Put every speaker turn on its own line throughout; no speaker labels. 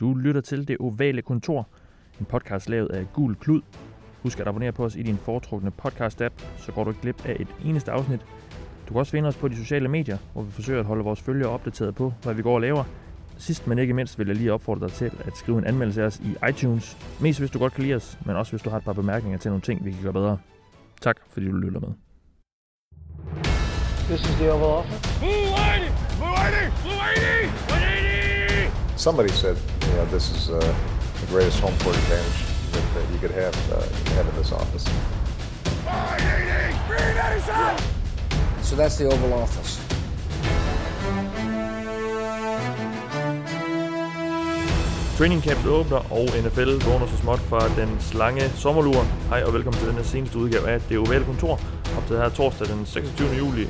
Du lytter til Det Ovale Kontor, en podcast lavet af Gul Klud. Husk at abonnere på os i din foretrukne podcast-app, så går du ikke glip af et eneste afsnit. Du kan også finde os på de sociale medier, hvor vi forsøger at holde vores følgere opdateret på, hvad vi går og laver. Sidst men ikke mindst vil jeg lige opfordre dig til at skrive en anmeldelse af os i iTunes. Mest hvis du godt kan lide os, men også hvis du har et par bemærkninger til nogle ting, vi kan gøre bedre. Tak fordi du lytter med.
This is the Oval Office.
Mulaney! Mulaney! Mulaney! Mulaney!
Somebody said, you know, this is uh, the greatest home court advantage that, that you could have, uh, have in this office.
So that's the Oval Office.
Training camps åbner, og NFL vågner så småt fra den slange sommerlur. Hej og velkommen til denne seneste udgave af Det Ovale Kontor. Op til her torsdag den 26. juli,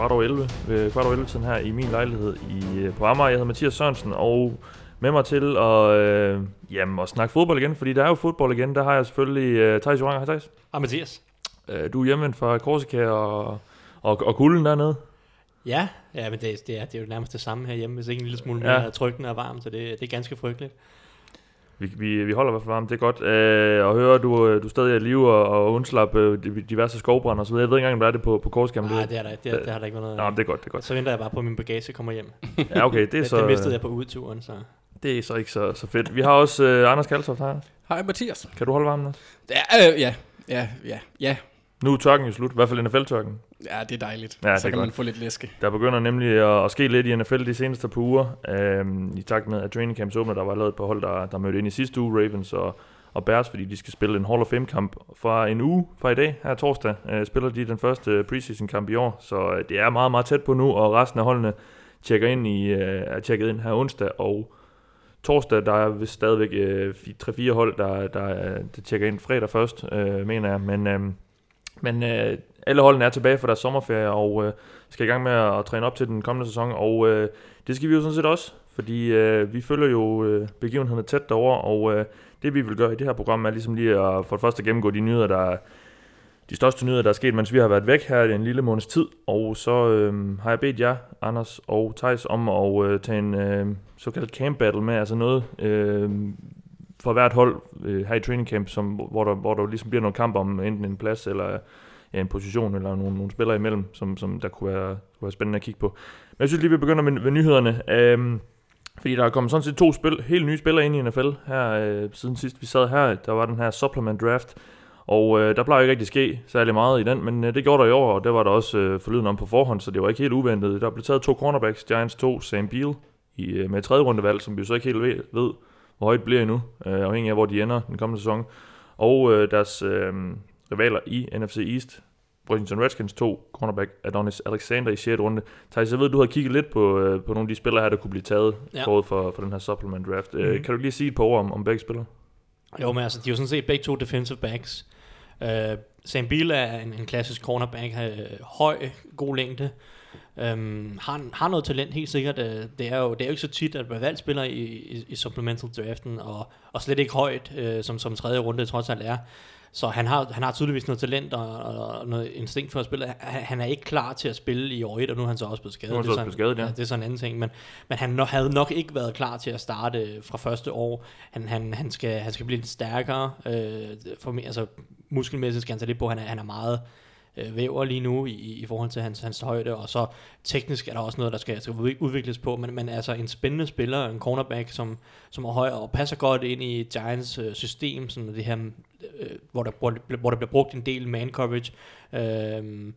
kvart over 11, ved kvart over 11 tiden her i min lejlighed i, øh, på Amager. Jeg hedder Mathias Sørensen, og med mig til at, øh, jamen, at snakke fodbold igen, fordi der er jo fodbold igen. Der har jeg selvfølgelig øh, Thijs Joranger. Hej Thijs.
Hej Mathias.
Øh, du er hjemme fra Korsika og, og, og kulden dernede.
Ja, ja men det, det, er, det er jo nærmest det samme herhjemme, hvis ikke en lille smule
Ja.
mere trykkende og varmt, så det, det er ganske frygteligt.
Vi, vi, vi holder i hvert fald varmt, det er godt. Øh, og høre, du, øh, du stadig er i live og, og undslap øh, diverse skovbrænder og så videre. Jeg ved ikke engang, om der er det på, på Korsika. men
Nej, det, er der, det, er, det har der ikke været noget
Nå,
af.
det er godt, det er godt.
Så venter jeg bare på, at min bagage kommer hjem.
Ja, okay, det er
Det,
så,
det mistede jeg på udturen, så...
det er så ikke så, så fedt. Vi har også øh, Anders Kaltoft her.
Hej Mathias.
Kan du holde varmen også?
Ja, øh, ja, ja, ja, ja.
Nu er tørken jo slut, i hvert fald NFL-tørken.
Ja, det er dejligt.
Ja,
så kan
godt.
man få lidt læske.
Der begynder nemlig at, at ske lidt i NFL de seneste par uger. Øhm, I takt med, at training camps åbner, der var lavet et par hold, der, der mødte ind i sidste uge, Ravens og, og Bears, fordi de skal spille en Hall of Fame-kamp fra en uge fra i dag, her torsdag, øh, spiller de den første preseason-kamp i år. Så øh, det er meget, meget tæt på nu, og resten af holdene tjekker ind i, øh, er tjekket ind her onsdag, og torsdag, der er vist stadigvæk øh, 3-4 hold, der, der, der, der tjekker ind fredag først, øh, mener jeg. Men, øh, men øh, alle holdene er tilbage fra deres sommerferie, og øh, skal i gang med at, træne op til den kommende sæson, og øh, det skal vi jo sådan set også, fordi øh, vi følger jo øh, begivenhederne tæt derovre, og øh, det vi vil gøre i det her program er ligesom lige at for det første gennemgå de nyheder, der de største nyheder, der er sket, mens vi har været væk her i en lille måneds tid, og så øh, har jeg bedt jer, Anders og Tejs om at øh, tage en øh, såkaldt camp battle med, altså noget øh, for hvert hold øh, her i training camp, som, hvor, der, hvor der ligesom bliver noget kamp om enten en plads eller ja, en position eller nogle, nogle spillere imellem, som, som der kunne være, kunne være spændende at kigge på. Men jeg synes lige, vi begynder med, med nyhederne. Øhm, fordi der er kommet sådan set to spil, helt nye spillere ind i NFL her øh, siden sidst vi sad her. Der var den her supplement draft, og øh, der plejer ikke rigtig ske særlig meget i den, men øh, det gjorde der i år, og det var der også øh, forlyden om på forhånd, så det var ikke helt uventet. Der blev taget to cornerbacks, Giants 2, Sam Beal, i, øh, med tredje rundevalg, som vi jo så ikke helt ved, ved hvor højt bliver endnu, øh, afhængig af hvor de ender den kommende sæson. Og øh, deres øh, rivaler i NFC East, Washington Redskins 2, cornerback Adonis Alexander i 6. runde. Thijs, jeg ved, du har kigget lidt på, øh, på nogle af de spillere her, der kunne blive taget ja. Forud for, for den her supplement draft. Mm. Øh,
Mhm.
kan du lige sige et par ord om, om begge spillere?
Jo, men altså, de er jo sådan set begge to defensive backs. Uh, Sam Bill er en, en klassisk cornerback, uh, høj, god længde. Øhm, har, har noget talent, helt sikkert. Øh, det, er jo, det er jo ikke så tit, at man valgt spiller i, i, i supplemental draften, og, og slet ikke højt, øh, som, som tredje runde trods alt er. Så han har, han har tydeligvis noget talent og, og noget instinkt for at spille. Han, han er ikke klar til at spille i år 1, og nu er han så også blevet skadet.
Nu er han
Det
så
er
også blevet skadet, ja.
Det er sådan en anden ting, men, men han no, havde nok ikke været klar til at starte fra første år. Han, han, han, skal, han skal blive lidt stærkere. Øh, for, altså, muskelmæssigt skal han tage lidt på. Han er, han er meget øh, væver lige nu i, i forhold til hans, hans højde, og så teknisk er der også noget, der skal, skal udvik- udvikles på, men, men altså en spændende spiller, en cornerback, som, som er høj og passer godt ind i Giants øh, system, sådan det her, øh, hvor, der, hvor, hvor der bliver brugt en del man coverage. Øh,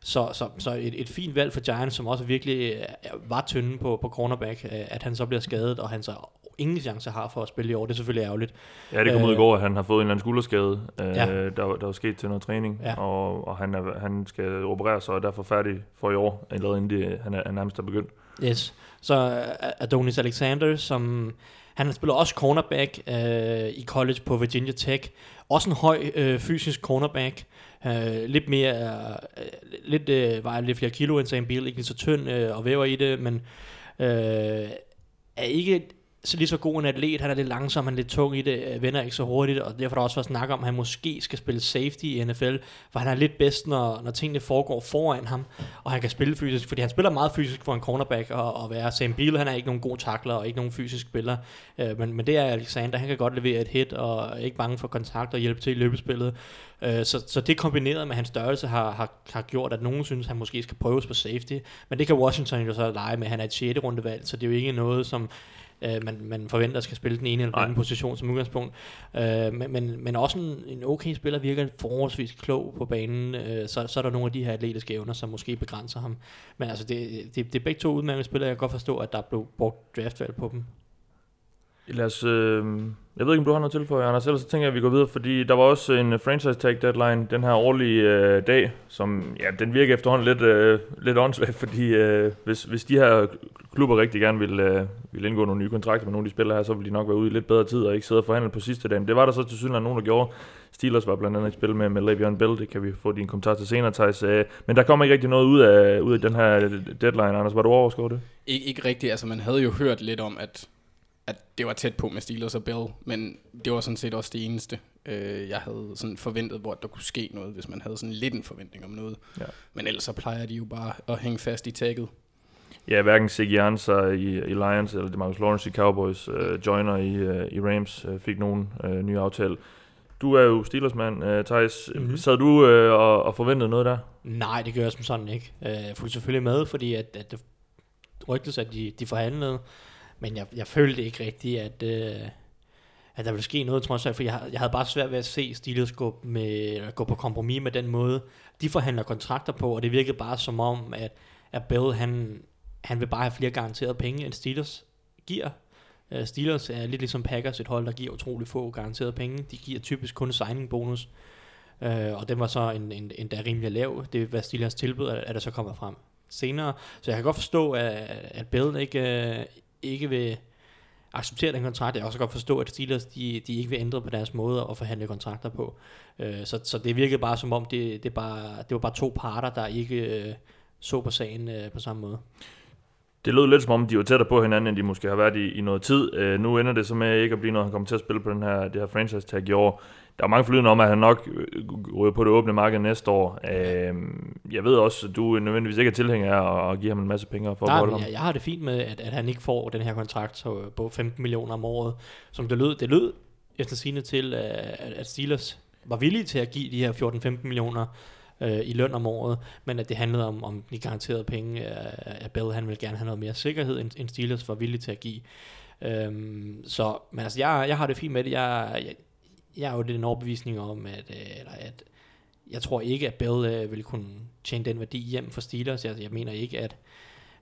så, så, så et, et fint valg for Giants, som også virkelig øh, var tynde på, på cornerback, øh, at han så bliver skadet, og han så ingen chance har for at spille i år. Det er selvfølgelig ærgerligt.
Ja, det kom ud i
Øh,
går, at han har fået en eller anden skulderskade, øh,
Ja.
der, der var sket til noget træning,
Ja.
og, og han, er, han skal opereres og er derfor færdig for i år, allerede inden det, han, er, han nærmest er begyndt.
Yes. Så Adonis Alexander, som han spiller også cornerback øh, i college på Virginia Tech. Også en høj øh, fysisk cornerback. Øh, lidt mere, øh, øh, lidt, øh, vejer lidt flere kilo end Sam Beal, ikke så tynd øh, og væver i det, men øh, er ikke så lige så god en atlet, han er lidt langsom, han er lidt tung i det, øh, vender ikke så hurtigt, og derfor er der også været snak om, at han måske skal spille safety i NFL, for han er lidt bedst, når, når tingene foregår foran ham, og han kan spille fysisk, fordi han spiller meget fysisk for en cornerback, og, og være Sam Beal, han er ikke nogen god takler, og ikke nogen fysisk spiller, øh, men, men det er Alexander, han kan godt levere et hit, og er ikke bange for kontakt og hjælpe til i løbespillet, øh, så, så det kombineret med hans størrelse har, har, har gjort, at nogen synes, han måske skal prøves på safety, men det kan Washington jo så lege med, han er et 6. rundevalg, så det er jo ikke noget, som øh, man, man forventer skal spille den ene eller den anden position som udgangspunkt. Øh, men, men, men også en, en okay spiller virker forholdsvis klog på banen, øh, så, så er der nogle af de her atletiske evner, som måske begrænser ham. Men altså, det, det, det er begge to udmærkede spillere, jeg kan godt forstå, at der blev brugt draftvalg på dem.
Lad os, øh, jeg ved ikke, om du har noget til for, Anders. Ellers så tænker jeg, at vi går videre, fordi der var også en øh, franchise tag deadline den her årlige øh, dag, som ja, den virker efterhånden lidt, øh, lidt åndssvagt, fordi øh, hvis, hvis de her klubber rigtig gerne vil, øh, vil indgå nogle nye kontrakter med nogle af de spillere her, så vil de nok være ude i lidt bedre tid og ikke sidde og forhandle på sidste dagen. Det var der så til synligheden nogen, der gjorde. Steelers var blandt andet i spil med, med Le'Veon Bell, det kan vi få din kommentar til senere, Thijs. Øh, men der kommer ikke rigtig noget ud af, ud af den her deadline, Anders. Var du overskåret det?
Ik- ikke rigtigt, altså man havde jo hørt lidt om, at at det var tæt på med Steelers og Bell, men det var sådan set også det eneste, øh, jeg havde sådan forventet, hvor der kunne ske noget, hvis man havde sådan lidt en forventning om noget. Ja. Men ellers så plejer de jo bare at hænge fast i tagget.
Ja, hverken Siggy Ansah i, i Lions eller Demarcus Lawrence i Cowboys, øh, joiner i, øh, i Rams, øh, fik nogen øh, nye aftale. Du er jo Steelers-mand, øh, Thijs. Mm-hmm. Sad du øh, og, og forventede noget der?
Nej, det gør jeg som sådan ikke. Øh, jeg fulgte selvfølgelig med, fordi at, at det rygtes, at de, de forhandlede. Men jeg, jeg følte ikke rigtigt, at, øh, at der ville ske noget, trods alt, for jeg, jeg havde bare svært ved at se Steelers gå, med, gå på kompromis med den måde, de forhandler kontrakter på, og det virkede bare som om, at, at Bell, han, han vil bare have flere garanterede penge, end Steelers giver. Uh, Steelers er lidt ligesom Packers, et hold, der giver utrolig få garanterede penge. De giver typisk kun signing bonus, uh, øh, og den var så en, en, en der rimelig lav. Det er, hvad Steelers tilbud, at, at der så kommer frem senere. Så jeg kan godt forstå, at, at Bell ikke, øh, ikke vil acceptere den kontrakt. Jeg kan også godt forstå, at Steelers de, de ikke vil ændre på deres måde at forhandle kontrakter på. Øh, så, så det virkede bare som om, det, det, bare, det var bare to parter, der ikke øh, så på sagen øh, på samme måde.
Det lød lidt som om, de var tættere på hinanden, end de måske har været i, i noget tid. Øh, nu ender det så med ikke at blive noget, han kommer til at spille på den her, det her franchise tag i år. Der er mange forlydende om, at han nok øh, ryger på det åbne marked næste år. Øh, jeg ved også, at du nødvendigvis ikke er tilhænger af at give ham en masse penge for
Nej,
at
ham. Jeg, jeg har det fint med, at, at han ikke får den her kontrakt på 15 millioner om året, som det lød. Det lød efter sine til, at Steelers var villige til at give de her 14-15 millioner øh, i løn om året, men at det handlede om, om de garanterede penge, at Bell han ville gerne have noget mere sikkerhed, end, end Steelers var villige til at give. Øhm, så, men altså, jeg, jeg har det fint med det. Jeg, jeg, jeg er jo den overbevisning om, at, øh, eller at jeg tror ikke, at Bell øh, vil kunne tjene den værdi hjem for Steelers. Jeg, jeg mener ikke, at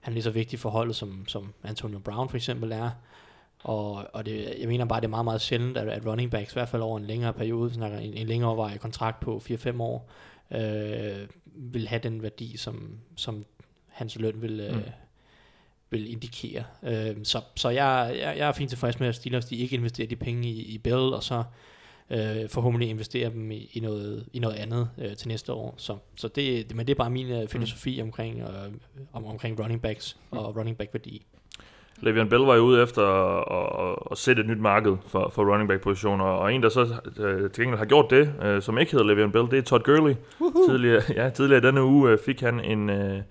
han er lige så vigtig for holdet, som, som Antonio Brown for eksempel er. Og, og det, jeg mener bare, det er meget, meget sjældent, at, at running backs, i hvert fald over en længere periode, snakker en, en længere vej kontrakt på 4-5 år, øh, vil have den værdi, som, som hans løn vil, øh, mm. vil indikere. Øh, så så jeg, jeg, jeg er fint tilfreds med, at Steelers de ikke investerer de penge i, i Bell, og så øh, forhåbentlig investere dem i, i, noget, i noget andet øh, til næste år. Så, så det, det, men det er bare min øh, filosofi mm. omkring, øh, om, omkring running backs mm. og running back værdi.
Le'Veon Bell var jo ude efter at, at, at sætte et nyt marked for, for running back positioner, og en, der så øh, til gengæld har gjort det, øh, som ikke hedder Le'Veon Bell, det er Todd Gurley. Tidligere, ja, tidligere denne uge øh, fik han en, øh,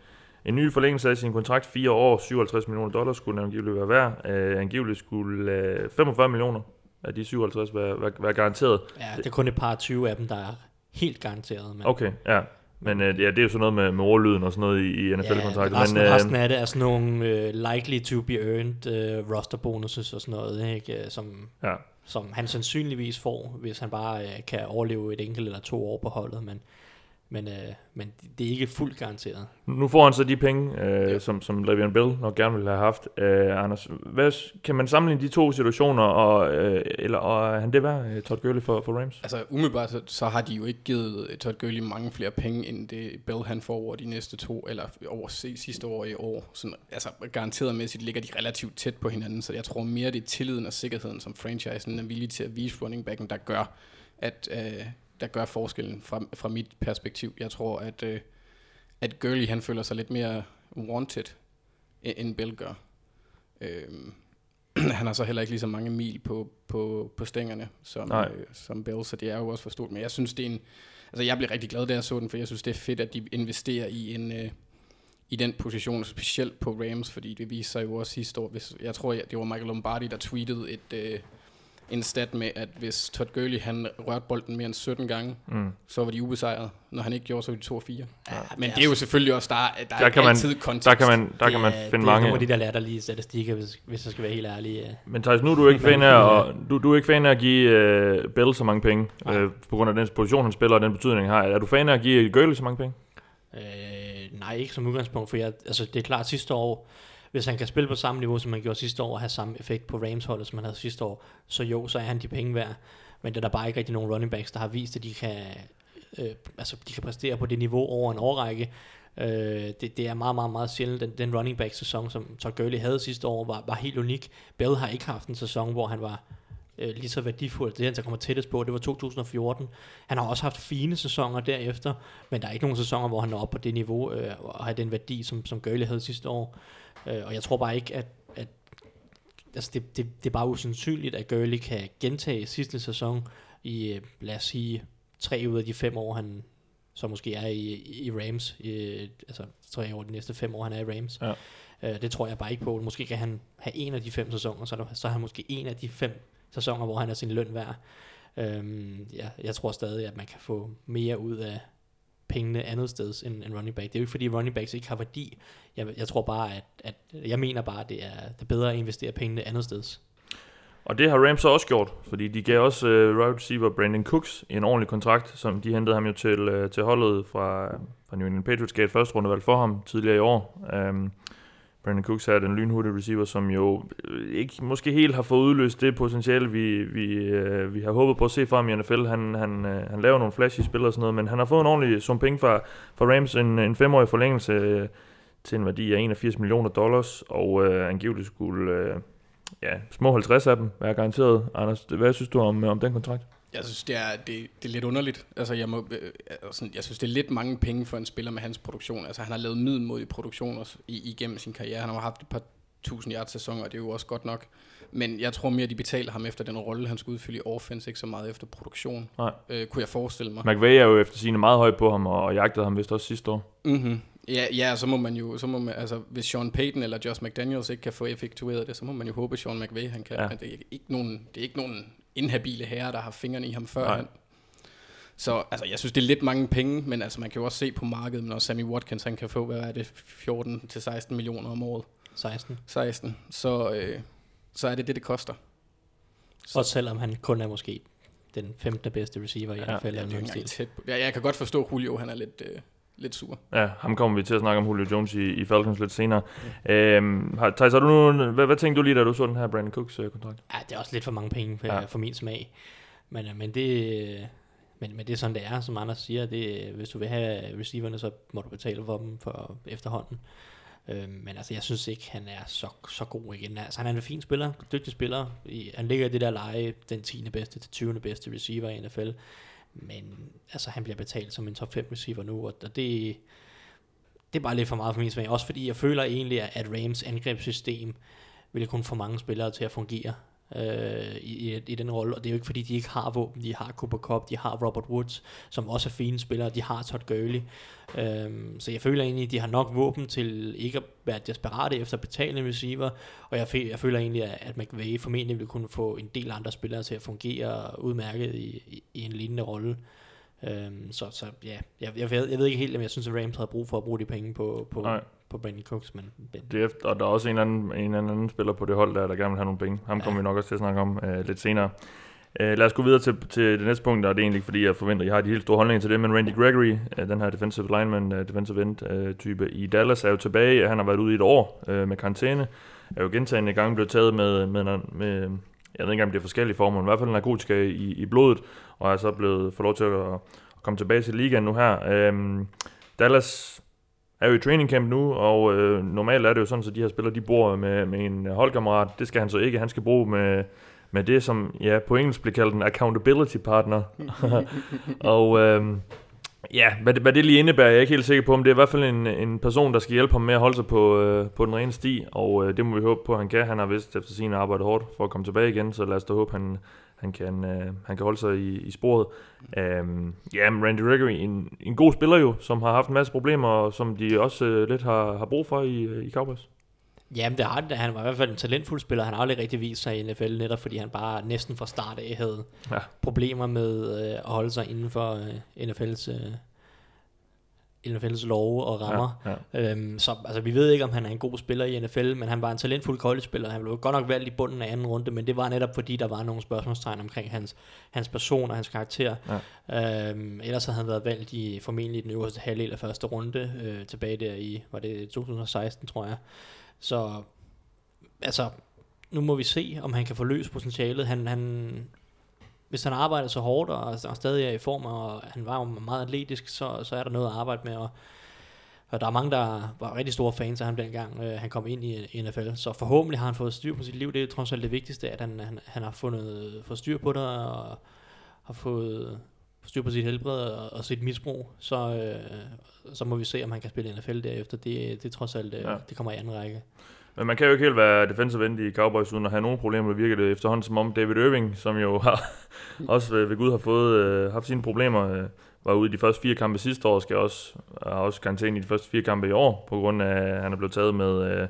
en ny forlængelse af sin kontrakt, fire år, 57 millioner dollars skulle den angiveligt være værd. Øh, angiveligt skulle øh, 45 millioner af de 57 være, være, være garanteret.
Ja, det er kun et par 20 af dem, der er helt garanteret.
Men... Okay, ja. Men øh, ja, det er jo sådan noget med, med ordlyden og sådan noget i, i NFL-kontrakter.
Ja, resten,
men,
øh, resten af det er sådan nogle uh, likely to be earned uh, roster bonuses og sådan noget, ikke? Som, ja. som han sandsynligvis får, hvis han bare uh, kan overleve et enkelt eller to år på holdet. Men men, øh, men det er ikke fuldt garanteret.
Nu får han så de penge, øh, ja. som, som Le'Veon Bell nok gerne ville have haft. Øh, Anders, hvad, kan man sammenligne de to situationer, og, øh, eller og er han det værd, øh, Todd Gurley for, for Rams?
Altså umiddelbart, så, så har de jo ikke givet Todd Gurley mange flere penge, end det Bell han får over de næste to, eller over sidste år i år. Sådan, altså garanteret mæssigt ligger de relativt tæt på hinanden, så jeg tror mere, det er tilliden og sikkerheden, som franchisen er villig til at vise running backen, der gør, at, øh, der gør forskellen fra, fra mit perspektiv. Jeg tror, at, øh, at Gurley han føler sig lidt mere wanted, end Bill gør. Øhm, han har så heller ikke lige så mange mil på, på, på stængerne som,
Nej.
øh, som Bell, så det er jo også for stort. Men jeg synes, det er en... Altså, jeg blev rigtig glad, da jeg så den, for jeg synes, det er fedt, at de investerer i en... Øh, i den position, specielt på Rams, fordi det viser sig jo også sidste år, hvis, jeg tror, det var Michael Lombardi, der tweetede et, øh, en stat med, at hvis Todd Gurley han rørte bolden mere end 17 gange,
Mm.
så var de ubesejret. Når han ikke gjorde, så var de 2 og 4.
Ja,
Men det er jo selvfølgelig også, der, er- der,
Der
er
kan man-
altid kontekst.
Der kan man, der
det
kan man
er-
finde
det er
mange.
nogle af de der latterlige statistikker, hvis, hvis jeg skal være helt ærlig. øh.
Men Thijs, nu er du ikke fan af at, du, du er ikke fan af at give uh, Bell så mange penge,
Nej.
uh, på grund af den position, han spiller, og den betydning, han har. Er du fan af at give Gurley så mange penge?
Øh, nej, ikke som udgangspunkt, for jeg, altså, det er klart sidste år, hvis han kan spille på samme niveau, som han gjorde sidste år, og have samme effekt på Rams-holdet, som han havde sidste år, så jo, så er han de penge værd. Men det er der bare ikke rigtig nogen running backs, der har vist, at de kan, øh, altså, de kan præstere på det niveau over en årrække. Øh, det, det er meget, meget, meget sjældent. Den, den running back-sæson, som Todd Gurley havde sidste år, var, var helt unik. Bell har ikke haft en sæson, hvor han var øh, lige så værdifuld. Det, han så kommer tættest på, det var 2014. Han har også haft fine sæsoner derefter, men der er ikke nogen sæsoner, hvor han er oppe på det niveau øh, og har den værdi, som, som Gurley havde sidste år. Øh, og jeg tror bare ikke, at, at altså det, det, det er bare usandsynligt, at Gurley kan gentage sidste sæson i, øh, lad os sige, tre ud af de fem år, han så måske er i, i Rams. I, altså tre år de næste fem år, han er i Rams.
Ja.
Øh, det tror jeg bare ikke på. Måske kan han have en af de fem sæsoner, så, er der, så er han måske en af de fem sæsoner, hvor han er sin løn værd. Øhm, ja, jeg tror stadig, at man kan få mere ud af pengene andet sted end, end running back. Det er jo ikke fordi running backs ikke har værdi. Jeg, jeg tror bare, at, at jeg mener bare, at det er, det er bedre at investere pengene andet sted.
Og det har Rams så også gjort, fordi de gav også uh, wide receiver Brandon Cooks en ordentlig kontrakt, som de hentede ham jo til, uh, til holdet fra, fra New England Patriots, gav et første rundevalg for ham tidligere i år. Um, Brandon Cooks er den lynhurtige receiver, som jo øh, ikke måske helt har fået udløst det potentiale, vi, vi, øh, vi har håbet på at se fra ham i NFL. Han, han, øh, han laver nogle flashy spil og sådan noget, men han har fået en ordentlig sum penge fra, fra Rams, en, en femårig forlængelse til en værdi af 81 millioner dollars, og øh, angiveligt skulle... øh, ja, små 50 af dem være garanteret. Anders, hvad synes du om, om den kontrakt?
Jeg synes, det er, det, det er lidt underligt. Altså, jeg, må, øh, altså, jeg synes, det er lidt mange penge for en spiller med hans produktion. Altså, han har lavet middelmodige produktioner i, igennem sin karriere. Han har haft et par tusind yards sæsoner, og det er jo også godt nok. Men jeg tror mere, de betaler ham efter den rolle, han skulle udfylde i offense, ikke så meget efter produktion.
Nej.
Øh, kunne jeg forestille mig.
McVay er jo efter sine meget højt på ham, og jagtede ham vist også sidste år.
Mm-hmm. Ja, ja, så må man jo, så må man, altså, hvis Sean Payton eller Josh McDaniels ikke kan få effektueret det, så må man jo håbe, at Sean McVay han kan.
Ja.
Men det er ikke nogen, det er ikke nogen inhabile herrer, der har fingrene i ham før.
Nej.
Han. Så altså, jeg synes, det er lidt mange penge, men altså, man kan jo også se på markedet, når Sammy Watkins han kan få, hvad er det, 14-16 millioner om året.
16.
16. Så, øh, så er det det, det koster. Så,
Også selvom han kun er måske den femte bedste receiver i
Ja,
NFL.
ja, det er
stil.
tæt på. Ja, jeg kan godt forstå, at Julio han er lidt, øh, lidt sur.
Ja, ham kommer vi til at snakke om Julio Jones i, i Falcons lidt senere. Mm. Øhm, Thijs, har du nu, hvad, hvad tænkte du lige, da du så den her Brandon Cooks uh, kontrakt?
Ja, det er også lidt for mange penge for,
Ja.
for min smag. Men, øh, men, det, øh, men, men det er sådan, det er, som Anders siger. Det, øh, hvis du vil have receiverne, så må du betale for dem for efterhånden. Øh, men altså, jeg synes ikke, han er så, så god igen. Altså, han er en fin spiller, dygtig spiller. I, han ligger i det der leje, den 10. bedste til 20. bedste receiver i NFL. Men altså, han bliver betalt som en top 5 receiver nu, og, det, det er bare lidt for meget for min smag. Også fordi jeg føler egentlig, at Rams angrebssystem ville kunne få mange spillere til at fungere øh, i, i, i den rolle. Og det er jo ikke fordi, de ikke har våben. De har Cooper Cup, de har Robert Woods, som også er fine spillere. De har Todd Gurley. øh, så jeg føler egentlig, at de har nok våben til ikke at være desperate efter at betale en receiver. Og jeg, jeg føler egentlig, at, at McVay formentlig vil kunne få en del andre spillere til at fungere udmærket i, i, i en lignende rolle. Øhm, så, så ja, jeg, jeg, ved, jeg ved ikke helt, om jeg synes, at Rams havde brug for at bruge de penge på, på,
Nej
på Brandon Cooks, men,
Det er og der er også en anden, en anden spiller på det hold, der, der gerne vil have nogle penge. Ham
Ja.
kommer vi nok også til at snakke om uh, lidt senere. Uh, lad os gå videre til, til det næste punkt, og det er egentlig fordi, jeg forventer, at I har de helt store holdninger til det, men Randy Gregory, uh, den her defensive lineman, uh, defensive end uh, type i Dallas, er jo tilbage. Han har været ude i et år uh, med karantæne. Er jo gentagende gange blevet taget med, med, med, med jeg ved ikke, om det er forskellige former, men i hvert fald narkotika i, i blodet, og er så blevet fået lov til at, at komme tilbage til ligaen nu her. Um, Dallas er jo i training camp nu, og øh, normalt er det jo sådan, at de her spillere, de bor med, med en holdkammerat. Det skal han så ikke. Han skal bruge med, med det, som ja, på engelsk bliver kaldt en accountability partner. og øh, Ja, hvad det, hvad det lige indebærer, jeg er ikke helt sikker på, men det er i hvert fald en, en person, der skal hjælpe ham med at holde sig på, øh, på den rene sti, og øh, det må vi håbe på, at han kan. Han har vist efter sin arbejde hårdt for at komme tilbage igen, så lad os da håbe, han, han, kan, øh, han kan holde sig i, i sporet. Um, ja, men Randy Gregory, en, en god spiller jo, som har haft en masse problemer, og som de også øh, lidt har, har brug for i, øh, i Cowboys.
Jamen, det har han. Han var i hvert fald en talentfuld spiller. Han har aldrig rigtig vist sig i NFL, netop fordi han bare næsten fra start af havde
Ja.
problemer med øh, at holde sig inden for øh, NFL's, øh, NFL's love og rammer.
Ja, ja.
Øhm, så altså, vi ved ikke, om han er en god spiller i NFL, men han var en talentfuld college-spiller. Han blev godt nok valgt i bunden af anden runde, men det var netop fordi, der var nogle spørgsmålstegn omkring hans, hans person og hans karakter. Ja. Øhm, ellers havde han været valgt i formentlig den øverste halvdel af første runde, øh, tilbage der i, var det 2016, tror jeg. Så altså, nu må vi se, om han kan få løs potentialet. Han, han, hvis han arbejder så hårdt og, og stadig er i form, og han var jo meget atletisk, så, så er der noget at arbejde med. Og, og der er mange, der var rigtig store fans af ham dengang, øh, han kom ind i, NFL. Så forhåbentlig har han fået styr på sit liv. Det er trods alt det vigtigste, at han, han, han har fundet, fået styr på det, og har fået styr på sit helbred og, og sit misbrug. Så, øh, så må vi se, om han kan spille NFL derefter. Det, det er trods alt, øh,
Ja.
det kommer i anden række.
Men man kan jo ikke helt være defensive end i Cowboys uden at have nogle problemer. Det virker det efterhånden som om David Irving, som jo har, også ved, ved Gud har fået, øh, haft sine problemer, øh, var ude i de første fire kampe sidste år, skal også, har også karantæne i de første fire kampe i år, på grund af, at han er blevet taget med, øh,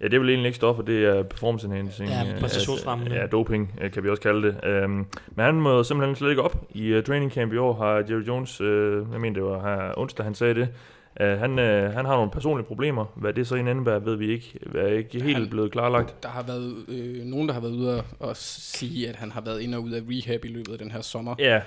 ja det er vel egentlig ikke stoffer, det er performance enhancing.
Ja,
øh,
præstationsfremmende.
Ja, doping øh, kan vi også kalde det. Um, men han må simpelthen slet ikke op i uh, training camp i år, har Jerry Jones, uh, jeg mener det var her onsdag, han sagde det, Uh, han, uh, han har nogle personlige problemer. Hvad det så indebærer, ved vi ikke. Det er ikke helt
Han-
blevet klarlagt.
Der har været øh, nogen, der har været ude og, sige, at han har været inde og ud af rehab i løbet af den her sommer.
Ja,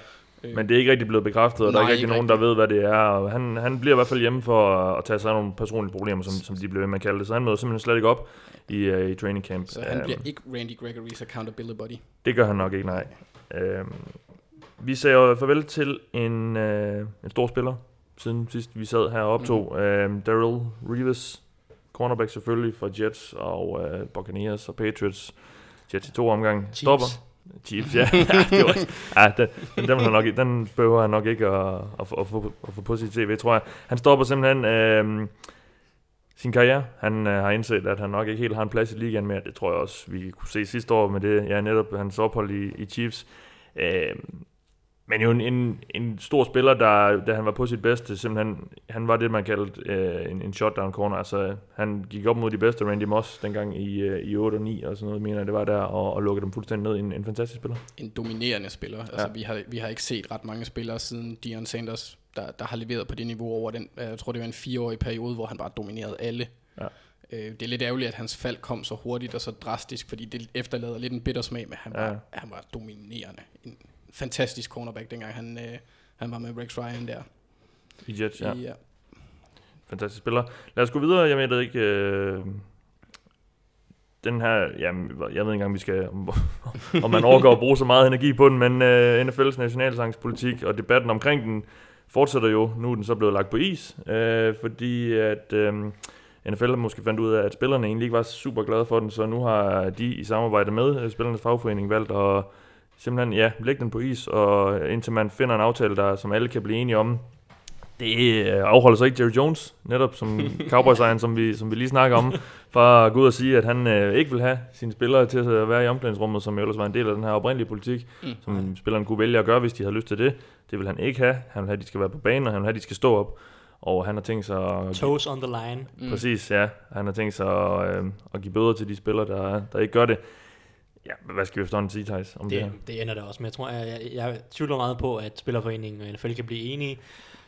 Øh,
men det er ikke rigtig blevet bekræftet, og der er
Nej,
ikke rigtig
ikke
nogen, der ved, hvad det er. Og han, han bliver i hvert fald hjemme for at, tage sig af nogle personlige problemer, som, som de bliver ved med at kalde det. Så han møder simpelthen slet ikke op i, uh, i training camp.
Så han
Øhm,
bliver ikke Randy Gregory's accountability buddy.
Det gør han nok ikke, nej. Øhm, vi sagde farvel til en, øh, en stor spiller, siden sidst vi sad her og optog. Mm. Øhm, Daryl Reeves, cornerback selvfølgelig for Jets og øh, Buccaneers og Patriots. Jets i to omgang. Stopper. Chiefs, ja. ja, det var, ja den, den, den, nok, ikke- den behøver han nok ikke at, at, få- at, få, at få på sit tv, tror jeg. Han stopper simpelthen øh, sin karriere. Han øh, har indset, at han nok ikke helt har en plads i ligaen mere. Det tror jeg også, vi kunne se sidste år med det. Ja, netop hans ophold i, i Chiefs. Øh, men jo en, en, en stor spiller, der, da han var på sit bedste, simpelthen, han var det, man kaldte øh, en, en shutdown corner. Altså, han gik op mod de bedste, Randy Moss, dengang i, øh, i 8 og 9 og sådan noget, mener jeg, det var der, og, og lukkede dem fuldstændig ned. En, en fantastisk spiller.
En dominerende spiller. Altså,
Ja.
vi, har, vi har ikke set ret mange spillere siden Dion Sanders, der, der har leveret på det niveau over den, øh, jeg tror det var en fireårig periode, hvor han bare dominerede alle.
Ja.
Øh, det er lidt ærgerligt, at hans fald kom så hurtigt og så drastisk, fordi det efterlader lidt en bitter smag, men han var,
Ja.
han var dominerende. En fantastisk cornerback, dengang han, øh, han var med Rex Ryan der.
I Jets, ja.
ja.
Fantastisk spiller. Lad os gå videre. Jeg ved ikke... Øh, den her... Jamen, jeg ved ikke engang, vi skal... Om, man overgår at bruge så meget energi på den, men øh, NFL's nationalsangspolitik og debatten omkring den fortsætter jo. Nu er den så blevet lagt på is, øh, fordi at... Øh, NFL måske fandt ud af, at spillerne egentlig ikke var super glade for den, så nu har de i samarbejde med spillernes fagforening valgt at simpelthen ja, lægge den på is, og indtil man finder en aftale, der, som alle kan blive enige om, det øh, afholder så ikke Jerry Jones, netop som cowboys som vi, som vi lige snakker om, fra at gå ud og sige, at han øh, ikke vil have sine spillere til at være i omklædningsrummet, som ellers var en del af den her oprindelige politik,
Mm.
som spillerne kunne vælge at gøre, hvis de havde lyst til det. Det vil han ikke have. Han vil have, at de skal være på banen, og han vil have, at de skal stå op. Og han har tænkt sig at...
Toes on the line.
Mm.
Præcis, ja. Han har tænkt sig at, øh, at give bøder til de spillere, der, der ikke gør det. Ja, hvad skal vi efterhånden sige, Thijs, om det,
Det,
her?
det ender det også med. Jeg tror, jeg, jeg, jeg tvivler meget på, at Spillerforeningen og NFL kan blive enige.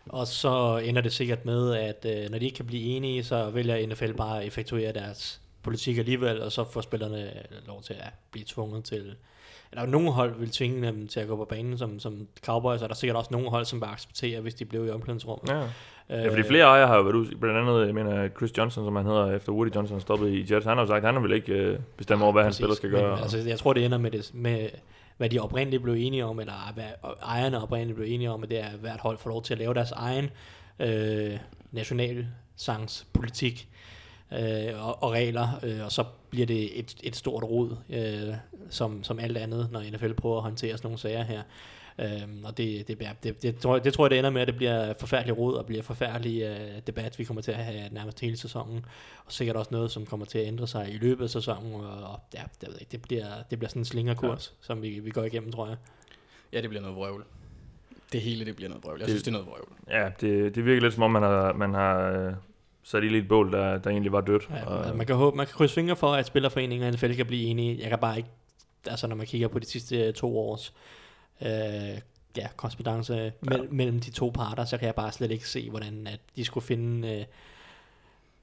Og så ender det sikkert med, at øh, når de ikke kan blive enige, så vælger NFL bare at effektuere deres politik alligevel, og så får spillerne lov til at blive tvunget til... Eller nogle hold vil tvinge dem til at gå på banen som, som Cowboys, og der er sikkert også nogle hold, som bare accepterer, hvis de blev i omklædningsrummet.
Ja.
Øh,
Ja, fordi flere ejere har jo været ud, blandt andet, jeg mener, Chris Johnson, som han hedder, efter Woody Johnson stoppede i Jets, han har jo sagt, at han vil ikke øh, bestemme over, hvad hans spiller skal
Men,
gøre.
altså, jeg tror, det ender med, det, med hvad de oprindeligt blev enige om, eller hvad ejerne oprindeligt blev enige om, at det er, at hvert hold får lov til at lave deres egen øh, nationalsangspolitik øh, og, og regler, øh, og så bliver det et, et stort rod, øh, som, som alt andet, når NFL prøver at håndtere sådan nogle sager her. Øhm, og det, det, bliver- det, det, tror jeg, det tror jeg, det ender med, at det bliver forfærdelig rod og bliver forfærdelig øh, debat, vi kommer til at have nærmest hele sæsonen. Og sikkert også noget, som kommer til at ændre sig i løbet af sæsonen. Og, og ja, det, ved jeg ikke, det, bliver, det bliver sådan en slingerkurs, ja. som vi, vi går igennem, tror jeg.
Ja, det bliver noget vrøvl. Det hele, det bliver noget vrøvl. Jeg
Det-
synes, det er noget vrøvl.
Ja, det, det virker lidt som om, man har, man har øh, sat i et bål, der, der egentlig var dødt.
Ja,
og,
man kan håbe, man kan krydse fingre for, at Spillerforeningen og NFL kan blive enige. Jeg kan bare ikke, altså når man kigger på de sidste to års øh, ja, korrespondence ja. Mellem, mellem de to parter, så kan jeg bare slet ikke se, hvordan at de skulle finde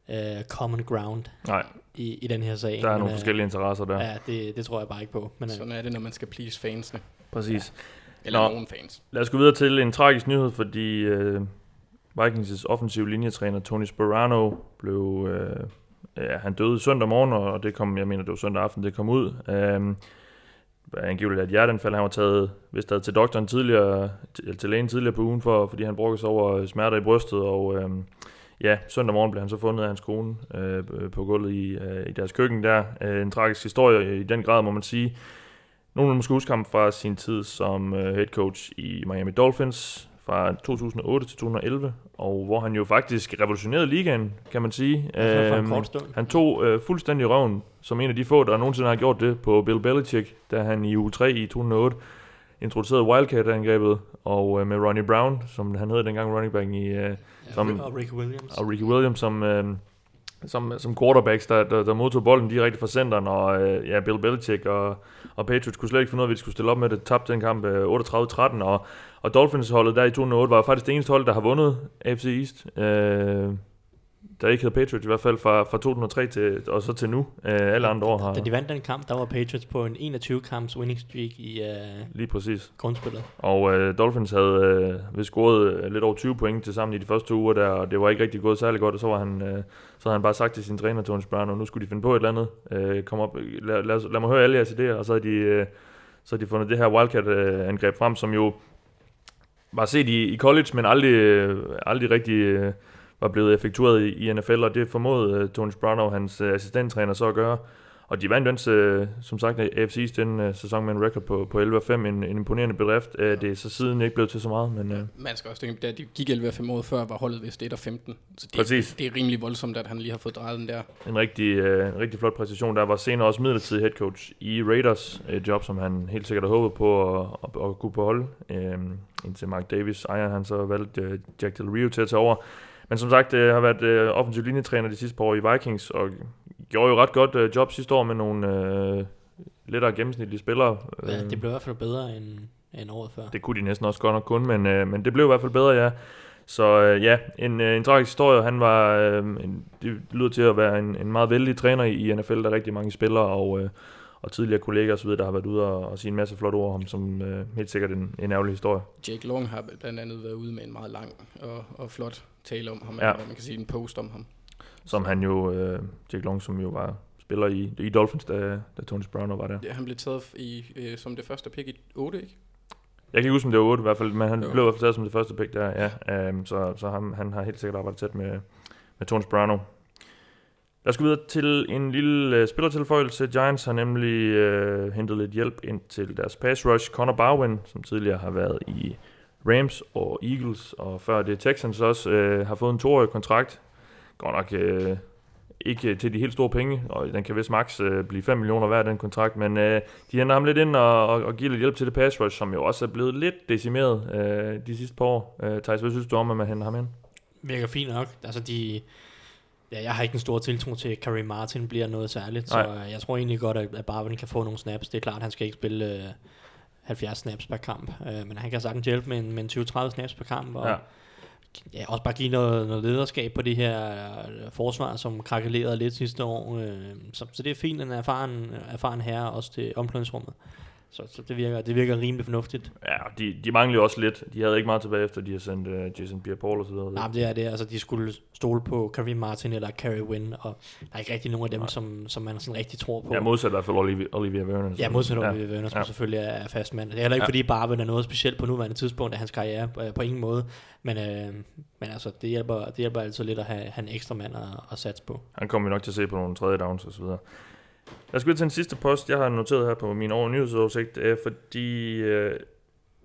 øh, øh, common ground
nej,
i, i den her sag.
der er
Men,
nogle
øh,
forskellige interesser der. Ja.
Ja, det, det tror jeg bare ikke på. Men, øh,
Sådan er det, når man skal please fansene.
Præcis.
Eller
Nå.
nogen fans.
Lad os gå videre til en tragisk nyhed, fordi øh, Vikings' offensive linjetræner Tony Sperano blev... Øh, ja, han døde søndag morgen, og det kom, jeg mener, det var søndag aften, det kom ud. Øh, angiveligt et hjerteanfald. Han var taget, hvis der til doktoren tidligere, til, til lægen tidligere på ugen, for, fordi han brokkede sig over øh, smerter i brystet, og øh, ja, søndag morgen blev han så fundet af hans kone øh, på gulvet i, øh, i deres køkken der. Øh, en tragisk historie i den grad, må man sige. Nogle måske huske ham fra sin tid som øh, head coach i Miami Dolphins fra 2008 til 2011, og hvor han jo faktisk revolutionerede ligaen, kan man sige. Øhm, han tog øh, fuldstændig røven, som en af de få, der nogensinde har gjort det på Bill Belichick, da han i uge 3 i 2008 introducerede Wildcat-angrebet, og øh, med Ronnie Brown, som han hed dengang running back i, øh, som-
og Rick Williams.
og Ricky Williams som, øh, som, som quarterbacks, der, der, der modtog bolden direkte fra centeren, og øh, ja, Bill Belichick og, og Patriots kunne slet ikke finde ud af, at vi skulle stille op med det. Tabte den kamp øh, 38-13, og, og Dolphins-holdet der i 2008 var faktisk det eneste hold, der har vundet AFC East. Øh, der ikke hed Patriots i hvert fald fra, fra 2003 til, og så til nu. Øh, alle andre år har
Da de vandt den kamp, der var Patriots på en 21-kamps winning streak i øh,
lige præcis.
grundspillet.
Og øh, Dolphins havde øh, vist scoret øh, lidt over 20 point til sammen i de første to uger der, og det var ikke rigtig gået særlig godt, og så, var han, øh, så havde han bare sagt til sin træner, Tony Brown, og nu skulle de finde på et eller andet. Øh, kom op, lad, lad, lad mig høre alle jeres idéer, og så havde de, øh, så havde de fundet det her Wildcat-angreb frem, som jo var set i, i college, men aldrig, øh, aldrig rigtig øh, var blevet effektueret i, i NFL, og det formåede øh, Tony Brown og hans øh, assistenttræner så at gøre. Og de vandt øh, som sagt AFC East den øh, sæson med en record på, på 11-5, en, en imponerende bedrift. Øh, det er så siden ikke blevet til så meget, men øh,
Man skal også tænke, da de gik 11-5 år før, var holdet vist 1-15. Så det,
Præcis.
det er rimelig voldsomt, at han lige har fået drejet den der.
en rigtig, øh, en rigtig flot præcision. Der var senere også midlertidig head coach i Raiders, et job, som han helt sikkert havde håbet på at, at, at kunne beholde, øh, indtil Mark Davis, ejer han så valgte øh, Jack Del Rio til at tage over. Men som sagt, øh, har været øh, offensiv linjetræner de sidste par år i Vikings, og gjorde jo ret godt øh, job sidste år med nogle øh, lettere gennemsnitlige spillere.
Ja,
Øh,
det blev i hvert fald bedre end, end året før.
det kunne de næsten også godt nok kun, men, øh, men det blev i hvert fald bedre, ja. Så øh, ja, en, øh, en tragisk historie. Han var, øh, en, det lyder til at være en, en meget vældig træner i, i NFL. Der er rigtig mange spillere og, øh, og tidligere kolleger osv., der har været ude og, og sige en masse flotte ord om, som øh, helt sikkert en, en ærgerlig historie.
Jake Long har blandt andet været ude med en meget lang og, og flot tale om ham,
Ja.
hvad man kan sige, en post om ham.
Som han jo, øh, Jake Long, som jo var spiller i, i Dolphins, da, da Tony Brown var der.
Ja, han blev taget i, øh, som det første pick i 8, ikke?
Jeg kan ikke huske, om det var 8 i hvert fald, men han
Jo.
blev i hvert fald taget som det første pick der, ja. Um, så så han, han har helt sikkert arbejdet tæt med, med Tony Sperano. Lad os gå videre til en lille uh, spillertilføjelse. Giants har nemlig uh, hentet lidt hjælp ind til deres pass rush. Connor Barwin, som tidligere har været i Rams og Eagles, og før det Texans også, uh, har fået en toårig kontrakt. Godt nok uh, ikke til de helt store penge, og den kan vist max uh, blive 5 millioner hver den kontrakt, men uh, de henter ham lidt ind og, og, og giver lidt hjælp til det pass rush, som jo også er blevet lidt decimeret øh, de sidste par år. Øh, Thijs, hvad synes du om, at man henter ham ind?
Virker fint nok. Altså de... Ja, jeg har ikke en stor tiltro til, at Kareem Martin bliver noget særligt, så
Nej.
øh, jeg tror egentlig godt, at Barwin kan få nogle snaps. Det er klart, at han skal ikke spille øh, 70 snaps per kamp, øh, men han kan sagtens hjælpe med en, med en 20-30 snaps per kamp, og
Ja.
ja. Også bare give noget, noget lederskab på det her øh, forsvar, som krakkelerede lidt sidste år. Øh, så, så det er fint, en erfaren, erfaren herre også til omklædningsrummet. Så, så det, virker, det virker rimelig fornuftigt.
Ja, de, de mangler jo også lidt. De havde ikke meget tilbage efter, de har sendt uh, Jason Pierre-Paul og så videre.
Nej, det er det. Altså, de skulle stole på Kareem Martin eller Carey Wynn, og der er ikke rigtig nogen af dem, som, som man sådan rigtig tror på.
Ja, modsat i hvert fald Olivia, Olivia Vernon.
Ja, modsat ja. Oliver Werner, som
Ja.
selvfølgelig er fast mand. Det er heller ikke,
Ja.
ja. fordi Barben er noget specielt på nuværende tidspunkt af hans karriere, øh, på ingen måde. Men, øh, men altså, det hjælper, det hjælper altid lidt at have, have en ekstra mand at, at satse på.
Han kommer vi nok til at se på nogle tredje downs og så videre. Gå videre til den sidste post, jeg har noteret her på min over nyhedsoversigt, øh, fordi øh,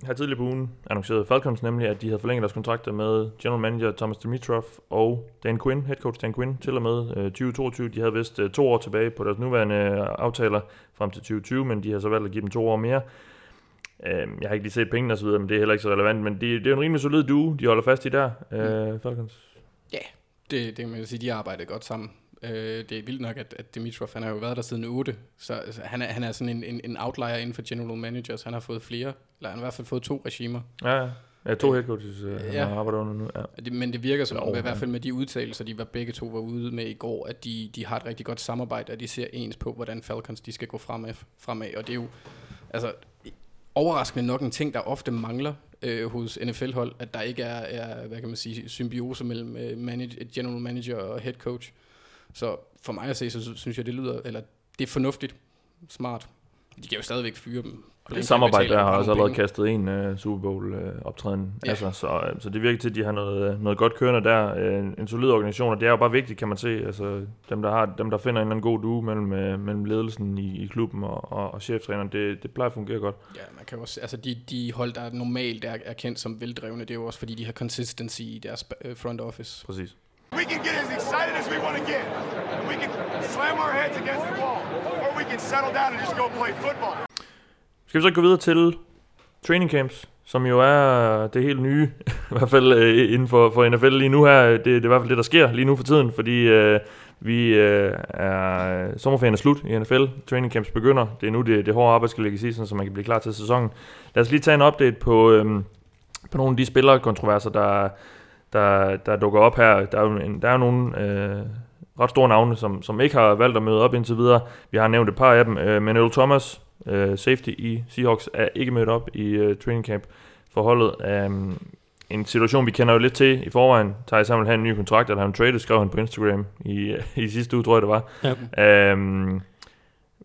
her tidligere på ugen annoncerede Falcons nemlig, at de havde forlænget deres kontrakter med general manager Thomas Dimitrov og Dan Quinn, head coach Dan Quinn, til og med øh, 2022. De havde vist øh, to år tilbage på deres nuværende øh, aftaler frem til 2020, men de har så valgt at give dem to år mere. Øh, jeg har ikke lige set pengene osv., men det er heller ikke så relevant, men det, det er jo en rimelig solid duo, de holder fast i der, øh, Falcons.
Det, det kan man sige, de har arbejdet godt sammen. Øh, det er vildt nok, at, at Dimitrov, han har jo været der siden 8, så altså, han, er, han er sådan en, en, en outlier inden for general managers. Han har fået flere, eller han har i hvert fald fået to regimer.
Ja, ja. Ja, to head coaches, øh, han
Ja.
har arbejdet under nu. Ja.
Det, men det virker som, om, i hvert fald med de udtalelser, de var begge to var ude med i går, at de, de har et rigtig godt samarbejde, og de ser ens på, hvordan Falcons de skal gå fremad. fremad. Og det er jo altså, overraskende nok en ting, der ofte mangler øh, hos NFL-hold, at der ikke er, er, hvad kan man sige, symbiose mellem øh, manage, general manager og head coach. Så for mig at se, så synes jeg, det lyder, eller det er fornuftigt, smart. De kan jo stadigvæk fyre dem.
Det samarbejde der har også allerede
penge.
kastet en uh, Super Bowl uh, optræden
Ja.
sig, så, uh, så det virker til, at de har noget, noget godt kørende der. Uh, en solid organisation, og det er jo bare vigtigt, kan man se. Altså, dem, der, har, dem, der finder en eller anden god duo mellem, uh, mellem ledelsen i, i klubben og, og, og cheftræneren, det, det plejer at fungere godt.
Ja, man kan også, altså de, de hold, der normalt er, er kendt som veldrevne, det er jo også fordi, de har consistency i deres øh, front office.
Præcis.
We can get as excited as we want to get. And we can slam our heads against the wall. Or we can settle down and just go play football.
Skal vi så gå videre til training camps, som jo er det helt nye, i hvert fald øh, inden for, for NFL lige nu her. Det, det er i hvert fald det, der sker lige nu for tiden, fordi øh, vi øh, er sommerferien er slut i NFL. Training camps begynder. Det er nu, det, det hårde arbejde skal lægges i, sådan, så man kan blive klar til sæsonen. Lad os lige tage en update på, øh, på nogle af de spillerkontroverser, der, der, der dukker op her. Der er jo, en, der er jo nogle øh, ret store navne, som, som ikke har valgt at møde op indtil videre. Vi har nævnt et par af dem, øh, men Earl Thomas, øh, safety i Seahawks, er ikke mødt op i øh, training camp for holdet. Um, en situation, vi kender jo lidt til i forvejen. Thijs han vil have en ny kontrakt, eller han traded, skrev han på Instagram i, i sidste uge, tror jeg det var.
Ja.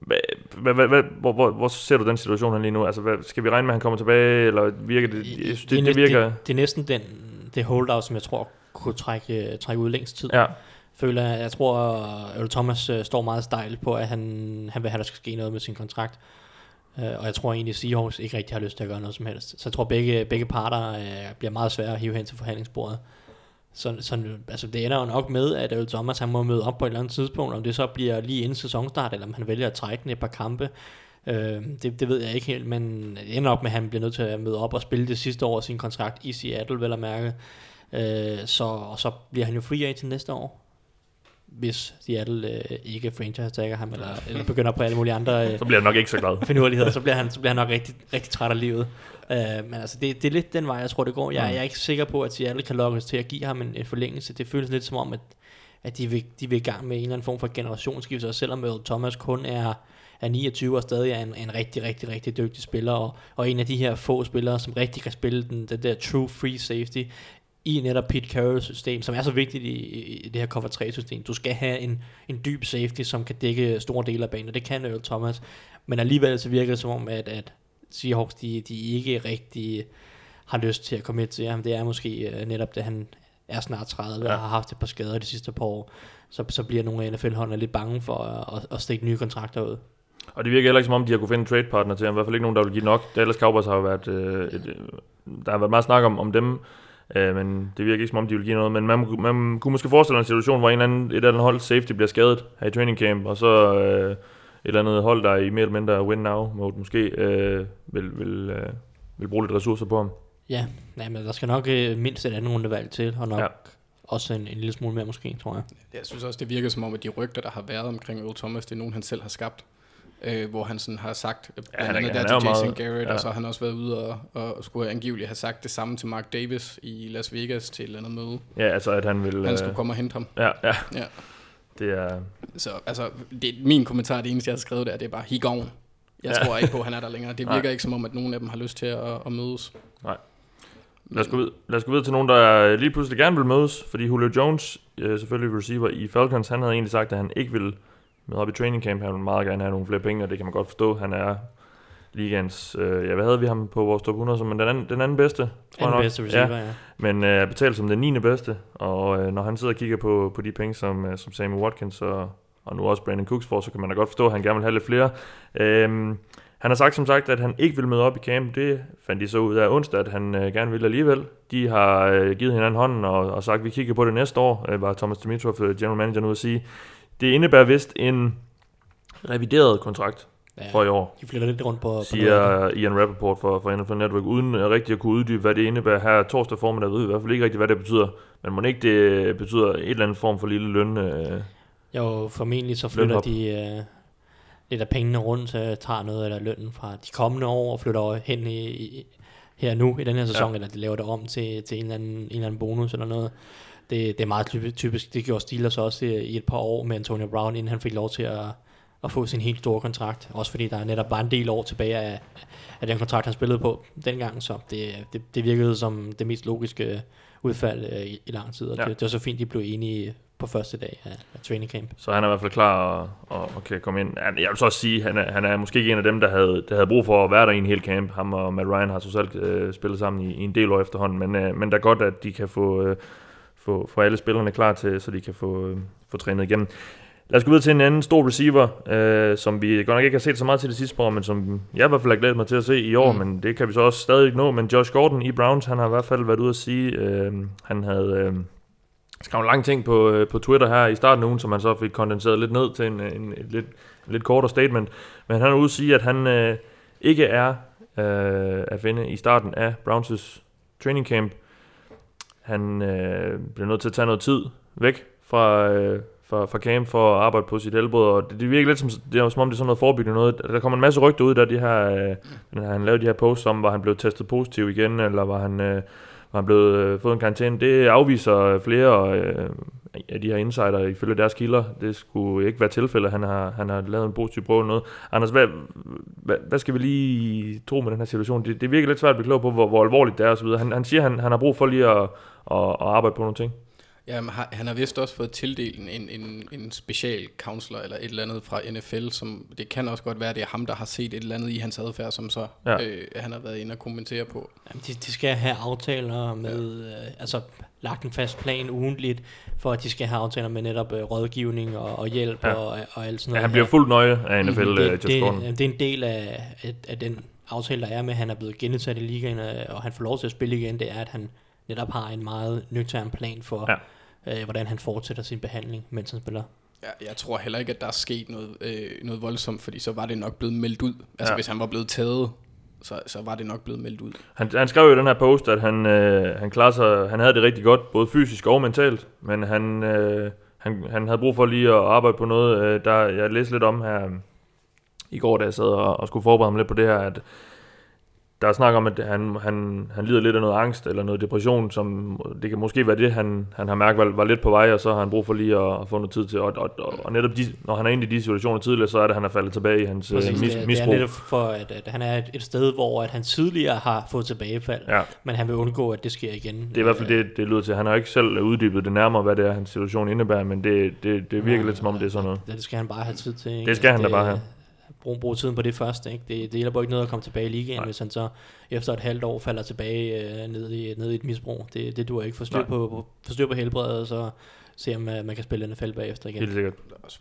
Hvad, hvad, hvad, hvad, hvor, hvor, hvor ser du den situation her lige nu? Altså, hvad, skal vi regne med, at han kommer tilbage, eller virker det? Jeg synes, det, det, det virker...
Det, det er næsten den, det holdout, som jeg tror kunne trække, trække ud længst tid.
Ja,
Føler, jeg jeg tror, at Earl Thomas øh, står meget stejl på, at han, han vil have, at der skal ske noget med sin kontrakt. Øh, og jeg tror egentlig, at Seahawks ikke rigtig har lyst til at gøre noget som helst. Så jeg tror, at begge, begge parter øh, bliver meget svære at hive hen til forhandlingsbordet. Så, så altså, det ender jo nok med, at Earl Thomas han må møde op på et eller andet tidspunkt, om det så bliver lige inden sæsonstart, eller om han vælger at trække den et par kampe. Øh, det, det ved jeg ikke helt, men ender op med, at han bliver nødt til at møde op og spille det sidste år af sin kontrakt i Seattle, vel at mærke. Øh, så, og så bliver han jo free agent næste år hvis Seattle øh, ikke franchise tagger ham, eller, eller begynder på alle mulige andre øh,
så bliver jeg nok ikke så glad.
finurligheder, så bliver han, så bliver han nok rigtig, rigtig træt af livet. Uh, men altså, det, det er lidt den vej, jeg tror, det går. Jeg,
Mm.
jeg er ikke sikker på, at Seattle kan lokkes til at give ham en, en forlængelse. Det føles lidt som om, at, at de, vil, de vil i gang med en eller anden form for generationsskifte, og selvom Earl Thomas kun er, er 29 og stadig er en, en rigtig, rigtig, rigtig dygtig spiller, og, og en af de her få spillere, som rigtig kan spille den, den der true free safety, i netop Pete Carrolls system, som er så vigtigt i, i, det her cover 3 system. Du skal have en, en dyb safety, som kan dække store dele af banen, og det kan Earl Thomas. Men alligevel så virker det som om, at, at Seahawks, de, de ikke rigtig har lyst til at komme ind til ham. Det er måske uh, netop det, han er snart 30 ja.
Ja.
og har haft et par skader de sidste par år. Så, så bliver nogle af NFL-holdene lidt bange for at, at, at stikke nye kontrakter ud.
Og det virker heller ikke som om, de har kunne finde en trade partner til ham. I hvert fald ikke nogen, der vil give nok. Dallas Cowboys har jo været... Øh, et, øh, der har været meget snak om, om dem, øh, men det virker ikke som om, de vil give noget. Men man, man kunne måske forestille sig en situation, hvor en eller anden, et eller andet hold safety bliver skadet her i training camp, og så øh, et eller andet hold, der er i mere eller mindre win now mode måske, øh, vil, vil, øh, vil bruge lidt ressourcer på ham.
Ja, ja men der skal nok øh, mindst et andet rundevalg til, og nok ja.
Ja.
også en, en lille smule mere måske, tror jeg.
Jeg synes også, det virker som om, at de rygter, der har været omkring Earl Thomas, det er nogen, han selv har skabt. Øh, hvor han sådan har sagt, øh, blandt
han er-
andet
han
der
er
til Jason
meget-
Garrett,
ja.
og så har han også været ude og, og skulle angiveligt have sagt det samme til Mark Davis i Las Vegas til et eller andet møde.
Ja, altså at han vil...
Han
Øh,
skulle komme og hente ham.
ja, ja,
Ja.
det er...
Så altså, det, min kommentar, det eneste, jeg har skrevet der, det er bare, he gone. Jeg
Ja.
tror ikke på, at han er der længere. Det
Nej.
virker ikke som om, at nogen af dem har lyst til at, at mødes.
Nej. Lad os, gå ud, lad os gå videre til nogen, der lige pludselig gerne vil mødes, fordi Julio Jones, øh, selvfølgelig receiver i Falcons, han havde egentlig sagt, at han ikke ville med op i training camp. Han ville meget gerne have nogle flere penge, og det kan man godt forstå. Han er ligands, øh, ja, hvad havde vi ham på vores top 100 som den anden, den anden bedste? tror jeg
Den
nok.
bedste receiver, ja. ja.
Men øh, betalt som den 9. bedste, og øh, når han sidder og kigger på, på de penge, som, øh, som Sammy Watkins og, og nu også Brandon Cooks får, så kan man da godt forstå, at han gerne vil have lidt flere. Øhm, Han har sagt som sagt, at han ikke vil møde op i camp. Det fandt de så ud af onsdag, at han øh, gerne ville alligevel. De har øh, givet hinanden hånden og, og sagt, at vi kigger på det næste år, øh, var Thomas Dimitrov, øh, general manager, nu at sige. Det indebærer vist en revideret kontrakt
Ja,
for i år,
de flytter lidt rundt på, på
siger Ian Rappaport for, for NFL Network, uden øh, rigtig at kunne uddybe, hvad det indebærer her torsdag formiddag, ved i hvert fald ikke rigtig, hvad det betyder. Men må ikke det betyder et eller andet form for lille løn? Øh,
Jo, formentlig så flytter
Lønhop.
de øh, lidt af pengene rundt, så tager noget af lønnen fra de kommende år og flytter hen i, i her nu i den her sæson, ja. eller de laver det om til, til en, eller anden, en eller anden bonus eller noget. Det, det er meget typisk. Det gjorde Steelers også i, et par år med Antonio Brown, inden han fik lov til at, at få sin helt store kontrakt. Også fordi der netop var en del år tilbage af, af den kontrakt, han spillede på dengang, så det, det, det virkede som det mest logiske udfald øh, i, i lang tid, og
Ja.
det, det var så fint, de blev enige på første dag af, af training camp.
Så han er i hvert fald klar og, og, og kan komme ind. Jeg vil så også sige, at han er, han er måske ikke en af dem, der havde, der havde brug for at være der i en hel camp. Ham og Matt Ryan har totalt øh, spillet sammen i, i en del år efterhånden, men, øh, men der er godt, at de kan få, øh, få, få alle spillerne klar til, så de kan få, øh, få trænet igennem. Lad os gå videre til en anden stor receiver, øh, som vi godt nok ikke har set så meget til det sidste år, men som jeg i hvert fald har glædet mig til at se i år, mm. men det kan vi så også stadig nå. Men Josh Gordon i Browns, han har i hvert fald været ude at sige, øh, han havde... Øh, skrev en lang ting på, øh, på Twitter her i starten af ugen, som han så fik kondenseret lidt ned til en, en, en lidt, en lidt kortere statement. Men han er ude at sige, at han øh, ikke er øh, at finde i starten af Browns' training camp. Han øh, bliver nødt til at tage noget tid væk fra, øh, fra, fra camp for at arbejde på sit helbred, og det, det virker lidt som, det er, som om det er sådan noget forebyggende noget. Der kommer en masse rygter ud, der de her, øh, han lavede de her posts om, var han blevet testet positiv igen, eller var han... Øh, var han blevet øh, fået en karantæne. Det afviser flere øh, af de her insider ifølge deres kilder. Det skulle ikke være tilfældet, han har, han har lavet en positiv prøve eller noget. Anders, hvad, hvad, hvad skal vi lige tro med den her situation? Det, det virker lidt svært at blive klog på, hvor, hvor alvorligt det er osv. Han, han siger, han, han har brug for lige at, at, at arbejde på nogle ting.
Har- han har vist også fået tildelt en, en, en special counselor eller et eller andet fra NFL, som det kan også godt være, det er ham, der har set et eller andet i hans adfærd, som så
Ja.
ja. øh, han har været inde og kommentere på.
Jamen, de, de skal have aftaler med, ja. øh, altså lagt en fast plan ugentligt, for at de skal have aftaler med netop øh, rådgivning og, og hjælp
Ja.
ja. og, og alt sådan
Ja,
noget.
han bliver fuldt nøje af NFL,
Mhm,
det,
det,
Josh
det,
Gordon.
det er en del af, af, af den aftale, der er med, at han er blevet genindsat i ligaen, øh, og han får lov til at spille igen, det er, at han netop har en meget nøgtern plan for,
Ja.
øh, hvordan han fortsætter sin behandling, mens han spiller.
Ja, jeg tror heller ikke, at der er sket noget, øh, noget voldsomt, fordi så var det nok blevet meldt ud. Altså
Ja.
ja. hvis han var blevet taget, så, så var det nok blevet meldt ud.
Han, han skrev jo i den her post, at han, øh, han, klarede sig, han havde det rigtig godt, både fysisk og mentalt, men han, øh, han, han havde brug for lige at arbejde på noget. Øh, der, jeg læste lidt om her øh, i går, da jeg sad og, og skulle forberede mig lidt på det her, at der er snak om, at han, han, han lider lidt af noget angst eller noget depression, som det kan måske være det, han, han har mærket var, var lidt på vej, og så har han brug for lige at, at få noget tid til. Og, og, og, og netop de, når han er inde i de situationer tidligere, så er det, at han er faldet tilbage i hans øh,
Præcis,
mis,
det,
misbrug.
Det er netop for, at, at han er et, sted, hvor at han tidligere har fået tilbagefald,
Ja.
men han vil undgå, at det sker igen.
Det er i hvert fald det, det lyder til. Han har ikke selv uddybet det nærmere, hvad det er, hans situation indebærer, men det, det, det virker lidt som om, det er sådan noget.
Ja, det skal han bare have tid til. Ikke?
Det skal han da bare have.
Brug, brug tiden på det første. Ikke? Det, det hjælper ikke noget at komme tilbage i ligaen,
Nej.
hvis han så efter et halvt år falder tilbage øh, ned, i, ned i et misbrug. Det, det duer ikke. Forstyr
Nej.
på, på, forstyr på helbredet, og så se om uh, man kan spille NFL bagefter igen.
Helt sikkert.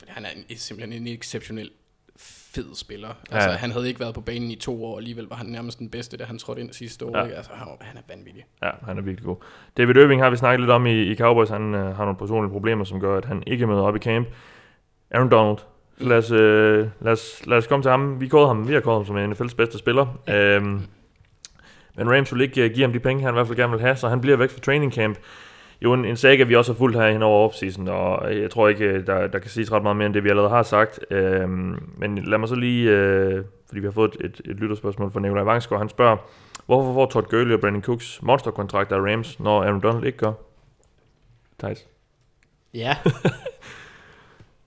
Han er en, simpelthen en exceptionel fed spiller.
Ja.
Altså, han havde ikke været på banen i to år, og alligevel var han nærmest den bedste, da han trådte ind sidste år.
Ja.
Ikke? Altså, han er vanvittig.
Ja, han er virkelig god. David Irving har vi snakket lidt om i, i Cowboys. Han øh, har nogle personlige problemer, som gør, at han ikke møder op i camp. Aaron Donald. Lad os, øh, lad, os, lad os komme til ham. Vi, kårede ham, vi har kåret ham som en NFL's bedste spiller. Ja. Øhm, men Rams vil ikke øh, give ham de penge, han i hvert fald gerne vil have, så han bliver væk fra training camp. Jo, en, en saga, vi også har fulgt her hen over offseason, og jeg tror ikke, øh, der, der kan siges ret meget mere end det, vi allerede har sagt. Øhm, men lad mig så lige, øh, fordi vi har fået et, et, et lytterspørgsmål fra Nikolaj Vangsgaard, han spørger, hvorfor får Todd Gurley og Brandon Cooks monsterkontrakter af Rams, når Aaron Donald ikke gør? Thijs.
Ja.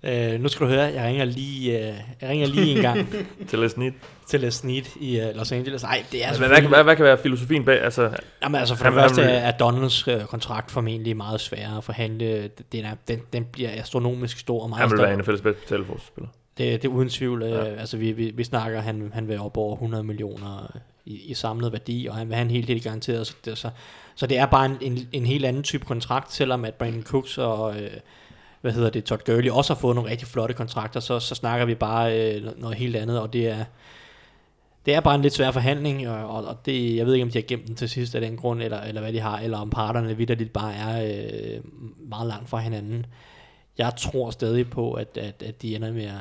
øh, nu skal du høre, jeg ringer lige, øh, jeg ringer lige en gang
Til Les Need.
til Les Snead i øh, Los Angeles. Nej, det er
Altså, hvad, hvad, kan- hvad, hvad kan være filosofien bag? Altså,
Jamen altså for det første
han-
er Donalds øh, kontrakt formentlig meget sværere at forhandle. Den, er, den, den bliver astronomisk stor og meget
han vil
større.
være NFL's bedste betaleforspiller.
Det, det er uden tvivl. Øh,
Ja.
Altså vi, vi, vi snakker, han, han vil op over 100 millioner i, i samlet værdi, og han vil have en helt helt garanteret. Så det, så, så det er bare en, en, en helt anden type kontrakt, selvom at Brandon Cooks og øh, hvad hedder det, Todd Gurley også har fået nogle rigtig flotte kontrakter, så, så snakker vi bare øh, noget helt andet, og det er det er bare en lidt svær forhandling, og, og, det, jeg ved ikke, om de har gemt den til sidst af den grund, eller, eller hvad de har, eller om parterne vidderligt bare er øh, meget langt fra hinanden. Jeg tror stadig på, at, at, at de ender med at,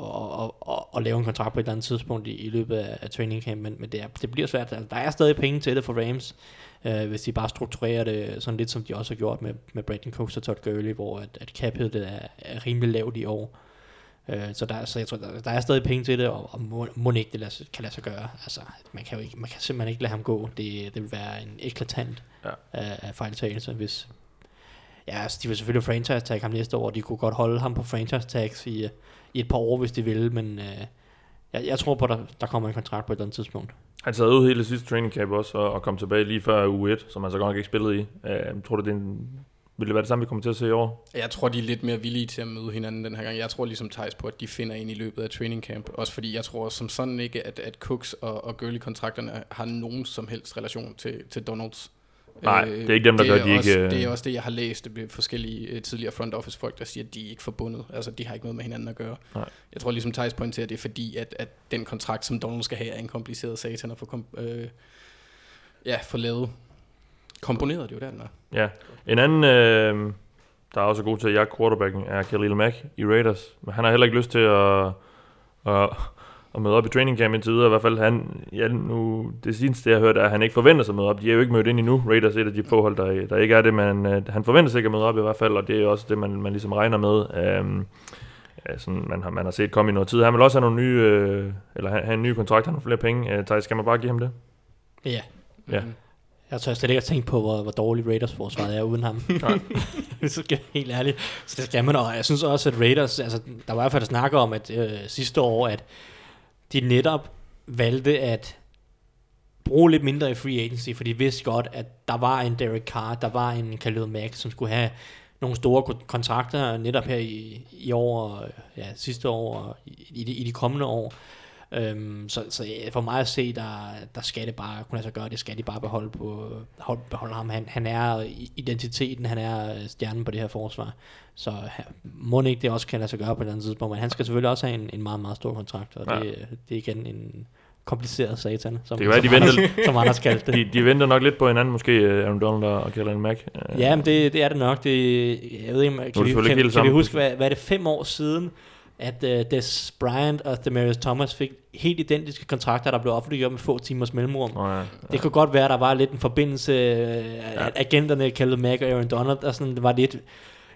at, at, at, at lave en kontrakt på et eller andet tidspunkt i, i løbet af, af training camp, men, men det, er, det bliver svært. Altså, der er stadig penge til det for Rams, øh, hvis de bare strukturerer det sådan lidt, som de også har gjort med, med Brandon Cooks og Todd Gurley, hvor at, at cap er, er rimelig lavt i år. Øh, så, der, så jeg tror, der, der er stadig penge til det, og, og må, må ikke det lade, kan lade sig gøre. Altså, man kan, jo ikke, man kan simpelthen ikke lade ham gå. Det, det vil være en eklatant
Ja.
af fejltagelse, hvis... Ja, altså, de vil selvfølgelig franchise tag ham næste år, og de kunne godt holde ham på franchise tags i, i et par år, hvis de ville, men øh, jeg, jeg tror på, at der, der kommer en kontrakt på et eller andet tidspunkt.
Han sad ud hele sidste training camp også, og, og kom tilbage lige før uge 1, som han så godt nok ikke spillede i. Uh, tror du, det er en, vil det være det samme, vi kommer til at se i år?
Jeg tror, de er lidt mere villige til at møde hinanden den her gang. Jeg tror ligesom Thijs på, at de finder en i løbet af training camp. Også fordi jeg tror som sådan ikke, at, at Cooks og, og Gurley-kontrakterne har nogen som helst relation til, til Donalds.
Nej, det er ikke dem, der gør, de
også,
ikke, øh,
Det er også det, jeg har læst det forskellige uh, tidligere front office folk, der siger, at de er ikke forbundet. Altså, de har ikke noget med hinanden at gøre.
Nej.
Jeg tror ligesom Thijs pointerer, at det er fordi, at, at den kontrakt, som Donald skal have, er en kompliceret satan at få, kom, øh, ja, få lavet. Komponeret, det er jo der, den er.
Ja. En anden, øh, der er også god til at jagte quarterbacken, er Khalil Mack i Raiders. Men han har heller ikke lyst til at, at, at møde op i training camp indtil videre. I hvert fald, han, ja, nu, det seneste, jeg har hørt, er, at han ikke forventer sig at møde op. De er jo ikke mødt ind endnu. Raiders er et af de forhold, der, der ikke er det, men øh, han forventer sig ikke at møde op i hvert fald, og det er også det, man, man ligesom regner med. Um, ja, sådan, man, har, man har set komme i noget tid. Han vil også have nogle nye, øh, eller have, have en ny kontrakt, han har flere penge. Uh, Thijs, skal man bare give ham det?
Ja.
Ja.
Mhm.
Jeg tør slet ikke at tænke på, hvor, hvor dårlig Raiders forsvaret er uden ham. Hvis jeg helt ærligt. Så det skal man, og jeg synes også, at Raiders, altså, der var i hvert fald snakker om, at øh, sidste år, at de netop valgte at bruge lidt mindre i free agency, for de vidste godt, at der var en Derek Carr, der var en Khalil Mack, som skulle have nogle store kontrakter netop her i, i år, ja, sidste år og i, i, de, i de kommende år. Øhm, så, så for mig at se, der, der skal det bare kunne sig gøre, det skal de bare beholde, på, hold, beholde ham. Han, han er identiteten, han er øh, stjernen på det her forsvar. Så må ikke det også kan lade sig gøre på et eller andet tidspunkt, men han skal selvfølgelig også have en, en meget, meget stor kontrakt, og
Ja.
det, det er igen en kompliceret satan, som,
Det kan være,
som,
de venter-
Anders, som Anders kaldte det.
De, de venter nok lidt på hinanden, måske øh, Aaron Donald og Khalil Mack. Øh,
Ja, men det, det er det nok. Det, jeg ved ikke, kan, vi,
selvfølgelig
kan,
helt
kan vi huske, hvad, hvad er det fem år siden, at uh, Des Bryant og Demarius Thomas fik helt identiske kontrakter, der blev offentliggjort med få timers mellemrum.
Nå, ja.
Det kunne godt være, der var lidt en forbindelse, at agenterne kaldte Mac og Aaron Donald, og sådan, det var lidt,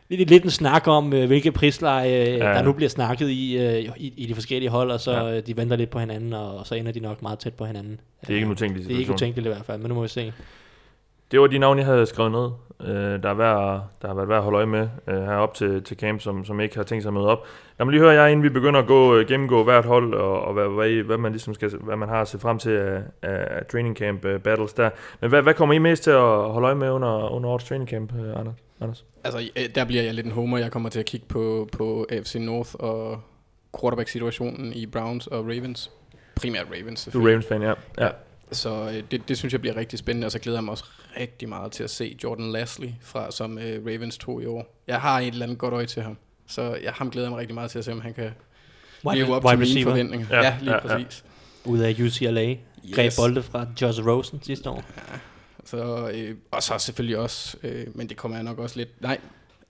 lidt, lidt en snak om, øh, hvilke prisleje, øh,
Ja.
der nu bliver snakket i, øh, i, i de forskellige hold, og så
Ja.
de venter lidt på hinanden, og så ender de nok meget tæt på hinanden.
Det er ikke en utænkelig
Det er ikke
situation.
utænkeligt i hvert fald, men nu må vi se.
Det var de navne, jeg havde skrevet ned. Øh, der, er værd, der har været værd at holde øje med øh, herop til, til camp, som, som ikke har tænkt sig at møde op. Lad mig lige høre jer, inden vi begynder at gå, øh, gennemgå hvert hold, og, og hvad, hvad, hvad, man ligesom skal, hvad man har at se frem til af, af training camp uh, battles der. Men hvad, hvad kommer I mest til at holde øje med under, under årets training camp, Anders? Anders?
Altså, der bliver jeg lidt en homer. Jeg kommer til at kigge på, på AFC North og quarterback-situationen i Browns og Ravens. Primært Ravens,
Du er. Ravens-fan, ja. ja.
Så øh, det, det synes jeg bliver rigtig spændende, og så glæder jeg mig også rigtig meget til at se Jordan Lasley, fra, som øh, Ravens tog i år. Jeg har et eller andet godt øje til ham, så jeg ham glæder jeg mig rigtig meget til at se, om han kan leve op til mine forventninger.
Ja,
Ja, ja lige
ja,
ja,
ja.
præcis.
Ud af UCLA. Greb bolde fra Josh Rosen sidste år.
Så, øh, og så selvfølgelig også, øh, men det kommer jeg nok også lidt... Nej,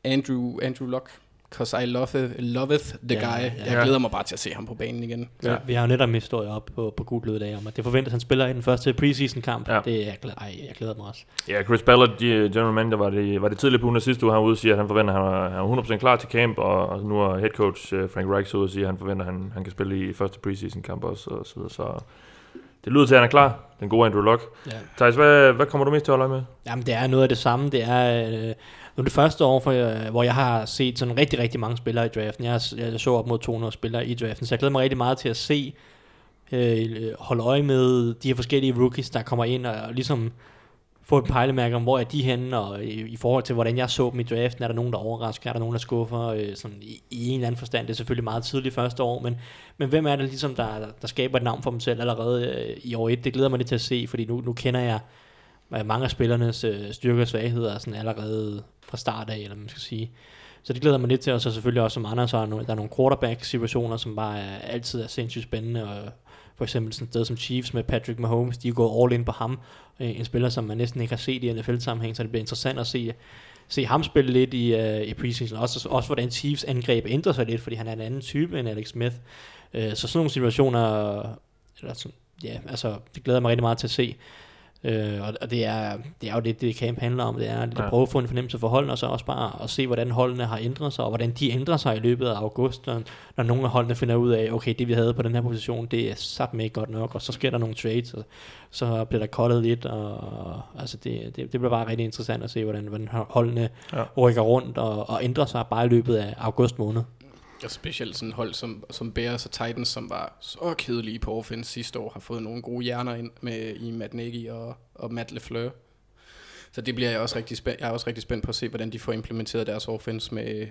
Andrew, Andrew Luck, cause I love it, loveth the
Ja,
guy.
ja.
Jeg glæder mig bare til at se ham på banen igen.
Ja.
Ja.
Vi har jo netop en historie op på, på Gud i dag om, at det forventes, at han spiller i den første preseason kamp.
Ja.
Det, jeg, glæder, ej, jeg glæder mig også.
Ja, Chris Ballard, de- general manager, var det, var det tidligere på ugen sidste uge, han ude siger, at han forventer, at han er, han er 100% klar til camp, og, nu er head coach uh, Frank Reich ude og siger, at han forventer, at han, han kan spille i første preseason kamp også, og så videre. Så det lyder til, at han er klar, den gode Andrew Luck.
Ja.
Thijs, hvad, hvad kommer du mest til at holde med?
Jamen, det er noget af det samme. Det er øh, nu er det første år, for, hvor jeg har set sådan rigtig, rigtig mange spillere i draften. Jeg, har- jeg så op mod 200 spillere i draften, så jeg glæder mig rigtig meget til at se, øh, holde øje med de her forskellige rookies, der kommer ind, og, og ligesom få et pejlemærke om, hvor er de henne, og i, i forhold til, hvordan jeg så dem i draften, er der nogen, der overrasker, er der nogen, der skuffer, øh, sådan i, i en eller anden forstand. Det er selvfølgelig meget tidligt første år, men, men hvem er det ligesom, der, der skaber et navn for dem selv allerede øh, i år 1? Det glæder mig lidt til at se, fordi nu, nu kender jeg øh, mange af spillernes øh, styrker og svagheder sådan allerede fra start af, eller man skal sige. Så det glæder mig lidt til, og så selvfølgelig også som andre, så er der nogle, er nogle quarterback-situationer, som bare er, altid er sindssygt spændende, og For eksempel sådan et sted som Chiefs med Patrick Mahomes, de går all in på ham. Øh, en spiller, som man næsten ikke har set i NFL-sammenhæng, så det bliver interessant at se, se ham spille lidt i, øh, i preseason. Også, også hvordan Chiefs angreb ændrer sig lidt, fordi han er en anden type end Alex Smith. Øh, så sådan nogle situationer, eller sådan, ja, altså, det glæder jeg mig rigtig meget til at se. Øh, og, og det, er, det er jo det, det camp handler om. Det er at
Ja.
prøve at få en fornemmelse for holdene, og så også bare at se, hvordan holdene har ændret sig, og hvordan de ændrer sig i løbet af august, når, når nogle af holdene finder ud af, okay, det vi havde på den her position, det er sat ikke godt nok, og så sker der nogle trades, og så bliver der cuttet lidt, og, og altså det, det, det bliver bare rigtig interessant at se, hvordan, hvordan holdene
ja.
rykker rundt og, og ændrer sig bare i løbet af august måned.
Og specielt sådan hold som, som Bears og Titans, som var så kedelige på offense sidste år, har fået nogle gode hjerner ind med i Matt Nagy og, og Matt LeFleur. Så det bliver jeg også rigtig spændt. Jeg er også rigtig spændt på at se, hvordan de får implementeret deres offense med,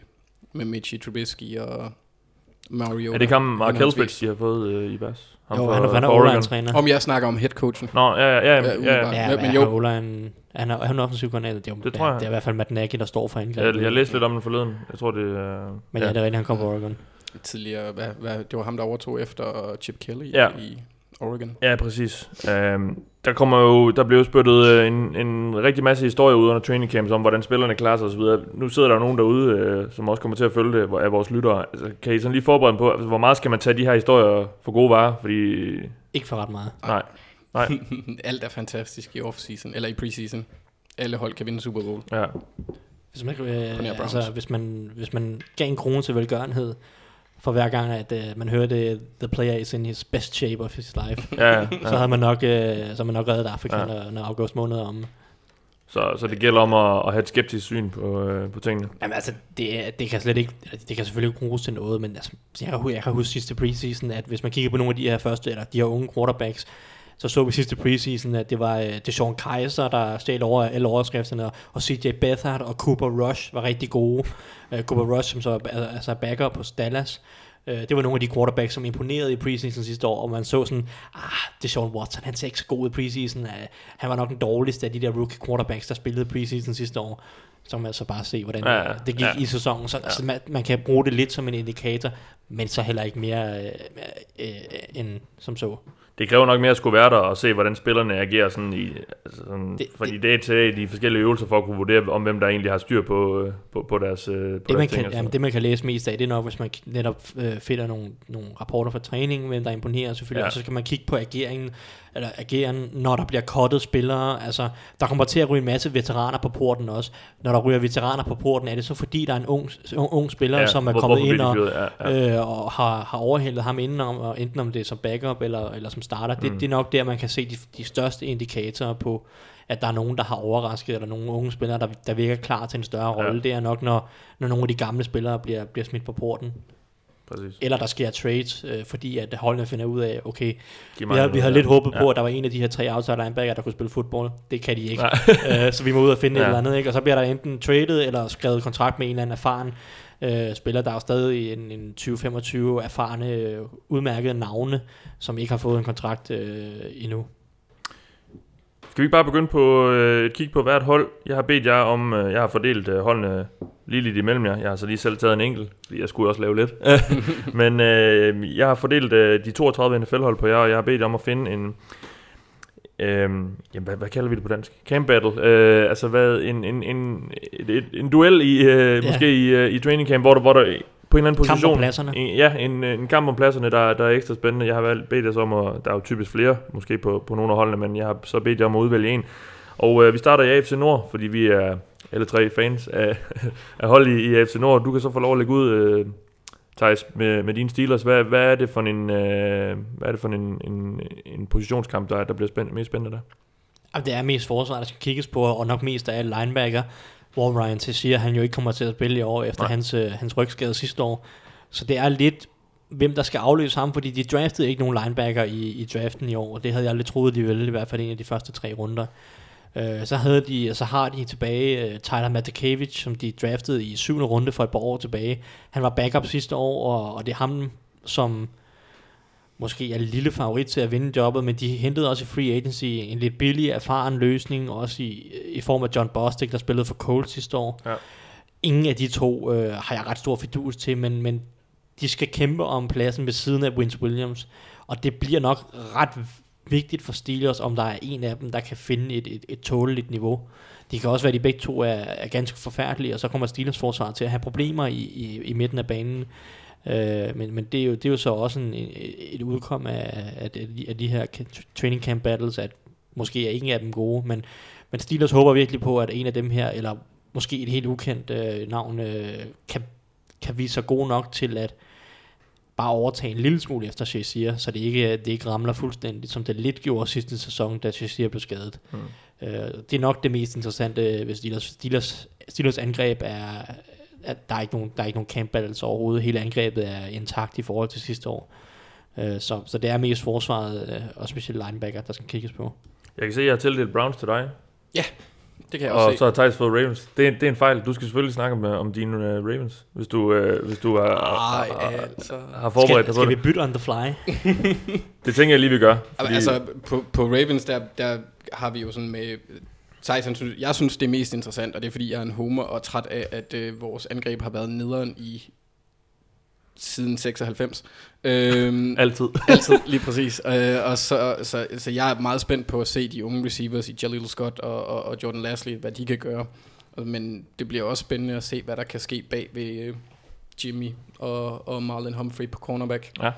med Mitchie Trubisky og Mario.
Er det ikke ham, Mark. Helfrich, de har fået øh, i bas? Ham
Jo,
fra-
han er, han er
Oregon.
O-line-træner.
Om jeg snakker om headcoachen.
Nå, ja, ja, ja,
Ja,
ja, ja,
umiddelbart.
Ja,
men
men,
jo.
Jo. Han er, han er offensiv koordinator. Det, er,
Det tror jeg.
Det er i hvert fald Matt Nagy, der står for
Jeg,
angrebet.
jeg læste lidt om den forleden. Jeg tror, det er...
Men ja, det er rigtigt, han kom fra Oregon.
Tidligere, hvad, hvad, det var ham, der overtog efter Chip Kelly
Ja.
i Oregon.
Ja, præcis. Um, der kommer jo, der blev jo spyttet øh, en, en rigtig masse historier ud under training camps om, hvordan spillerne klarer sig osv. Nu sidder der jo nogen derude, øh, som også kommer til at følge det af vores lyttere. Altså, kan I sådan lige forberede dem på, altså, hvor meget skal man tage de her historier for gode varer? Fordi,
Ikke for ret meget.
nej, nej,
Alt er fantastisk i offseason, eller i preseason. Alle hold kan vinde Super Bowl.
ja.
Hvis man, øh, altså, hvis, man, hvis man gav en krone til velgørenhed, for hver gang, at øh, man hørte, the player is in his best shape of his life,
ja, ja.
så havde man nok, øh, så man nok reddet Afrika,
Ja.
når, når august måned er om.
Så, så det gælder om at, at have et skeptisk syn på, øh, på tingene.
Jamen altså, det, det kan slet ikke, altså, det kan selvfølgelig ikke bruges til noget, men altså, jeg, kan, jeg kan huske sidste preseason, at hvis man kigger på nogle af de her første, eller de her unge quarterbacks, så så vi sidste preseason, at det var uh, Deshaun Kaiser, der stjal over alle overskrifterne, og CJ Beathard og Cooper Rush var rigtig gode. Uh, Cooper Rush, som så er altså er backup på Dallas, uh, det var nogle af de quarterbacks, som imponerede i preseason sidste år, og man så sådan, ah, Deshaun Watson, han ser ikke så god i preseason. Uh, han var nok den dårligste af de der rookie quarterbacks, der spillede preseason sidste år. Så man altså bare se, hvordan
Ja,
ja, det gik
ja.
i sæsonen. Så, ja. så man, man kan bruge det lidt som en indikator, men så heller ikke mere øh, øh, end som så.
Det kræver nok mere at skulle være der og se, hvordan spillerne agerer sådan i, altså sådan, det,
Det-
fordi det er til de forskellige øvelser for at kunne vurdere, om hvem der egentlig har styr på, øh, på, på deres, øh, på
Det
deres
man,
ting.
kan, jamen, det man kan læse mest af, det er nok, hvis man netop øh, finder nogle, nogle rapporter fra træningen, hvem der imponerer selvfølgelig,
ja.
og så skal man kigge på ageringen, eller ageren, når der bliver kottet spillere. Altså, der kommer til at ryge en masse veteraner på porten også. Når der ryger veteraner på porten, er det så fordi, der er en ung, ung, ung spiller, ja, som er
hvor-
kommet ind og?
Ja, ja.
øh, og har, har overhældet ham indenom, og enten om det er som backup eller, eller som starter. Det,
Mm.
det er nok der, man kan se de, de største indikatorer på, at der er nogen, der har overrasket, eller nogle unge spillere, der, der virker klar til en større rolle.
Ja.
Det er nok, når, når nogle af de gamle spillere bliver, bliver smidt på porten.
Præcis.
Eller der sker trades, øh, fordi at holdene finder ud af, okay, vi har, vi har lidt håbet på,
Ja.
at der var en af de her tre outside linebacker, der kunne spille fodbold. Det kan de ikke. Øh, så vi må ud og finde. Ja. et eller andet, ikke? Og så bliver der enten traded, eller skrevet kontrakt med en eller anden erfaren øh, spiller. Der er jo stadig en, en 20-25 erfarne, øh, udmærkede navne, som ikke har fået en kontrakt øh, endnu.
Skal vi ikke bare begynde på øh, et kig på hvert hold? Jeg har bedt jer om, øh, jeg har fordelt øh, holdene lige lidt imellem jer. Jeg har så lige selv taget en enkelt, fordi jeg skulle også lave lidt. Men øh, jeg har fordelt øh, de 32 NFL-hold på jer, og jeg har bedt jer om at finde en... Øh, jamen, hvad, hvad kalder vi det på dansk? Camp battle. Øh, altså hvad, en, en, en, et, en duel i, øh,
Ja.
måske i, øh, i training camp, hvor der, hvor der på en eller anden
Kamp
position...
om pladserne.
En, ja, en, en kamp om pladserne, der, der er ekstra spændende. Jeg har valgt, bedt så om, at, der er jo typisk flere, måske på, på nogle af holdene, men jeg har så bedt jer om at udvælge en. Og øh, vi starter i AFC Nord, fordi vi er alle tre fans af, af hold i, i AFC Nord. Du kan så få lov at lægge ud, øh, Thijs, med, med dine Steelers. Hvad, hvad er det for en, øh, hvad er det for en, en, en positionskamp, der, der bliver spænd, mest spændende der?
Det er mest forsvar, der skal kigges på, og nok mest af alle linebacker, hvor Ryan at han jo ikke kommer til at spille i år, efter
Nej.
hans, øh, hans rygskade sidste år. Så det er lidt, hvem der skal afløse ham, fordi de draftede ikke nogen linebacker i, i draften i år, og det havde jeg aldrig troet, de ville, i hvert fald en af de første tre runder. Øh, så, havde de, så har de tilbage uh, Tyler Matakevich, som de draftede i syvende runde for et par år tilbage. Han var backup sidste år, og, og det er ham, som måske er lille favorit til at vinde jobbet, men de hentede også i free agency en lidt billig, erfaren løsning, også i, i form af John Bostic, der spillede for Colts sidste år.
Ja.
Ingen af de to øh, har jeg ret stor fidus til, men, men de skal kæmpe om pladsen ved siden af Vince Williams. Og det bliver nok ret vigtigt for Steelers, om der er en af dem, der kan finde et, et, et tåleligt niveau. Det kan også være, at de begge to er, er ganske forfærdelige, og så kommer Steelers forsvar til at have problemer i, i, i midten af banen. Øh, men, men det, er jo, det er jo så også en, et udkom af, af, de, af de her training camp battles, at måske er ingen af dem gode, men, men Steelers håber virkelig på, at en af dem her, eller måske et helt ukendt øh, navn, øh, kan, kan vise sig god nok til at bare overtage en lille smule efter Shazier, så det ikke, det ikke ramler fuldstændigt, som det lidt gjorde sidste sæson, da Shazier blev skadet. Mm. Øh, det er nok det mest interessante hvis Steelers, Steelers, Steelers angreb er, at der er ikke nogen, der er ikke nogen camp battles overhovedet. Hele angrebet er intakt i forhold til sidste år. Øh, så, så det er mest forsvaret, øh, og specielt linebacker, der skal kigges på.
Jeg kan se, at jeg har tildelt Browns til dig.
Ja, det kan jeg
og
også se.
så har Thijs fået Ravens. Det er, det er en fejl. Du skal selvfølgelig snakke om, om dine uh, Ravens, hvis du, uh, hvis du har,
Ej,
har,
altså.
har forberedt dig på
skal vi bytte on the fly?
Det tænker jeg lige, vi gør.
Fordi... Altså, på, på Ravens, der, der har vi jo sådan med... Synes, jeg synes, det er mest interessant, og det er fordi, jeg er en homer og træt af, at øh, vores angreb har været nederen i siden 96. Øhm,
Altid.
altid, lige præcis. Øh, og så, så, så jeg er meget spændt på at se de unge receivers i Jalil Scott og, og, og Jordan Lasley, hvad de kan gøre. Men det bliver også spændende at se, hvad der kan ske bag ved øh, Jimmy og, og Marlon Humphrey på cornerback.
Ja.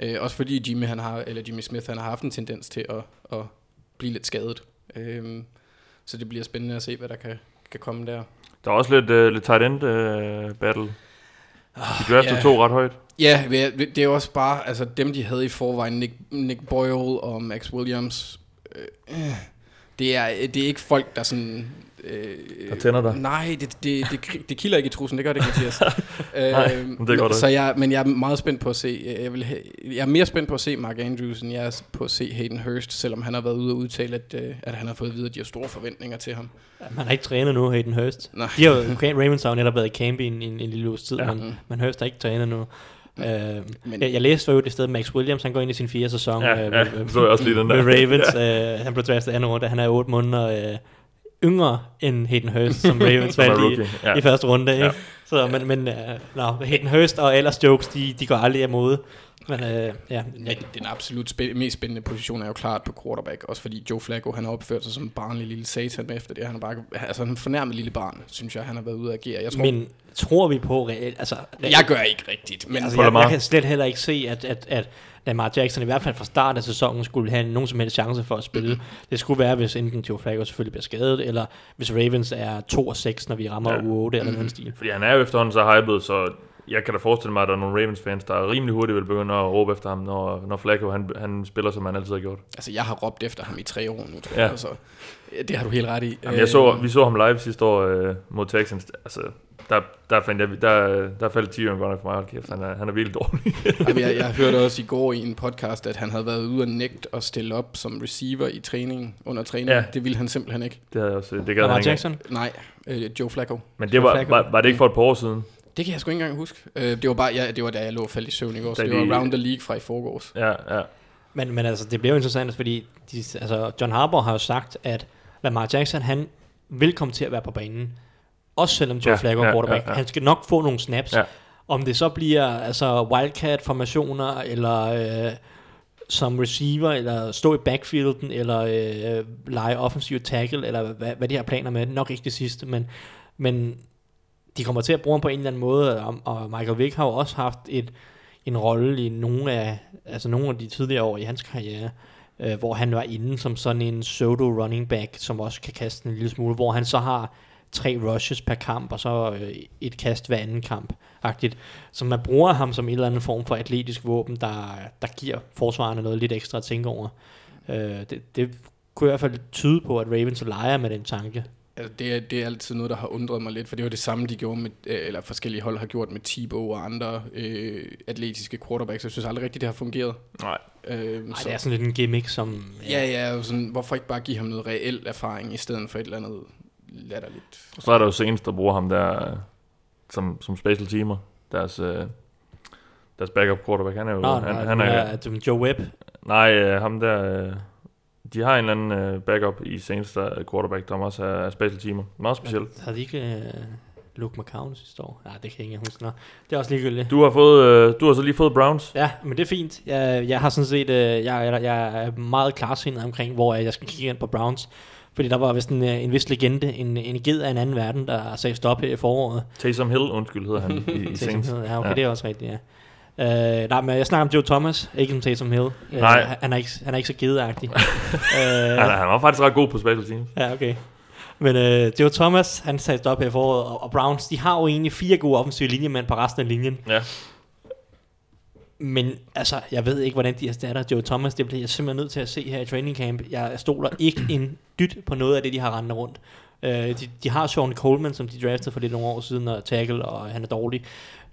Øh, også fordi Jimmy, han har, eller Jimmy Smith han har haft en tendens til at, at blive lidt skadet. Øh, så det bliver spændende at se, hvad der kan, kan komme der.
Der er også lidt, uh, lidt tight end uh, battle. De draftede
ja.
to ret højt.
Ja, det er jo også bare, altså dem de havde i forvejen, Nick, Nick Boyle og Max Williams, øh, det, er, det er ikke folk, der sådan... Øh,
Der tænder dig.
Nej, det, det, det, det kilder ikke i trussen, det gør det ikke, Mathias.
Nej,
øh,
men det er godt
så jeg, men jeg er meget spændt på at se, jeg, vil, jeg er mere spændt på at se Mark Andrews, end jeg er på at se Hayden Hurst, selvom han har været ude og udtale, at, øh, at han har fået at vide, at de har store forventninger til ham.
Man har ikke trænet nu, Hayden Hurst.
Nej.
De har jo, Ravens har jo netop været i camp i en, en, en lille uges tid, ja.
Mm.
men, men Hurst har ikke trænet nu. Øh,
Men-
jeg, jeg læste for øvrigt et sted, Max Williams, han går ind i sin fjerde sæson
Ja,
øh,
ja,
med,
så jeg også lige den der.
med Ravens. øh, han blev draftet anden runde, han er 8 måneder øh, yngre end Hayden Hurst, som Ravens valgte i,
ja.
i første runde. Ikke?
Ja.
Så, men men uh, no, Hayden Hurst og ellers jokes, de, de går aldrig af mode. Men uh, ja,
Ja, den absolut spæ- mest spændende position er jo klart på quarterback, også fordi Joe Flacco, han har opført sig som en barnlig lille satan efter det. Han er bare, altså en fornærmet lille barn, synes jeg, han har været ude at agere. Jeg tror,
men tror vi på reelt? Altså,
jeg gør ikke rigtigt, men
Altså, jeg, jeg kan slet heller ikke se, at, at, at Lamar Jackson i hvert fald fra start af sæsonen skulle have nogen som helst chance for at spille. Det skulle være, hvis enten Joe Flacco selvfølgelig bliver skadet, eller hvis Ravens er 2 og 6, når vi rammer
Ja.
u 8 eller noget stil.
Fordi han er jo efterhånden så hyped, så jeg kan da forestille mig, at der er nogle Ravens-fans, der rimelig hurtigt vil begynde at råbe efter ham, når, når Flacco han, han spiller, som han altid har gjort.
altså, jeg har råbt efter ham i tre år nu, tror
Ja.
jeg. Altså, det har du helt ret i.
Jamen, jeg så,
Øh,
vi så ham live sidste år øh, mod Texans. Altså, der, der, fandt jeg, der, der faldt Tyrion godt nok for mig. Hold kæft, han er, han er virkelig dårlig.
Jamen, jeg, jeg hørte også i går i en podcast, at han havde været ude og nægt at stille op som receiver i træning, under træning.
Ja.
Ja. Det ville han simpelthen ikke.
det havde jeg også, det gad han
Lamar
ikke.
Jackson?
Nej, øh, Joe Flacco.
Men det var, var, var, det ikke for et par år siden?
Det kan jeg sgu ikke engang huske. Øh, det var bare, ja, det var da jeg lå og faldt i søvn i går, så det var Round the League fra i forgårs.
Ja, ja.
Men, men altså, det bliver jo interessant, fordi de, altså, John Harbaugh har jo sagt, at Lamar Jackson, han vil komme til at være på banen. Også selvom Joe
ja,
Flacco er
ja,
quarterback.
ja, ja.
Han skal nok få nogle snaps.
Ja.
Om det så bliver altså wildcat-formationer, eller øh, som receiver, eller stå i backfielden, eller øh, lege offensiv tackle, eller hvad, hvad de har planer med. Nok ikke det sidste, men, men de kommer til at bruge ham på en eller anden måde, og, og Michael Vick har jo også haft et, en rolle i nogle af, altså nogle af de tidligere år i hans karriere, øh, hvor han var inde som sådan en pseudo running back, som også kan kaste en lille smule, hvor han så har tre rushes per kamp, og så øh, et kast hver anden kamp, agtigt. Så man bruger ham som en eller anden form for atletisk våben, der, der giver forsvarerne noget lidt ekstra at tænke over. Øh, det, det kunne i hvert fald tyde på, at Ravens leger med den tanke.
Altså, det, er, det er altid noget, der har undret mig lidt, for det var det samme, de gjorde med, øh, eller forskellige hold har gjort med Tebow og andre øh, atletiske quarterbacks. Jeg synes aldrig rigtigt, det har fungeret.
Nej.
Øh,
Ej, det er sådan lidt en gimmick, som...
Ja, ja, og sådan, hvorfor ikke bare give ham noget reel erfaring, i stedet for et eller andet latterligt.
Så er der jo senest, der bruger ham der øh, som, som special teamer. Deres, øh, deres backup quarterback. Han er jo...
Nå,
han,
han,
han er,
er, er Joe Webb.
Nej, øh, ham der... Øh, de har en eller anden øh, backup i seneste quarterback, der også er special teamer. Meget specielt.
Har de ikke... Øh, Luke McCown sidste år. Nej, det kan jeg ikke huske. Nå, det er også ligegyldigt.
Du har, fået, øh, du har så lige fået Browns.
Ja, men det er fint. Jeg, jeg har sådan set, øh, jeg, jeg, jeg er meget klarsindet omkring, hvor jeg skal kigge ind på Browns. Fordi der var vist en, øh, en vis legende, en, en ged af en anden verden, der sagde stop her i foråret.
Taysom Hill, undskyld, hedder han i, i Saints.
Hill. Ja, okay,
ja.
det er også rigtigt, ja. Uh, nej, men jeg snakker om Joe Thomas, ikke om Taysom Hill. Uh,
Nej.
Han er ikke, han er ikke så gedeagtig. uh,
Han, han var faktisk ret god på special teams.
Ja, okay. Men øh, Joe Thomas, han sagde stop her i foråret, og, og Browns, de har jo egentlig fire gode offensive linjemænd på resten af linjen.
Ja.
Men altså, jeg ved ikke, hvordan de erstatter Joe Thomas. Det bliver jeg simpelthen nødt til at se her i training camp. Jeg stoler ikke en dyt på noget af det, de har rendt rundt. Uh, de, de har Sean Coleman, som de draftede for lidt nogle år siden, og tackle, og han er dårlig.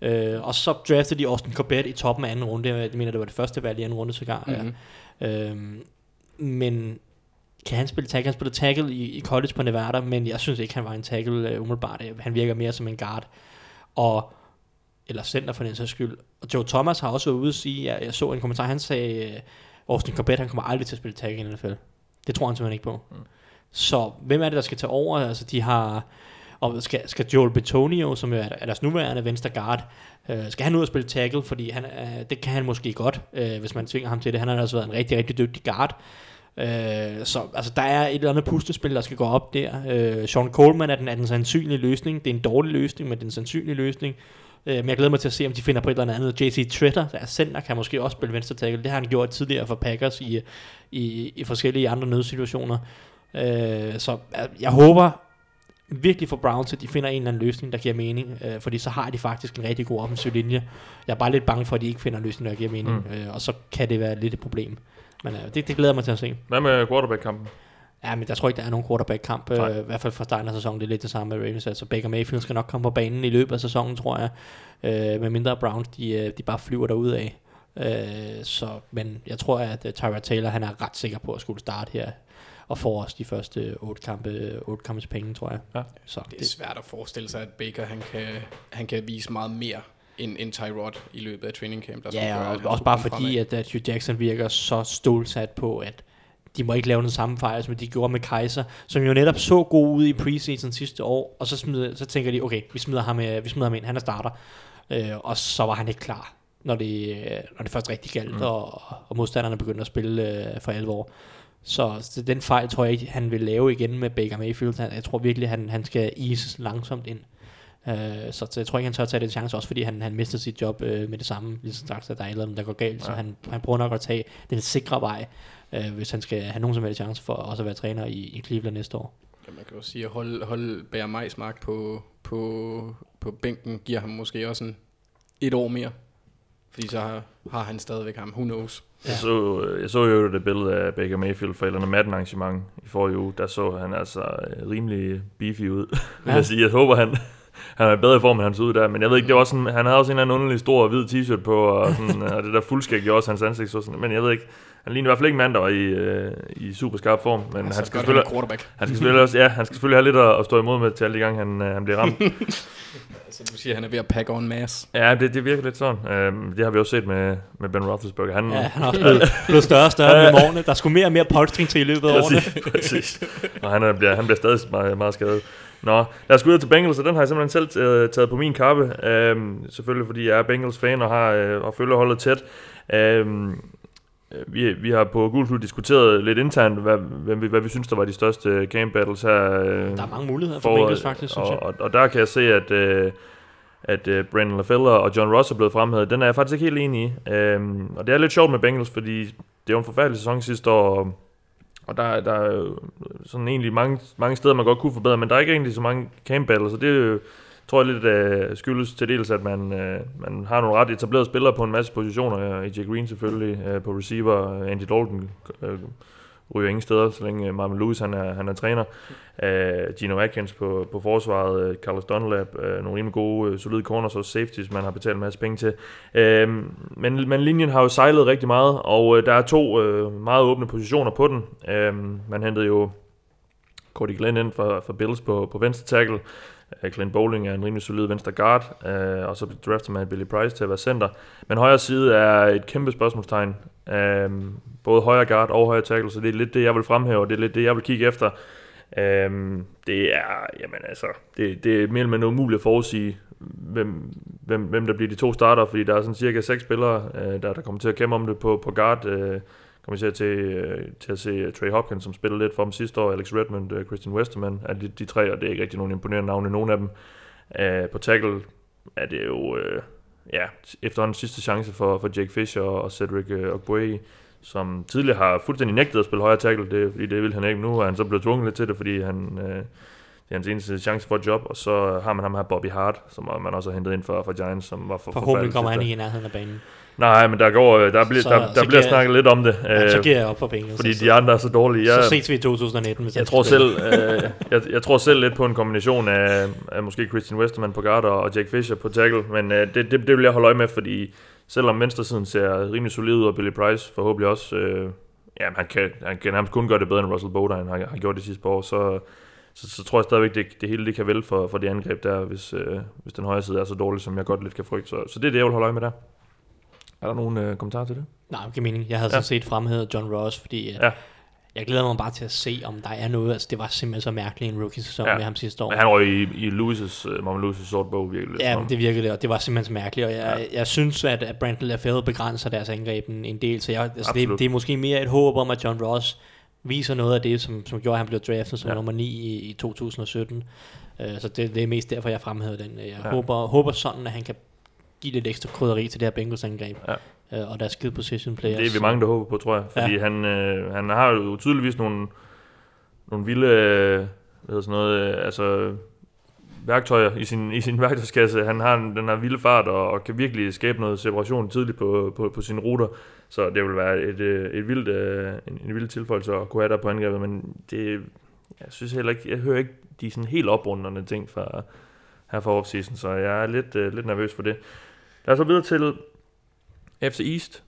Uh, og så draftede de Austin Corbett i toppen af anden runde. Jeg mener, det var det første valg i anden runde sågar.
Mhm.
Ja. Uh, men kan han spille tackle? Han spillede tackle i, i college på Nevada, men jeg synes ikke, han var en tackle uh, umiddelbart. Han virker mere som en guard. Og eller center for den sags skyld. Og Joe Thomas har også været ude at sige, jeg, jeg så en kommentar, han sagde, uh, Austin Corbett, han kommer aldrig til at spille tackle i NFL. Det tror han simpelthen ikke på. Mm. Så hvem er det, der skal tage over? Altså, de har... Og skal, skal Joel Betonio, som jo er, er deres nuværende venstre guard, øh, skal han ud og spille tackle, fordi han, øh, det kan han måske godt, øh, hvis man tvinger ham til det. Han har også været en rigtig, rigtig dygtig guard. Øh, så altså, der er et eller andet puslespil, der skal gå op der. Øh, Sean Coleman er den, er den sandsynlige løsning. Det er en dårlig løsning, men det er en sandsynlig løsning. Øh, men jeg glæder mig til at se, om de finder på et eller andet. JC Tretter, der er center, kan måske også spille venstre tackle. Det har han gjort tidligere for Packers i, i, i forskellige andre nødsituationer. Øh, så øh, jeg håber virkelig for Browns, at de finder en eller anden løsning, der giver mening, øh, fordi så har de faktisk en rigtig god offensiv linje. Jeg er bare lidt bange for, at de ikke finder en løsning, der giver mening,
Mm.
øh, og så kan det være lidt et problem. Men øh, det, det glæder jeg mig til at se.
Hvad med quarterback-kampen?
Ja, men jeg tror ikke, der er nogen quarterback-kamp,
Nej.
øh, i hvert fald fra starten af sæsonen. Det er lidt det samme med Ravens. Altså Baker Mayfield skal nok komme på banen i løbet af sæsonen, tror jeg. Øh, med mindre Browns, de, øh, de bare flyver derud af. Øh, så, men jeg tror, at uh, Tyra Taylor, han er ret sikker på at skulle starte her og får også de første otte kampe, otte kampes penge, tror jeg.
Ja.
Så
Det er svært at forestille sig, at Baker han kan, han kan vise meget mere end, end Tyrod i løbet af training camp. Der
Ja,
gøre,
og også bare fordi, at, at Hugh Jackson virker så stålsat på, at de må ikke lave den samme fejl, som de gjorde med Kaiser, som jo netop så god ud i preseason sidste år, og så, smider, så tænker de, okay, vi smider ham, øh, vi smider ham ind, han er starter. Øh, og så var han ikke klar, når det, øh, når det først rigtig galt, mm. og, og modstanderne begyndte at spille øh, for alvor. Så, så den fejl tror jeg ikke, han vil lave igen med Baker Mayfield. Han, jeg tror virkelig, han, han skal eases langsomt ind. Uh, så, så jeg tror ikke, han tør tage den chance, også fordi han, han mister sit job uh, med det samme, lige så straks, at der er et eller andet, der går galt. Ja. Så han, han prøver nok at tage den sikre vej, uh, hvis han skal have nogen som helst chance for også at være træner i, i Cleveland næste år.
Ja, man kan jo sige, at hold, hold Bager Majsmark på, på, på bænken giver ham måske også en, et år mere. Fordi så har, har han stadigvæk ham. Who knows?
Jeg, så, jeg så jo det billede af Baker Mayfield fra et eller andet Madden arrangement i forrige uge. Der så han altså øh, rimelig beefy ud. Ja. jeg, sige. jeg håber, han, han er i bedre form, end han så ud der. Men jeg ved ikke, det var sådan, han havde også en eller anden underlig stor hvid t-shirt på, og, sådan, og det der fuldskæg gjorde også hans ansigt. Så sådan, men jeg ved ikke, han ligner i hvert fald ikke en mand, der var i, øh, i super skarp form. Men
Altså,
han, skal selvfølgelig,
han er quarterback.
han skal selvfølgelig også, ja, han skal selvfølgelig have lidt at, at stå imod med til alle de gange, han, øh, han bliver ramt.
Altså, du siger, at han er ved at pack on mass.
ja, det, det virker lidt sådan. Øhm, det har vi også set med, med Ben Roethlisberger. Han,
Ja, han er også blevet, blevet større og større med årene. Der skulle mere og mere polstring til i løbet af årene.
Præcis. Og han, er, bliver, han bliver stadig meget, meget skadet. Nå, lad os gå videre til Bengals, og den har jeg simpelthen selv øh, taget på min kappe. Øhm, selvfølgelig fordi jeg er Bengals-fan og har øh, og følger holdet tæt. Øhm, vi, vi har på Gulklub diskuteret lidt internt, hvad, hvad, vi, hvad vi synes, der var de største camp battles her. Øh,
Der er mange muligheder for. Bengals faktisk, synes
og,
jeg.
og, og der kan jeg se, at, øh, at øh, Brandon LaFella og John Ross er blevet fremhævet. Den er jeg faktisk ikke helt enig i. Øhm, og det er lidt sjovt med Bengals, fordi det er jo en forfærdelig sæson sidste år, og, og der, der er sådan egentlig mange, mange steder, man godt kunne forbedre, men der er ikke egentlig så mange camp battles, så det er jo, tror jeg lidt øh, skyldes til dels, at man, øh, man har nogle ret etablerede spillere på en masse positioner. Øh, AJ Green selvfølgelig øh, på receiver, øh, Andy Dalton øh, ryger ingen steder, så længe øh, Marvin Lewis han er, han er træner. Øh, Gino Atkins på, på forsvaret, øh, Carlos Dunlap, øh, nogle rimelig gode, øh, solide corners og safeties, man har betalt en masse penge til. Øh, men, men linjen har jo sejlet rigtig meget, og øh, der er to øh, meget åbne positioner på den. Øh, man hentede jo Cody Glenn ind for, for Bills på, på venstre tackle. Øh, Clint Bowling er en rimelig solid venstre guard, uh, og så drafter man Billy Price til at være center. Men højre side er et kæmpe spørgsmålstegn. Uh, både højre guard og højre tackle, så det er lidt det, jeg vil fremhæve, og det er lidt det, jeg vil kigge efter. Øhm, det er, jamen altså, det, det er mere eller mindre umuligt at forudsige, hvem, hvem, hvem der bliver de to starter, fordi der er sådan cirka seks spillere, øh, der, der kommer til at kæmpe om det på, på guard. Øh, kommer til at, til, øh, til at se Trey Hopkins, som spillede lidt for dem sidste år, Alex Redmond, øh, Christian Westerman, er de, de tre, og det er ikke rigtig nogen imponerende navne, nogen af dem. Øh, på tackle er det jo, øh, ja, efterhånden sidste chance for, for Jake Fisher og Cedric øh, Ogbuehi, som tidligere har fuldstændig nægtet at spille højre tackle, det, fordi det vil han ikke. Nu er han så blevet tvunget lidt til det, fordi han, øh, det er hans eneste chance for et job, og så har man ham her Bobby Hart, som man også har hentet ind for, for Giants, som var for
Forhåbentlig kommer han ikke i nærheden af banen.
Nej, men der, går, øh, der, bliver,
Så-
der, der
så
bliver
giver-
snakket lidt om det.
Ja, så
øh,
giver jeg op for penge.
fordi
så,
de andre er så dårlige.
så,
Jeg,
så ses vi i 2019. Hvis
jeg
han
tror selv, øh, jeg, jeg tror selv lidt på en kombination af, af måske Christian Westerman på guard og Jake Fisher på tackle, men øh, det, det, det vil jeg holde øje med, fordi selvom venstresiden ser rimelig solid ud, og Billy Price forhåbentlig også, øh, ja, han kan, han kan nærmest kun gøre det bedre end Russell Bodine har, har gjort de sidste par år, så, så, så tror jeg stadigvæk, det, det hele det kan vælge for, for det angreb der, hvis, øh, hvis den højre side er så dårlig, som jeg godt lidt kan frygte. Så, så det er det, jeg vil holde øje med der. Er der nogen øh, kommentarer til det?
Nej, det giver mening. Jeg havde
Ja.
sådan set fremhævet John Ross, fordi ja.
Ja.
jeg glæder mig bare til at se, om der er noget. Altså, det var simpelthen så mærkeligt en rookie-sæson
Ja.
med ham sidste år.
Men han røg i, i Lewis' uh, Marvin Lewis' sort bog virkelig.
Ja, men det virkede det, og det var simpelthen så mærkeligt, og jeg,
Ja.
jeg synes, at, at Brandon LaFell begrænser deres angreb en, en del, så jeg, altså det,
Absolut.
det er måske mere et håb om, at John Ross viser noget af det, som, som gjorde, at han blev draftet som
Ja.
nummer 9 i, i 2017. Uh, så det, det er mest derfor, jeg fremhævede den. Jeg
ja.
håber, håber sådan, at han kan give lidt ekstra krydderi til det her Bengals angreb.
Ja.
Uh, og deres skide position players.
Det er vi mange, der håber på, tror jeg. Fordi ja. han, øh, han har jo tydeligvis nogle, nogle vilde øh, hvad sådan noget, øh, altså, værktøjer i sin, i sin værktøjskasse. Han har en, den her vilde fart og, og kan virkelig skabe noget separation tidligt på, på, på sine ruter. Så det vil være et, øh, et vildt, øh, en, en vild tilføjelse at kunne have der på angrebet. Men det, jeg synes heller ikke, jeg hører ikke de sådan helt oprundende ting fra, her fra offseason, så jeg er lidt, øh, lidt nervøs for det. Lad os så videre til FC East.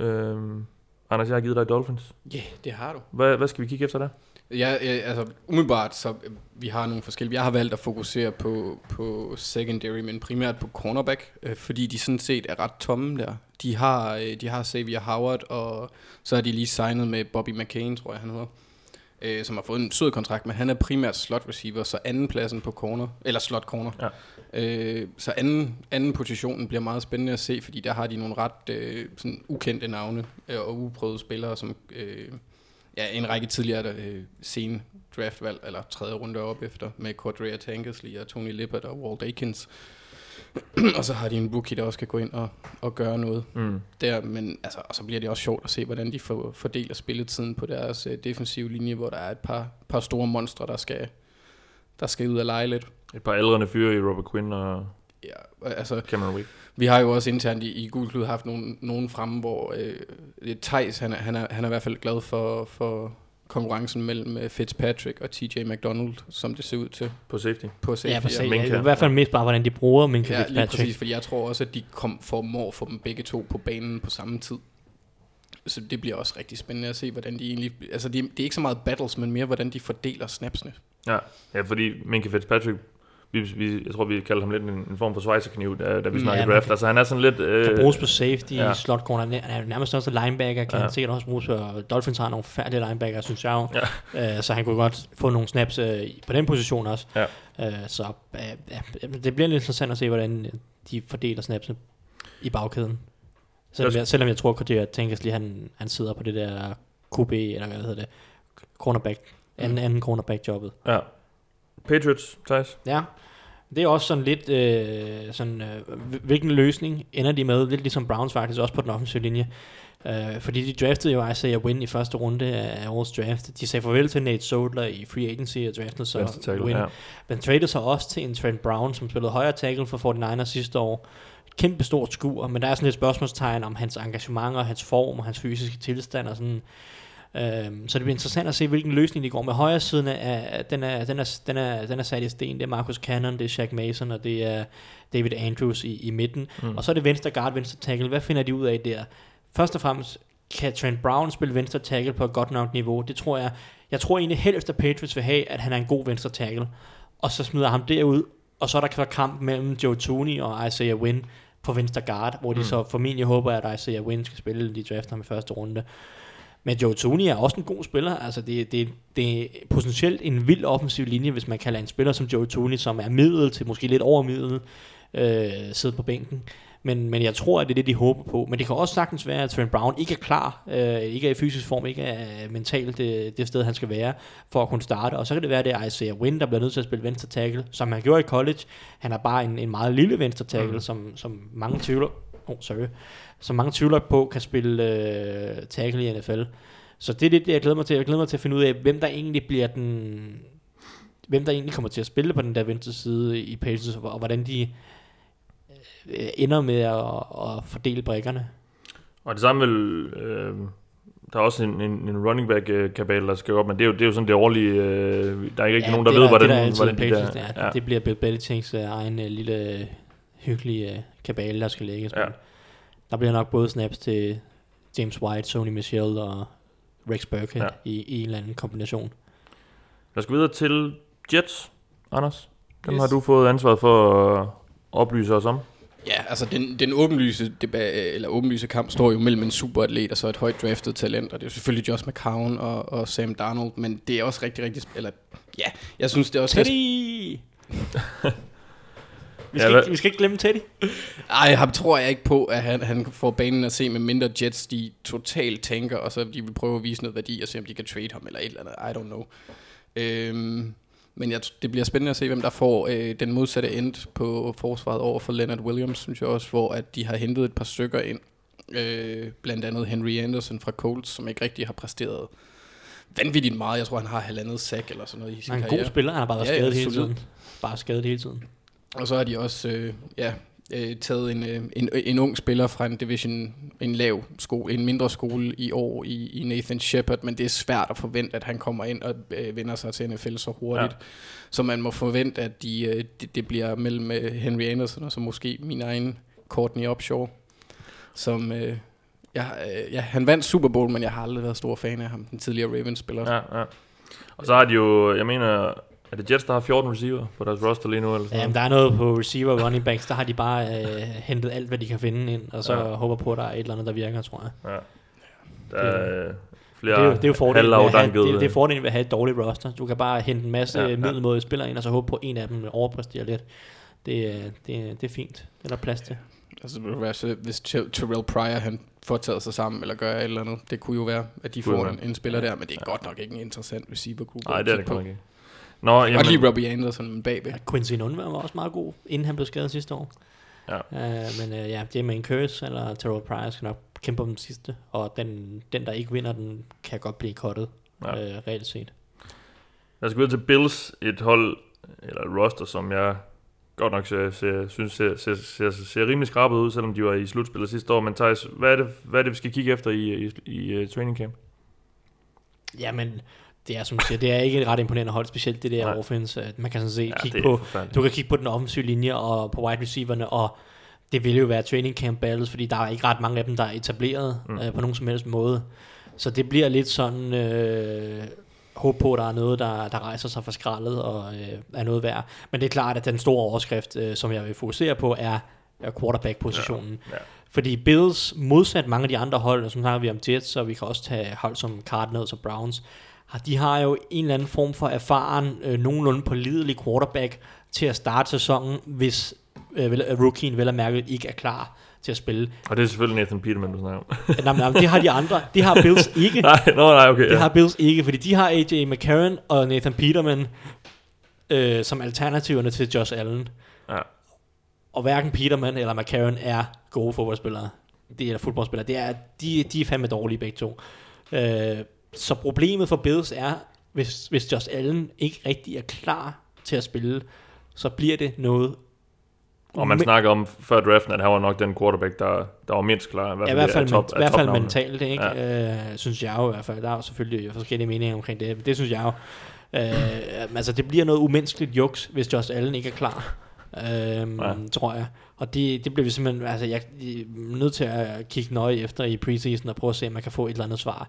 Øhm, Anders, jeg har givet dig Dolphins.
Ja, yeah, det har du.
Hvad, hvad skal vi kigge efter der?
Ja, ja, altså umiddelbart, så øh, vi har nogle forskellige. Jeg har valgt at fokusere på, på secondary, men primært på cornerback, øh, fordi de sådan set er ret tomme der. De har, øh, de har Xavier Howard, og så har de lige signet med Bobby McCain, tror jeg han hedder, øh, som har fået en sød kontrakt, men han er primært slot receiver, så anden pladsen på corner, eller slot corner.
Ja.
Øh, så anden, anden positionen bliver meget spændende at se, fordi der har de nogle ret øh, sådan ukendte navne øh, og uprøvede spillere, som... Øh, ja, en række tidligere øh, sen draftvalg, eller tredje runde op efter, med Cordrea Tankersley og Tony Lippert og Walt Akins. og så har de en rookie, der også kan gå ind og, og gøre noget
Mm.
der, men altså, og så bliver det også sjovt at se, hvordan de får, fordeler spilletiden på deres øh, defensive linje, hvor der er et par, par store monstre, der skal, der skal ud og lege lidt.
Et par aldrende fyre i Robert Quinn og
Ja, altså,
Cameron Wick.
vi har jo også internt i, i Gulklud haft nogen, nogen fremme, hvor øh, Thijs, han er, han, er, han er i hvert fald glad for, for konkurrencen mellem øh, Fitzpatrick og TJ McDonald, som det ser ud til
På safety.
på safety.
Ja, for se,
Minka.
ja, i hvert fald mest bare, hvordan de bruger Minka
Ja, lige
Fitzpatrick.
præcis, fordi jeg tror også, at de kom, formår for dem begge to på banen på samme tid. Så det bliver også rigtig spændende at se, hvordan de egentlig... Altså, det, det er ikke så meget battles, men mere, hvordan de fordeler snapsene.
Ja, ja fordi Minka Fitzpatrick, vi, vi, jeg tror, vi kalder ham lidt en, en form for svejserkniv, da, da vi
Mm,
snakkede
ja,
draft. Altså, han er sådan lidt...
kan
Øh,
bruges på safety,
ja.
slot corner. Han er nærmest også linebacker, kan
Ja.
han sikkert også bruges på. Dolphins har nogle færdige linebacker, synes jeg jo.
Ja.
Øh, så han kunne godt få nogle snaps øh, på den position også.
Ja.
Øh, så øh, ja, det bliver lidt interessant at se, hvordan øh, de fordeler snapsene i bagkæden. Selvom
Jeg-
selvom jeg tror, at Tænkes lige, han, han sidder på det der QB, eller hvad hedder det, cornerback, anden,
Mm.
anden cornerback jobbet.
ja. Patriots, Thijs.
Ja, det er også sådan lidt, øh, sådan, øh, hvil- hvilken løsning ender de med, lidt ligesom Browns faktisk, også på den offensive linje. Øh, fordi de draftede jo Isaiah Wynn i første runde af årets draft. De sagde farvel til Nate Solder i free agency og draftede så
tackle,
Wynn.
ja.
Men traded sig også til en Trent Brown, som spillede højre tackle for 49ers sidste år. Kæmpe stort skur, men der er sådan lidt spørgsmålstegn om hans engagement og hans form og hans fysiske tilstand og sådan. Øhm, så det bliver interessant at se, hvilken løsning de går med. Højre siden af, den er, den, er, den, er, den er sat i sten. Det er Marcus Cannon, det er Shaq Mason, og det er David Andrews i, i midten.
Mm.
Og så er det venstre guard, venstre tackle. Hvad finder de ud af der? Først og fremmest, kan Trent Brown spille venstre tackle på et godt nok niveau? Det tror jeg. Jeg tror egentlig helst, at Patriots vil have, at han er en god venstre tackle. Og så smider ham derud, og så er der kamp mellem Joe Tooney og Isaiah Wynn på venstre guard, hvor de
mm.
så formentlig håber, at Isaiah Wynn skal spille, de drafter ham i første runde. Men Joe Tooney er også en god spiller. Altså det, det, det er potentielt en vild offensiv linje, hvis man kan lade en spiller som Joe Tooney, som er middel til måske lidt over middel, øh, sidde på bænken. Men, men jeg tror, at det er det, de håber på. Men det kan også sagtens være, at Trent Brown ikke er klar, øh, ikke er i fysisk form, ikke er mentalt det, det sted, han skal være, for at kunne starte. Og så kan det være, at det er Isaiah Wynn, der bliver nødt til at spille venstre tackle, som han gjorde i college. Han er bare en, en meget lille venstre tackle, mm. som, som mange tvivler, oh, sorry, som mange tvivler på kan spille øh, tackle i NFL. Så det er det, jeg glæder mig til. Jeg glæder mig til at finde ud af, hvem der egentlig bliver den hvem der egentlig kommer til at spille på den der venstre side i Patriots, og, og hvordan de øh, ender med at, at fordele brækkerne.
Og det samme vil... Øh, der er også en, en, en running back øh, kabal der skal op, men det er jo, det er jo sådan det årlige... Øh, der er ikke rigtig
Ja,
nogen, der ved,
er-
hvordan...
det er altid
hvordan
en Patriots, det, er. det bliver Bill Belichicks uh, egen uh, lille hyggelige uh, kabale, der skal lægges.
Ja.
Men Der bliver nok både snaps til James White, Sony Michel og Rex Burkhead
Ja.
i, i en eller anden kombination.
Lad os gå videre til Jets, Anders. Dem
Yes.
har du fået ansvaret for at oplyse os om.
Ja, altså den, den åbenlyse, debat, eller åbenlyse kamp står jo mellem en superatlet og så et højt draftet talent, og det er jo selvfølgelig Josh McCown og, og Sam Darnold, men det er også rigtig, rigtig, sp- eller ja, jeg synes det er også...
Teddy! vi,
Ja,
skal
hvad-
ikke, vi skal ikke glemme Teddy.
Ej, ham tror jeg ikke på, at han, han får banen at se med mindre Jets, de totalt tænker, og så de vil prøve at vise noget værdi og se, om de kan trade ham eller et eller andet. I don't know. Øhm, men jeg, det bliver spændende at se, hvem der får øh, den modsatte end på forsvaret over for Leonard Williams, synes jeg også, hvor at de har hentet et par stykker ind. Øh, blandt andet Henry Anderson fra Colts, som ikke rigtig har præsteret vanvittigt meget. Jeg tror, han har halvandet sack eller sådan noget i sin
Han er en
karriere.
god spiller, han har bare været
Ja, ja,
skadet hele tiden. Bare skadet hele tiden.
Og så har de også øh, ja, øh, taget en, øh, en, en ung spiller fra en division, en lav skole, en mindre skole i år i, i Nathan Shepard, men det er svært at forvente, at han kommer ind og øh, vender sig til NFL så hurtigt. Ja. Så man må forvente, at de, øh, det, det bliver mellem øh, Henry Anderson og så måske min egen Courtney Upshaw, som... Øh, jeg, øh, ja, han vandt Super Bowl, men jeg har aldrig været stor fan af ham, den tidligere Ravens-spiller.
Ja, ja. Og så har de jo, jeg mener, er det Jets, der har 14 receiver på deres roster lige nu? Eller sådan
Jamen, der er noget på receiver og running backs, der har de bare øh, hentet alt, hvad de kan finde ind, og så
Ja.
ja. håber på, at der er et eller andet, der virker, tror jeg.
Ja. Der er øh, flere
Det er, jo, det er jo fordelen ved, at have,
halvafdankede-
det, det er fordelen ved at have et dårligt roster. Du kan bare hente en masse
Ja,
ja,
ja.
ja. spillere ind, og så håbe på, at en af dem overpræsterer lidt. Det, er- det, er- det er fint. Det er der plads til.
Altså, det kunne være, så hvis Ter- Terrell Pryor han får taget sig sammen, eller gør et eller andet, det kunne jo være, at de får en, en spiller der, men det er godt nok ikke en interessant receiver group.
Nej,
at
det er det godt ikke. Nå,
Og lige Robbie Anderson bagved.
Ja, Quincy Nunn var også meget god, inden han blev skadet sidste år.
Ja.
Uh, men uh, ja, Jermaine Curse eller Terrell Pryor skal nok kæmpe om den sidste, og den, den der ikke vinder den, kan godt blive kottet,
Ja.
uh, reelt set.
Lad os gå ud til Bills, et hold, eller et roster, som jeg godt nok ser, ser, synes ser, ser, ser, ser rimelig skrabet ud, selvom de var i slutspillet sidste år. Men Thijs, hvad er det, hvad er det vi skal kigge efter i, i, i uh, training camp?
Jamen, det er som du siger, det er ikke et ret imponerende hold, specielt det der
Nej.
Offense. Man kan sådan se,
Ja,
kigge på, du kan kigge på den offensive linje og på wide receiverne, og det vil jo være training camp battles, fordi der er ikke ret mange af dem, der er etableret
Mm.
øh, på nogen som helst måde. Så det bliver lidt sådan, øh, håb på, at der er noget, der, der rejser sig fra skraldet og øh, er noget værd. Men det er klart, at den store overskrift, øh, som jeg vil fokusere på, er, er quarterback-positionen.
Ja, ja.
Fordi Bills, modsat mange af de andre hold, og så snakker vi om Jets, og vi kan også tage hold som Cardinals og Browns, de har jo en eller anden form for erfaren, øh, nogenlunde pålidelig quarterback til at starte sæsonen, hvis øh, vel, øh, rookien vel og mærket ikke er klar til at spille.
Og det er selvfølgelig Nathan Peterman, du snakker om.
nej, nej, det har de andre. Det har Bills ikke.
nej, nå, nej, okay.
Det
ja.
har Bills ikke, fordi de har AJ McCarron og Nathan Peterman øh, som alternativerne til Josh Allen.
Ja.
Og hverken Peterman eller McCarron er gode fodboldspillere. Det er fodboldspillere. Det er, de, de er fandme dårlige begge to. Øh, så problemet for Bills er, hvis, hvis Josh Allen ikke rigtig er klar til at spille, så bliver det noget...
Og man snakker om før draften, at han var nok den quarterback, der, der var mindst klar. I
Ja, i hvert fald,
top,
men, i hvert fald mentalt, ikke? Ja. Øh, synes jeg jo i hvert fald. Der er jo selvfølgelig forskellige meninger omkring det, men det synes jeg jo. Øh, altså, det bliver noget umenneskeligt juks, hvis Josh Allen ikke er klar. Øhm,
Ja.
tror jeg. Og det, det bliver vi simpelthen, altså jeg jeg er nødt til at kigge nøje efter i preseason og prøve at se, om man kan få et eller andet svar.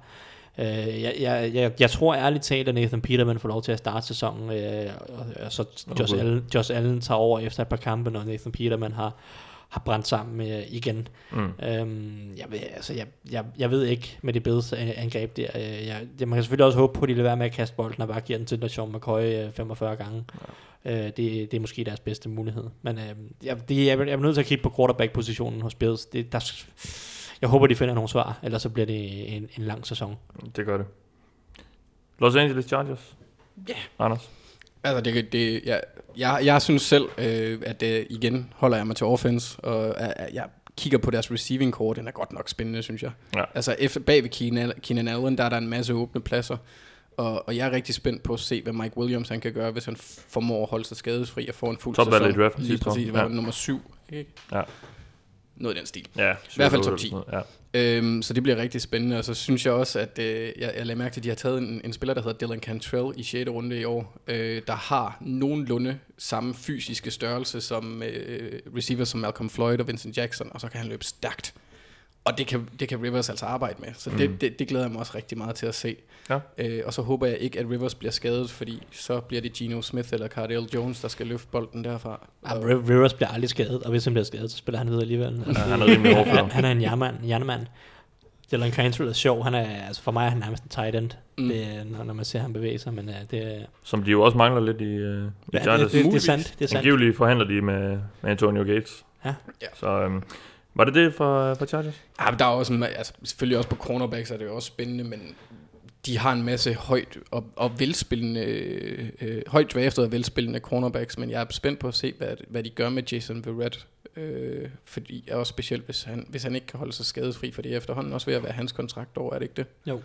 Øh, jeg, jeg, jeg, jeg tror ærligt talt, at Nathan Peterman får lov til at starte sæsonen, øh, og, og så Josh,
Okay.
Allen, Josh Allen tager over efter et par kampe, når Nathan Peterman har, har brændt sammen øh, igen.
Mm.
Øhm, jeg, ved, altså, jeg, jeg, jeg ved ikke med det Bills angreb der. Øh, jeg, jeg, man kan selvfølgelig også håbe på, at de lader være med at kaste bolden og bare giver den til LaShawn McCoy øh, 45 gange. Ja. Øh, det, det er måske deres bedste mulighed. Men øh, jeg, det, jeg, jeg er nødt til at kigge på quarterback-positionen hos Bills. Det, der, jeg håber, de finder nogle svar, ellers så bliver det en, en lang sæson.
Det gør det. Los Angeles Chargers?
Ja.
Anders?
Altså, det, det, jeg, jeg, jeg synes selv, øh, at øh, igen holder jeg mig til offense, og øh, jeg kigger på deres receiving core, den er godt nok spændende, synes jeg.
Ja.
Altså, efter, bag ved Keenan, Keenan Allen, der er der en masse åbne pladser, og, og jeg er rigtig spændt på at se, hvad Mike Williams han kan gøre, hvis han formår at holde sig skadesfri og få en fuld
Topvalg
sæson.
i draften
Lige
sidste år.
præcis,
Ja.
ja. nummer syv. Ikke?
Ja.
Noget i den stil.
Ja,
I hvert fald top 10.
Ja.
Øhm, så det bliver rigtig spændende, og så synes jeg også, at øh, jeg, jeg lader mærke til, at de har taget en, en spiller, der hedder Dylan Cantrell i 6. runde i år, øh, der har nogenlunde samme fysiske størrelse som øh, receivers som Malcolm Floyd og Vincent Jackson, og så kan han løbe stærkt. Og det kan, det kan Rivers altså arbejde med, så det,
Mm.
det, det glæder jeg mig også rigtig meget til at se.
Ja.
Øh, og så håber jeg ikke, at Rivers bliver skadet, fordi så bliver det Geno Smith eller Cardale Jones, der skal løfte bolden derfra.
Ja,
Og-
Riv- Rivers bliver aldrig skadet, og hvis han bliver skadet, så spiller han videre alligevel.
Ja, han er rimelig
han,
overflod.
han er en jernmand. jernmand. Dylan Cantrell er sjov. Han er, altså for mig er han nærmest en tight end,
Mm.
det, når, når man ser ham bevæge sig. Men uh, det, er-
Som de jo også mangler lidt i, uh, i
ja, det,
Chargers.
det, det, er sandt. Det er sandt.
Angiveligt forhandler de med, med Antonio Gates.
Ja.
Ja.
Så um, var det det for, for Chargers?
Ja, men der er også en, altså, selvfølgelig også på cornerbacks er det jo også spændende, men de har en masse højt og, og velspillende, øh, højt draftet og velspillende cornerbacks, men jeg er spændt på at se, hvad, hvad de gør med Jason Verrett, øh, fordi er også specielt, hvis han, hvis han ikke kan holde sig skadesfri, for det er efterhånden også ved at være hans kontrakt over, er det ikke det?
Jo.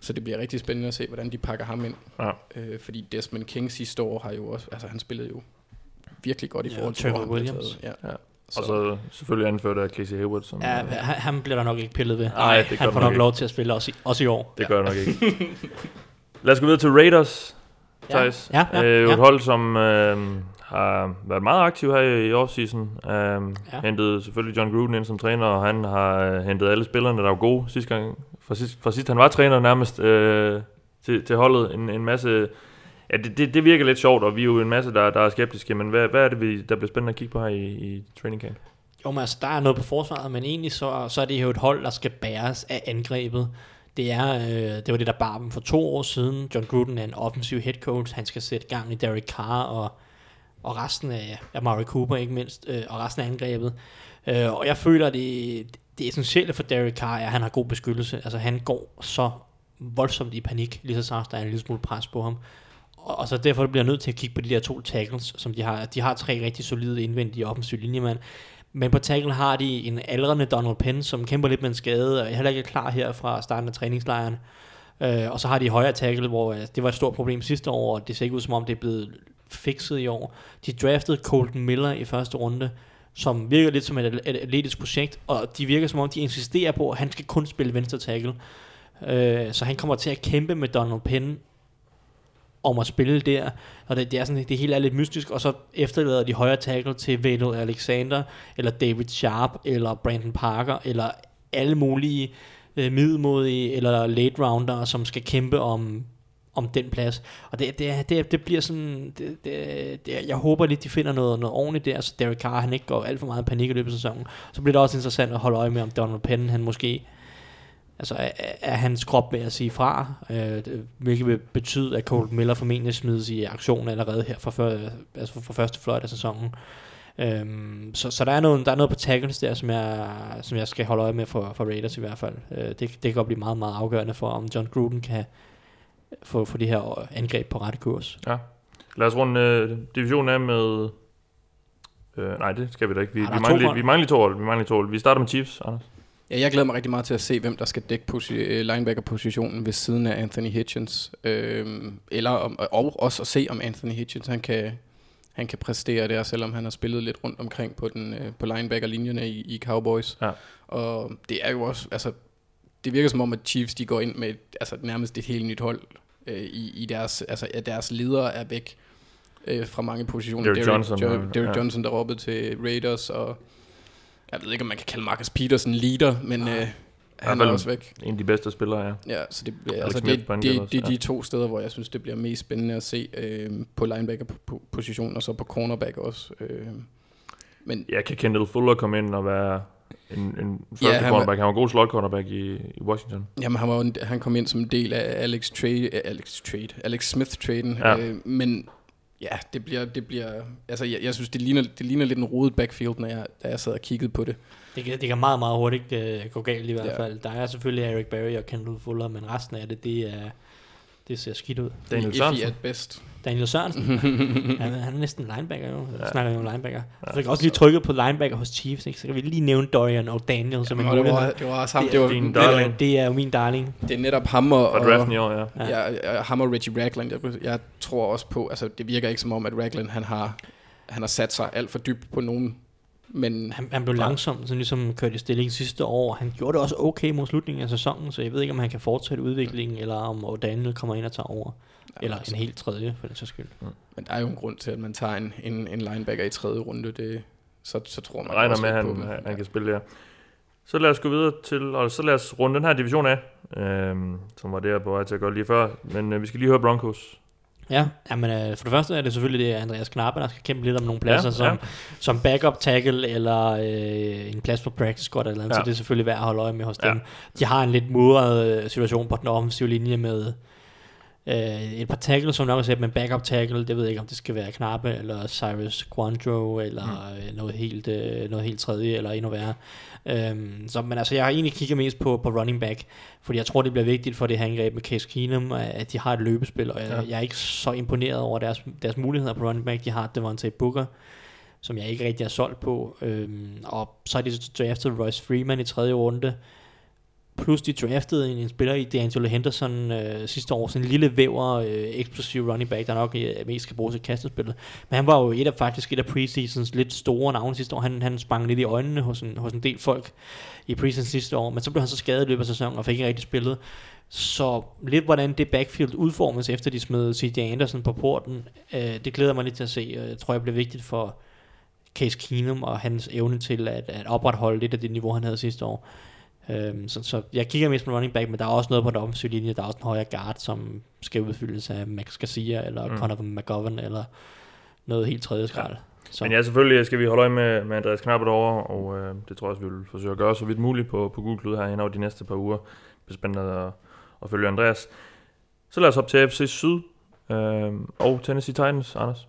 Så det bliver rigtig spændende at se, hvordan de pakker ham ind.
Ja.
Øh, fordi Desmond King sidste år har jo også, altså han spillede jo virkelig godt i
Ja,
forhold til,
Trevor
hvor han blev
Williams.
taget. Ja.
Ja. Og så selvfølgelig anført af Casey Hayward. Som,
Ja,
øh,
han, bliver der nok ikke pillet ved.
Nej, det gør
han får
nok
nok lov til at spille også i, også i år.
det gør jeg nok ikke. Lad os gå videre til Raiders, Thijs.
Ja, ja,
øh,
ja.
et hold, som øh, har været meget aktiv her i, i offseason. Øh, ja.
Ja.
Hentet selvfølgelig John Gruden ind som træner, og han har øh, hentet alle spillerne, der var gode sidste gang. Fra sidst, fra sidst han var træner nærmest øh, til, til holdet. En, en masse... Ja, det, det, det virker lidt sjovt, og vi er jo en masse, der, der er skeptiske. Men hvad, hvad er det, vi, der bliver spændende at kigge på her i, i training camp?
Jo, men altså, der er noget på forsvaret, men egentlig så, så er det jo et hold, der skal bæres af angrebet. Det, er, øh, det var det, der bar dem for to år siden. John Gruden er en offensiv head coach. Han skal sætte gang i Derek Carr og, og resten af, af Murray Cooper, ikke mindst, øh, og resten af angrebet. Øh, og jeg føler, det, det essentielle for Derek Carr er, at han har god beskyttelse. Altså, han går så voldsomt i panik, lige så snart der er en lille smule pres på ham. Og, så derfor bliver jeg nødt til at kigge på de der to tackles, som de har. De har tre rigtig solide indvendige offensive linjemænd. Men på tackle har de en aldrende Donald Penn, som kæmper lidt med en skade, og er heller ikke klar her fra starten af træningslejren. Øh, og så har de højre tackle, hvor øh, det var et stort problem sidste år, og det ser ikke ud som om, det er blevet fikset i år. De draftede Colton Miller i første runde, som virker lidt som et, et atletisk projekt, og de virker som om, de insisterer på, at han skal kun spille venstre tackle. Øh, så han kommer til at kæmpe med Donald Penn om at spille der, og det, det er sådan, det hele er lidt mystisk, og så efterlader de højre tackle til Vadel Alexander, eller David Sharp, eller Brandon Parker, eller alle mulige øh, middelmodige eller late rounder, som skal kæmpe om, om den plads. Og det, det, det, det bliver sådan, det, det, det, jeg håber lidt, de finder noget, noget ordentligt der, så Derek Carr, han ikke går alt for meget i panik i løbet af sæsonen. Så bliver det også interessant at holde øje med, om Donald Penn, han måske Altså er, er hans krop ved at sige fra, øh, hvilket vil betyde, at Colton Miller formentlig smides i aktion allerede her for, før, altså for første fløjt af sæsonen. Øhm, så, så der er noget, der er noget på tackles der, som jeg, som jeg skal holde øje med for, for Raiders i hvert fald. Øh, det, det kan godt blive meget, meget afgørende for, om John Gruden kan få, få det her angreb på rette kurs.
Ja. Lad os runde øh, divisionen af med... Øh, nej, det skal vi da ikke. Vi,
der
vi,
er
mangler, vi mangler to hold. Vi mangler to hold. Vi starter med Chiefs, Anders.
Ja, jeg glæder mig rigtig meget til at se, hvem der skal dække posi- øh, linebacker-positionen ved siden af Anthony Hitchens. Øhm, eller om, og også at se, om Anthony Hitchens han kan, han kan præstere der, selvom han har spillet lidt rundt omkring på, den, øh, på linebacker-linjerne i, i Cowboys.
Ja.
Og det er jo også, altså, det virker som om, at Chiefs de går ind med et, altså, nærmest et helt nyt hold øh, i, i deres, altså at deres ledere er væk øh, fra mange positioner.
Derrick Johnson,
jo. Derrick
Ja.
Johnson, der råbede til Raiders, og jeg ved ikke, om man kan kalde Marcus Peterson leader, men øh, han er også væk.
En af de bedste spillere, ja.
Ja, så det, altså det, det, det, det er de to steder, hvor jeg synes, det bliver mest spændende at se øh, på linebacker-position, og så på cornerback også. Øh. Men
Ja, kan Kendall Fuller komme ind og være en, en første
Ja, han
cornerback? Han var en god slot cornerback i, i Washington.
Jamen, han, var, en- han kom ind som en del af Alex, Trade, Alex, Trade, Alex Smith-traden.
Ja.
Øh, men ja, det bliver... Det bliver altså, jeg, jeg synes, det ligner, det ligner lidt en rodet backfield, når jeg, da jeg sad og kiggede på det.
Det kan, det kan meget, meget hurtigt øh, gå galt i hvert
Ja.
fald. Der er selvfølgelig Eric Berry og Kendall Fuller, men resten af det, det, er, det ser skidt ud.
Daniel Sørensen.
at best.
Daniel Sørensen, han, han er næsten linebacker jo. Ja. snakker vi om linebacker. Ja, jeg fik også lige trykket på linebacker hos Chiefs, ikke? så kan vi lige nævne Dorian og Daniel som en
Jamen, det, var, det var også ham.
Det
Det,
er
var,
din darling.
Det er jo min darling.
det er netop ham og,
Fra draften i år, ja.
Ja.
Ja. Ham og Reggie Ragland, jeg, jeg tror også på, altså det virker ikke som om, at Ragland han har, han har sat sig alt for dybt på nogen, men
Han, han blev langsom, sådan ligesom kørt i stilling sidste år. Han gjorde det også okay mod slutningen af sæsonen, så jeg ved ikke, om han kan fortsætte udviklingen, eller om Daniel kommer ind og tager over. Eller
altså,
en helt tredje, for den sags skyld.
men der er jo en grund til, at man tager en, en, en linebacker i tredje runde, det, så, så tror man
Jeg regner med, at han, han, han kan spille der. Så lad os gå videre til, og så lad os runde den her division af, øhm, som var det, jeg på vej til at gøre lige før. Men øh, vi skal lige høre Broncos.
Ja, jamen, øh, for det første er det selvfølgelig det Andreas Knappe, der skal kæmpe lidt om nogle pladser,
Ja,
ja,
ja.
som, som backup tackle, eller øh, en plads på practice squad, eller andet,
Ja.
så det er selvfølgelig værd at holde øje med hos
Ja.
dem. De har en lidt mudret øh, situation på den offensive linje med øh, et par tackle, som nok er sæt, men backup tackle, det ved jeg ikke, om det skal være Knappe, eller Cyrus Quandro, eller mm. noget, helt, øh, noget helt tredje, eller endnu værre. Øhm, så, men altså, jeg har egentlig kigget mest på, på running back, fordi jeg tror, det bliver vigtigt for det her angreb med Case Keenum, at de har et løbespil, og jeg,
Ja.
jeg er ikke så imponeret over deres, deres muligheder på running back. De har Devontae Booker, som jeg ikke rigtig er solgt på, øhm, og så har de draftet Royce Freeman i tredje runde, plus de draftede en, en spiller i D'Angelo Henderson øh, sidste år, sådan en lille væver, øh, eksplosiv running back, der nok øh, mest skal bruges i kastespillet. Men han var jo et af, faktisk et af preseasons lidt store navne sidste år. Han, han sprang lidt i øjnene hos en, hos en del folk i preseason sidste år, men så blev han så skadet i løbet af sæsonen og fik ikke rigtig spillet. Så lidt hvordan det backfield udformes efter de smed C.J. Anderson på porten, øh, det glæder mig lidt til at se. Jeg tror, jeg bliver vigtigt for Case Keenum og hans evne til at, at opretholde lidt af det niveau, han havde sidste år. Øhm, så, så jeg kigger mest på running back, men der er også noget på den offensive linje. Der er også en højere guard, som skal udfyldes af Max Garcia, eller
Mm.
Conor McGovern, eller noget helt tredje skrald. Ja. Så.
Men ja, selvfølgelig skal vi holde øje med, med Andreas Knappe derovre, og øh, det tror jeg også, vi vil forsøge at gøre så vidt muligt på, på Google Klud her hen over de næste par uger. Det bliver spændende at, at følge Andreas. Så lad os op til AFC Syd øh, og Tennessee Titans, Anders.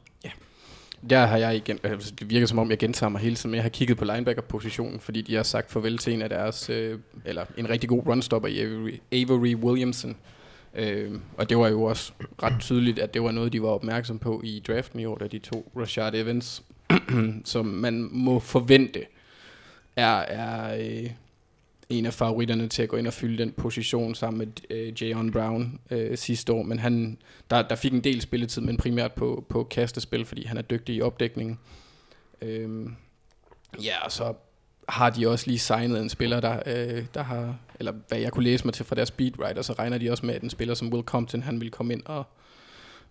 Der har jeg igen, altså det virker som om, jeg gentager mig hele tiden, men jeg har kigget på linebacker-positionen, fordi de har sagt farvel til en af deres, øh, eller en rigtig god runstopper i Avery, Avery Williamson. Øh, og det var jo også ret tydeligt, at det var noget, de var opmærksom på i draften i år, da de to Rashard Evans, som man må forvente er, er øh, en af favoritterne til at gå ind og fylde den position sammen med øh, Jayon Brown øh, sidste år, men han, der, der fik en del spilletid, men primært på, på kastespil, fordi han er dygtig i opdækningen. Øhm, ja, og så har de også lige signet en spiller, der, øh, der har, eller hvad jeg kunne læse mig til fra deres beatwriter, så regner de også med, at en spiller som Will Compton, han vil komme ind og,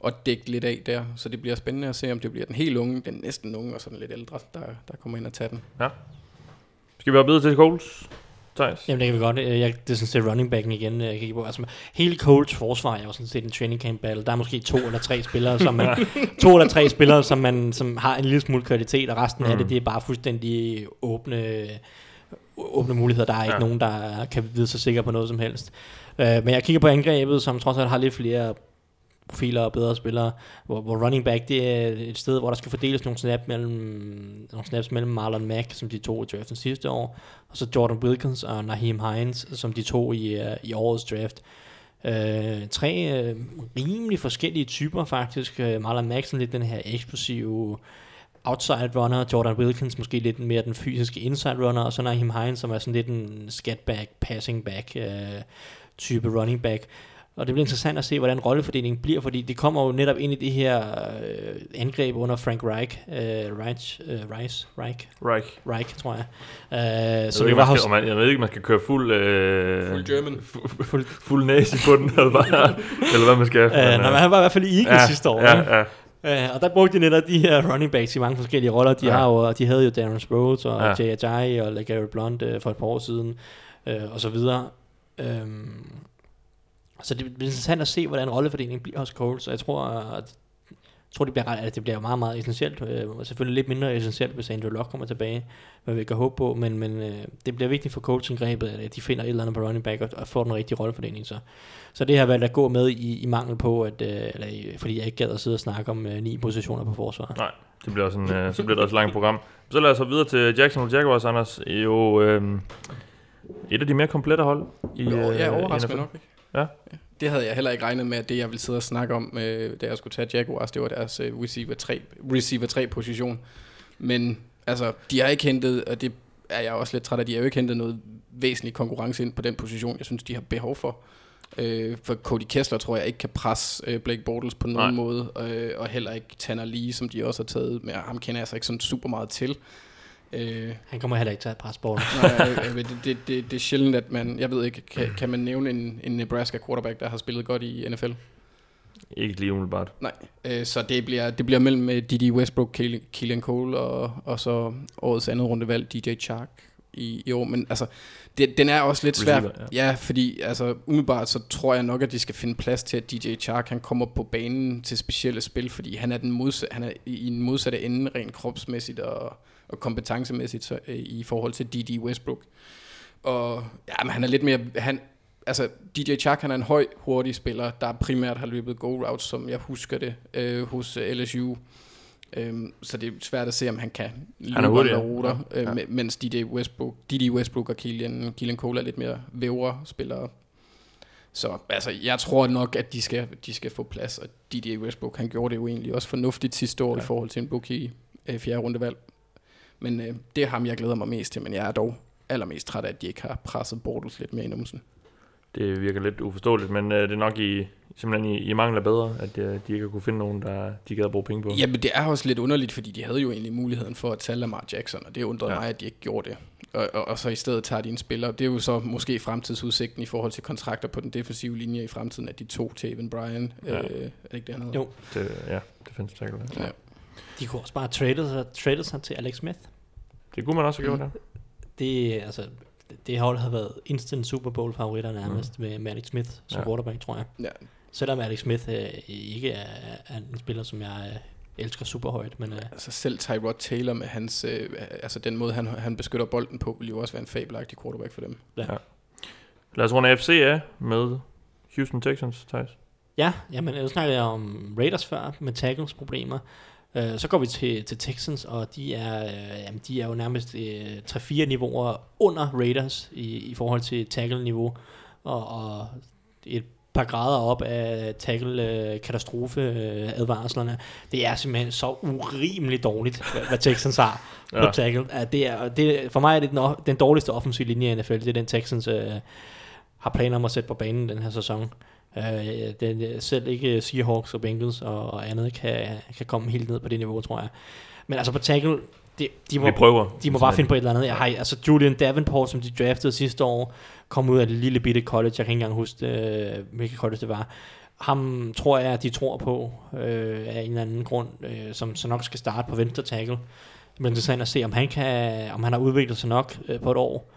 og dække lidt af der. Så det bliver spændende at se, om det bliver den helt unge, den næsten unge og sådan lidt ældre, der, der kommer ind og tager den. Ja.
Skal vi være videre til Coles? Thijs?
Jamen det kan vi godt. Øh, Jeg, det er sådan set running backen igen, øh, jeg kigger på. Altså, hele Colts forsvar er jo sådan set en training camp battle. Der er måske to eller tre spillere, som man, to eller tre spillere, som man som har en lille smule kvalitet, og resten mm. af det, det er bare fuldstændig åbne, åbne muligheder. Der er ikke
Ja.
nogen, der kan vide sig sikker på noget som helst. Uh, men jeg kigger på angrebet, som trods alt har lidt flere profiler og bedre spillere, hvor, hvor running back det er et sted, hvor der skal fordeles nogle, snap mellem, nogle snaps mellem Marlon Mack, som de to i draften sidste år, og så Jordan Wilkins og Naheem Hines, som de to i, øh, i årets draft. Øh, tre øh, rimelig forskellige typer faktisk. Øh, Marlon Mack sådan lidt den her eksplosive outside runner, Jordan Wilkins måske lidt mere den fysiske inside runner, og så Naheem Hines, som er sådan lidt en scatback, passing back øh, type running back. Og det bliver interessant at se, hvordan rollefordelingen bliver, fordi det kommer jo netop ind i det her øh, angreb under Frank Reich, øh, Reich, øh, Reich, Reich,
Reich.
Reich, tror jeg. Øh,
Jeg,
så
ved
det
ikke,
var
man
hos,
skal, man, jeg ved ikke, man skal køre fuld... Øh,
Fuld German.
Fuld, fuld næse på den, eller, bare, eller hvad man skal.
øh, nej, men han var i hvert fald i Eagles
ja,
sidste år.
Ja,
ikke?
ja.
Øh, og der brugte de netop de her running backs i mange forskellige roller. De,
Ja.
ja. har jo, de havde jo Darren Sproles og
Ja.
ja. Jay Ajayi og LeGarrette Blunt øh, for et par år siden, øh, og så videre. Øhm, så det bliver interessant at se, hvordan rollefordelingen bliver hos Coles. Og jeg tror, at Jeg tror, det bliver, ret- at det bliver meget, meget essentielt. Øh, og selvfølgelig lidt mindre essentielt, hvis Andrew Luck kommer tilbage, hvad vi kan håbe på. Men, men øh, det bliver vigtigt for coachingrebet, at de finder et eller andet på running back og, og får den rigtige rollefordeling. Så, så det har jeg valgt at gå med i, i mangel på, at, øh, eller i, fordi jeg ikke gad at sidde og snakke om øh, ni positioner på forsvaret.
Nej, det bliver sådan, øh, så bliver det også et langt program. Så lad os så videre til Jacksonville Jaguars, Anders. Jo, øh, et af de mere komplette hold i
Jo,
øh,
ja, overraskende
NFL.
nok. Ikke?
Ja.
Det havde jeg heller ikke regnet med, at det jeg ville sidde og snakke om, øh, da jeg skulle tage Jaguars, det var deres øh, receiver 3, receiver 3 position. Men altså, de har ikke hentet, og det er jeg også lidt træt af, de har jo ikke hentet noget væsentlig konkurrence ind på den position, jeg synes, de har behov for. Øh, for Cody Kessler tror jeg ikke kan presse øh, Blake Bortles på nogen
Nej.
måde, øh, og heller ikke Tanner Lee, som de også har taget, men ham kender jeg så ikke sådan super meget til. Øh,
Han kommer heller ikke til at presse bolden.
Nej, øh, det, det, det, det er sjældent, at man, jeg ved ikke, kan, kan man nævne en, en Nebraska quarterback, der har spillet godt i NFL?
Ikke lige umiddelbart.
Nej, øh, så det bliver, det bliver mellem øh, Didi Westbrook, Keelan Cole og, og så årets andet rundevalg, DJ Chark i, i år. Men altså, det, den er også lidt svær.
Receiver,
ja. ja, fordi altså, umiddelbart så tror jeg nok, at de skal finde plads til, at DJ Chark han kommer på banen til specielle spil, fordi han er, den modsat, han er i i en modsatte ende rent kropsmæssigt og, og kompetencemæssigt så, øh, i forhold til Didi Westbrook. Og ja, men han er lidt mere... Han, altså, DJ Chark, han er en høj, hurtig spiller, der primært har løbet go routes, som jeg husker det, øh, hos øh, LSU. Øhm, så det er svært at se, om han kan løbe andre
ja.
ruter,
Ja,
øh, mens DJ Westbrook, DJ Westbrook og Keelan, Keelan Cole er lidt mere vævre spillere. Så altså, jeg tror nok, at de skal, de skal få plads, og DJ Westbrook, han gjorde det jo egentlig også fornuftigt sidste år ja. I forhold til en bookie øh, fjerde rundevalg. Men øh, det er ham, jeg glæder mig mest til, men jeg er dog allermest træt af, at de ikke har presset Bortles lidt mere i numsen.
Det virker lidt uforståeligt, men øh, det er nok i, simpelthen i, i mangel af bedre, at øh, de ikke har kunne finde nogen, der de gad at bruge penge på.
Jamen, det er også lidt underligt, fordi de havde jo egentlig muligheden for at tage Lamar Jackson, og det undrede ja.
Ja.
mig, at de ikke gjorde det. Og, og, og så i stedet tager de en spiller. Det er jo så måske fremtidsudsigten i forhold til kontrakter på den defensive linje i fremtiden, at de to til Evan Bryan. Ja.
Ja.
Øh, er det ikke det, han hedder?
Jo.
Det, ja, defensive tackle. Ja.
Ja.
De kunne også bare trade sig, trade sig til Alex Smith.
Det kunne man også have gjort,
Mm.
ja.
Det, altså, det- hold har været instant Super Bowl favoritter nærmest mm. med, med Alex Smith som
Ja.
ja. quarterback, tror jeg.
Ja.
Selvom Alex Smith øh, ikke er, er en spiller, som jeg øh, elsker super højt, men øh,
Altså selv Tyrod Taylor med hans, øh, altså den måde, han, han beskytter bolden på, vil jo også være en fabelagtig quarterback for dem.
Lad os runde FC af med Houston Texans, Thijs.
ja, jamen, nu snakkede jeg om Raiders før med tackles problemer. Øh, så går vi til, til Texans, og de er, øh, jamen, de er jo nærmest øh, 3-4 niveauer under Raiders i, i forhold til tackle-niveau, og, og et par grader op af tackle-katastrofe-advarslerne. Det er simpelthen så urimeligt dårligt, hvad, hvad Texans har ja.
Ja.
på tackle. At det er, det, for mig er det den, den dårligste offensive linje i NFL. Det er den Texans øh, har planer om at sætte på banen den her sæson. Øh, den, selv ikke Seahawks og Bengals og, og andet kan, kan komme helt ned på det niveau, tror jeg. Men altså på tackle, de, de må,
Vi prøver.
de må bare finde på et eller andet. Jeg har, altså Julian Davenport, som de draftede sidste år, kom ud af det lille bitte college. Jeg kan ikke engang huske, øh, hvilket college det var. Ham tror jeg, de tror på øh, af en eller anden grund, øh, som så nok skal starte på venstre tackle. Det bliver interessant at se, om han, kan, om han har udviklet sig nok øh, på et år.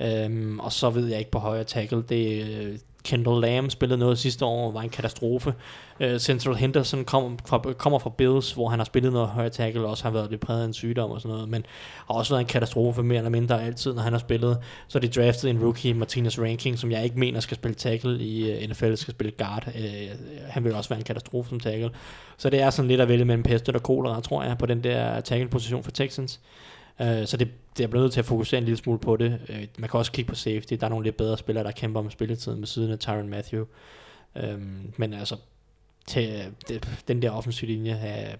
Øhm, og så ved jeg ikke på højre tackle. Det øh, Kendall Lamb spillede noget sidste år, var en katastrofe. Uh, Central Henderson kom fra, kommer fra Bills, hvor han har spillet noget højre tackle, og også har været lidt præget af en sygdom og sådan noget, men har også været en katastrofe mere eller mindre altid, når han har spillet. Så de draftet en rookie, Martinez Ranking, som jeg ikke mener skal spille tackle i øh, uh, NFL, skal spille guard. Uh, han vil også være en katastrofe som tackle. Så det er sådan lidt at vælge mellem pest og kolera, tror jeg, på den der tackle-position for Texans. Uh, så det, det er blevet nødt til at fokusere en lille smule på det. Uh, man kan også kigge på safety. Der er nogle lidt bedre spillere, der kæmper om spilletiden ved siden af Tyron Matthew. Um, men altså, til, det, den der offensiv linje uh,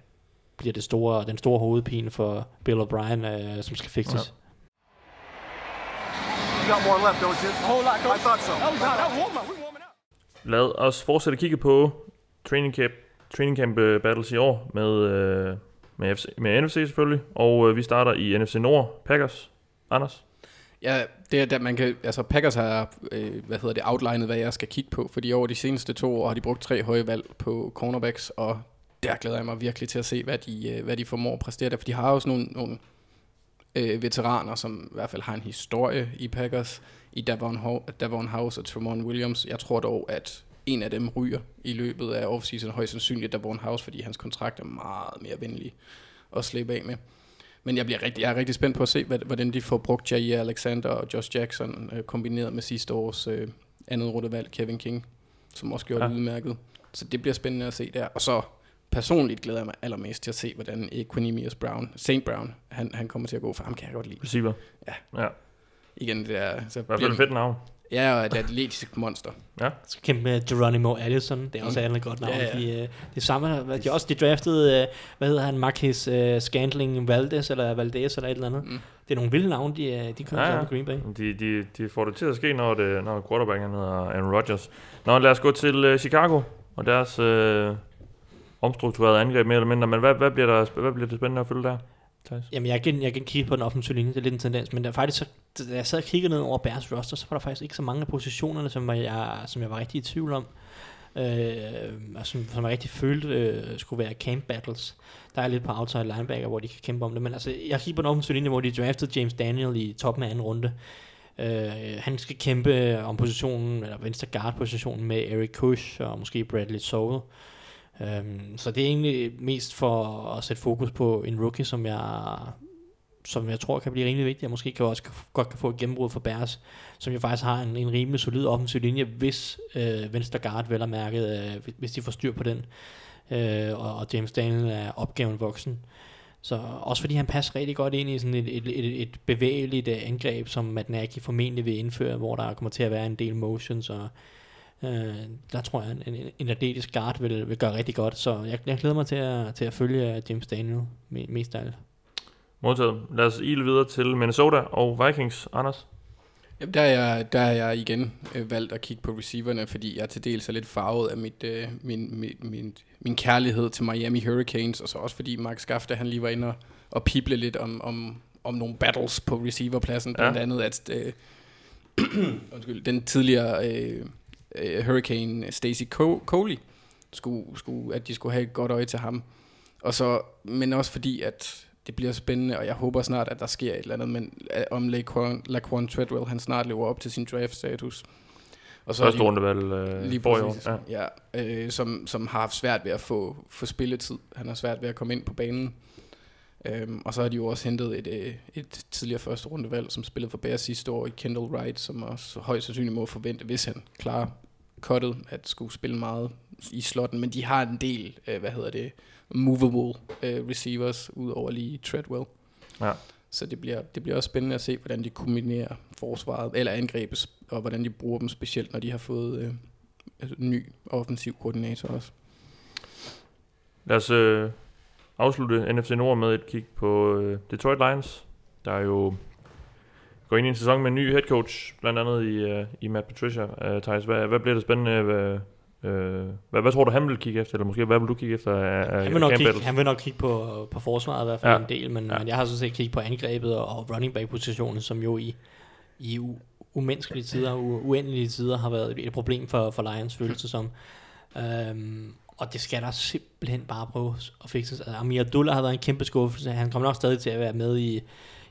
bliver det store, den store hovedpine for Bill O'Brien, uh, som skal fikses.
You got more left, don't you? A whole lot, I thought so. Oh, God, that warm up. We warming up.
Lad os fortsætte at kigge på training camp, training camp øh, battles i år med, øh, med, FC, med NFC selvfølgelig. Og øh, vi starter i NFC Nord. Packers. Anders.
Ja, det er der, man kan, altså Packers har, øh, hvad hedder det, outlinet, hvad jeg skal kigge på, fordi over de seneste to år har de brugt tre høje valg på cornerbacks, og der glæder jeg mig virkelig til at se, hvad de, øh, hvad de formår at præstere der, for de har også nogle, nogle øh, veteraner, som i hvert fald har en historie i Packers, i Davon, Ho- Davon House og Tremont Williams. Jeg tror dog, at en af dem ryger i løbet af offseason, højst sandsynligt Davon House, fordi hans kontrakt er meget mere venlig at slippe af med. Men jeg, bliver rigtig, jeg er rigtig spændt på at se, hvad, hvordan de får brugt Jair Alexander og Josh Jackson øh, kombineret med sidste års øh, andet rundevalg, Kevin King, som også gjorde
Ja.
det udmærket. Så det bliver spændende at se der. Og så personligt glæder jeg mig allermest til at se, hvordan Equinemius Brown, St. Brown, han, han kommer til at gå, for ham kan jeg godt lide.
Receiver.
Ja.
Ja,
Igen, det er... Så
i hvert fald et fedt navn.
Ja, og et atletisk monster.
skal kæmpe med Geronimo Allison. Det er også
Mm.
et godt navn.
Ja, ja.
De, øh, det samme, de også de draftede, øh, hvad hedder han, Marquez øh, Scantling Valdez, eller Valdez, eller et eller andet.
Mm.
Det er nogle vilde navne, de, øh, de kører
Ja,
ja,
ja.
ja. Green Bay.
De, de, de får det til at ske, når, det, når quarterbacken hedder Aaron Rodgers. Nå, lad os gå til uh, Chicago og deres uh, omstrukturerede angreb mere eller mindre. Men hvad, hvad, bliver der, hvad bliver det spændende at følge der? Thijs?
Jamen, jeg kan, jeg kan kigge på den offensive linje, det er lidt en tendens, men der faktisk, så, da jeg sad og kiggede ned over Bears roster, så var der faktisk ikke så mange af positionerne, som, var jeg, som jeg var rigtig i tvivl om, øh, og som, som jeg rigtig følte øh, skulle være camp battles. Der er lidt på outside linebacker, hvor de kan kæmpe om det, men altså, jeg kigger på den offensive linje, hvor de draftede James Daniel i toppen af anden runde. Øh, han skal kæmpe om positionen, eller venstre guard positionen med Eric Kush og måske Bradley Sowell. Øhm, så det er egentlig mest for at sætte fokus på en rookie, som jeg, som jeg tror kan blive rimelig vigtig, og måske kan også godt kan få et gennembrud for Bears, som jo faktisk har en, en rimelig solid offensiv linje, hvis øh, venstre guard vel er mærket, øh, hvis- hvis de får styr på den, øh, og, og James Daniel er opgaven voksen. Så også fordi han passer rigtig godt ind i sådan et, et, et, et bevægeligt øh, angreb, som Matt Nagy formentlig vil indføre, hvor der kommer til at være en del motions, og øh, der tror jeg, en, en, en atletisk guard vil, vil gøre rigtig godt. Så jeg, jeg glæder mig til at, til at følge James Daniel me- mest af alt.
Modtaget. Lad os ile videre til Minnesota og Vikings. Anders?
Jamen, der, er jeg, der er jeg igen øh, valgt at kigge på receiverne, fordi jeg til dels er lidt farvet af mit, øh, min, min, min, min kærlighed til Miami Hurricanes, og så også fordi Mark Skafte, han lige var inde og, og pible lidt om, om, om nogle battles på receiverpladsen, blandt
Ja.
andet at øh, undskyld, den tidligere øh, øh, Hurricane Stacy Co- Coley, skulle, skulle, at de skulle have et godt øje til ham. Og så, men også fordi, at det bliver spændende, og jeg håber snart, at der sker et eller andet, men øh, om Laquan, Laquan Treadwell, han snart lever op til sin draft-status. Og er
Første
de-
rundevalg øh,
Lige
i år.
præcis.
Ja.
Ja, øh, som, som har haft svært ved at få, få spilletid. Han har svært ved at komme ind på banen. Øhm, og så har de jo også hentet et, øh, et tidligere første rundevalg, som spillede for Bears sidste år i Kendall Wright, som også højst sandsynligt må forvente, hvis han klarer cuttet, at skulle spille meget i slotten. Men de har en del, øh, hvad hedder det, movable øh, receivers, ud over lige Treadwell.
Ja.
Så det bliver, det bliver også spændende at se, hvordan de kombinerer forsvaret, eller angrebet, og hvordan de bruger dem, specielt når de har fået øh, altså, ny offensiv koordinator også.
Lad os øh, afslutte NFC Nord med et kig på øh, Detroit Lions, der er jo går ind i en sæson med en ny head coach, blandt andet i, øh, i Matt Patricia. Øh, Thijs, hvad, hvad bliver det spændende? Hvad, øh, hvad, hvad tror du, han vil kigge efter? Eller måske, hvad vil du kigge efter af,
Han vil, nok kigge, han vil nok kigge på, på forsvaret i hvert fald
Ja.
en del, men,
Ja.
men jeg har så set kigge på angrebet og, running back positionen, som jo i, i umenneskelige tider, u, uendelige tider har været et, problem for, for Lions følelse som. Um, og det skal der simpelthen bare prøves at fikse. Altså, Amir Abdullah har været en kæmpe skuffelse. Han kommer nok stadig til at være med i,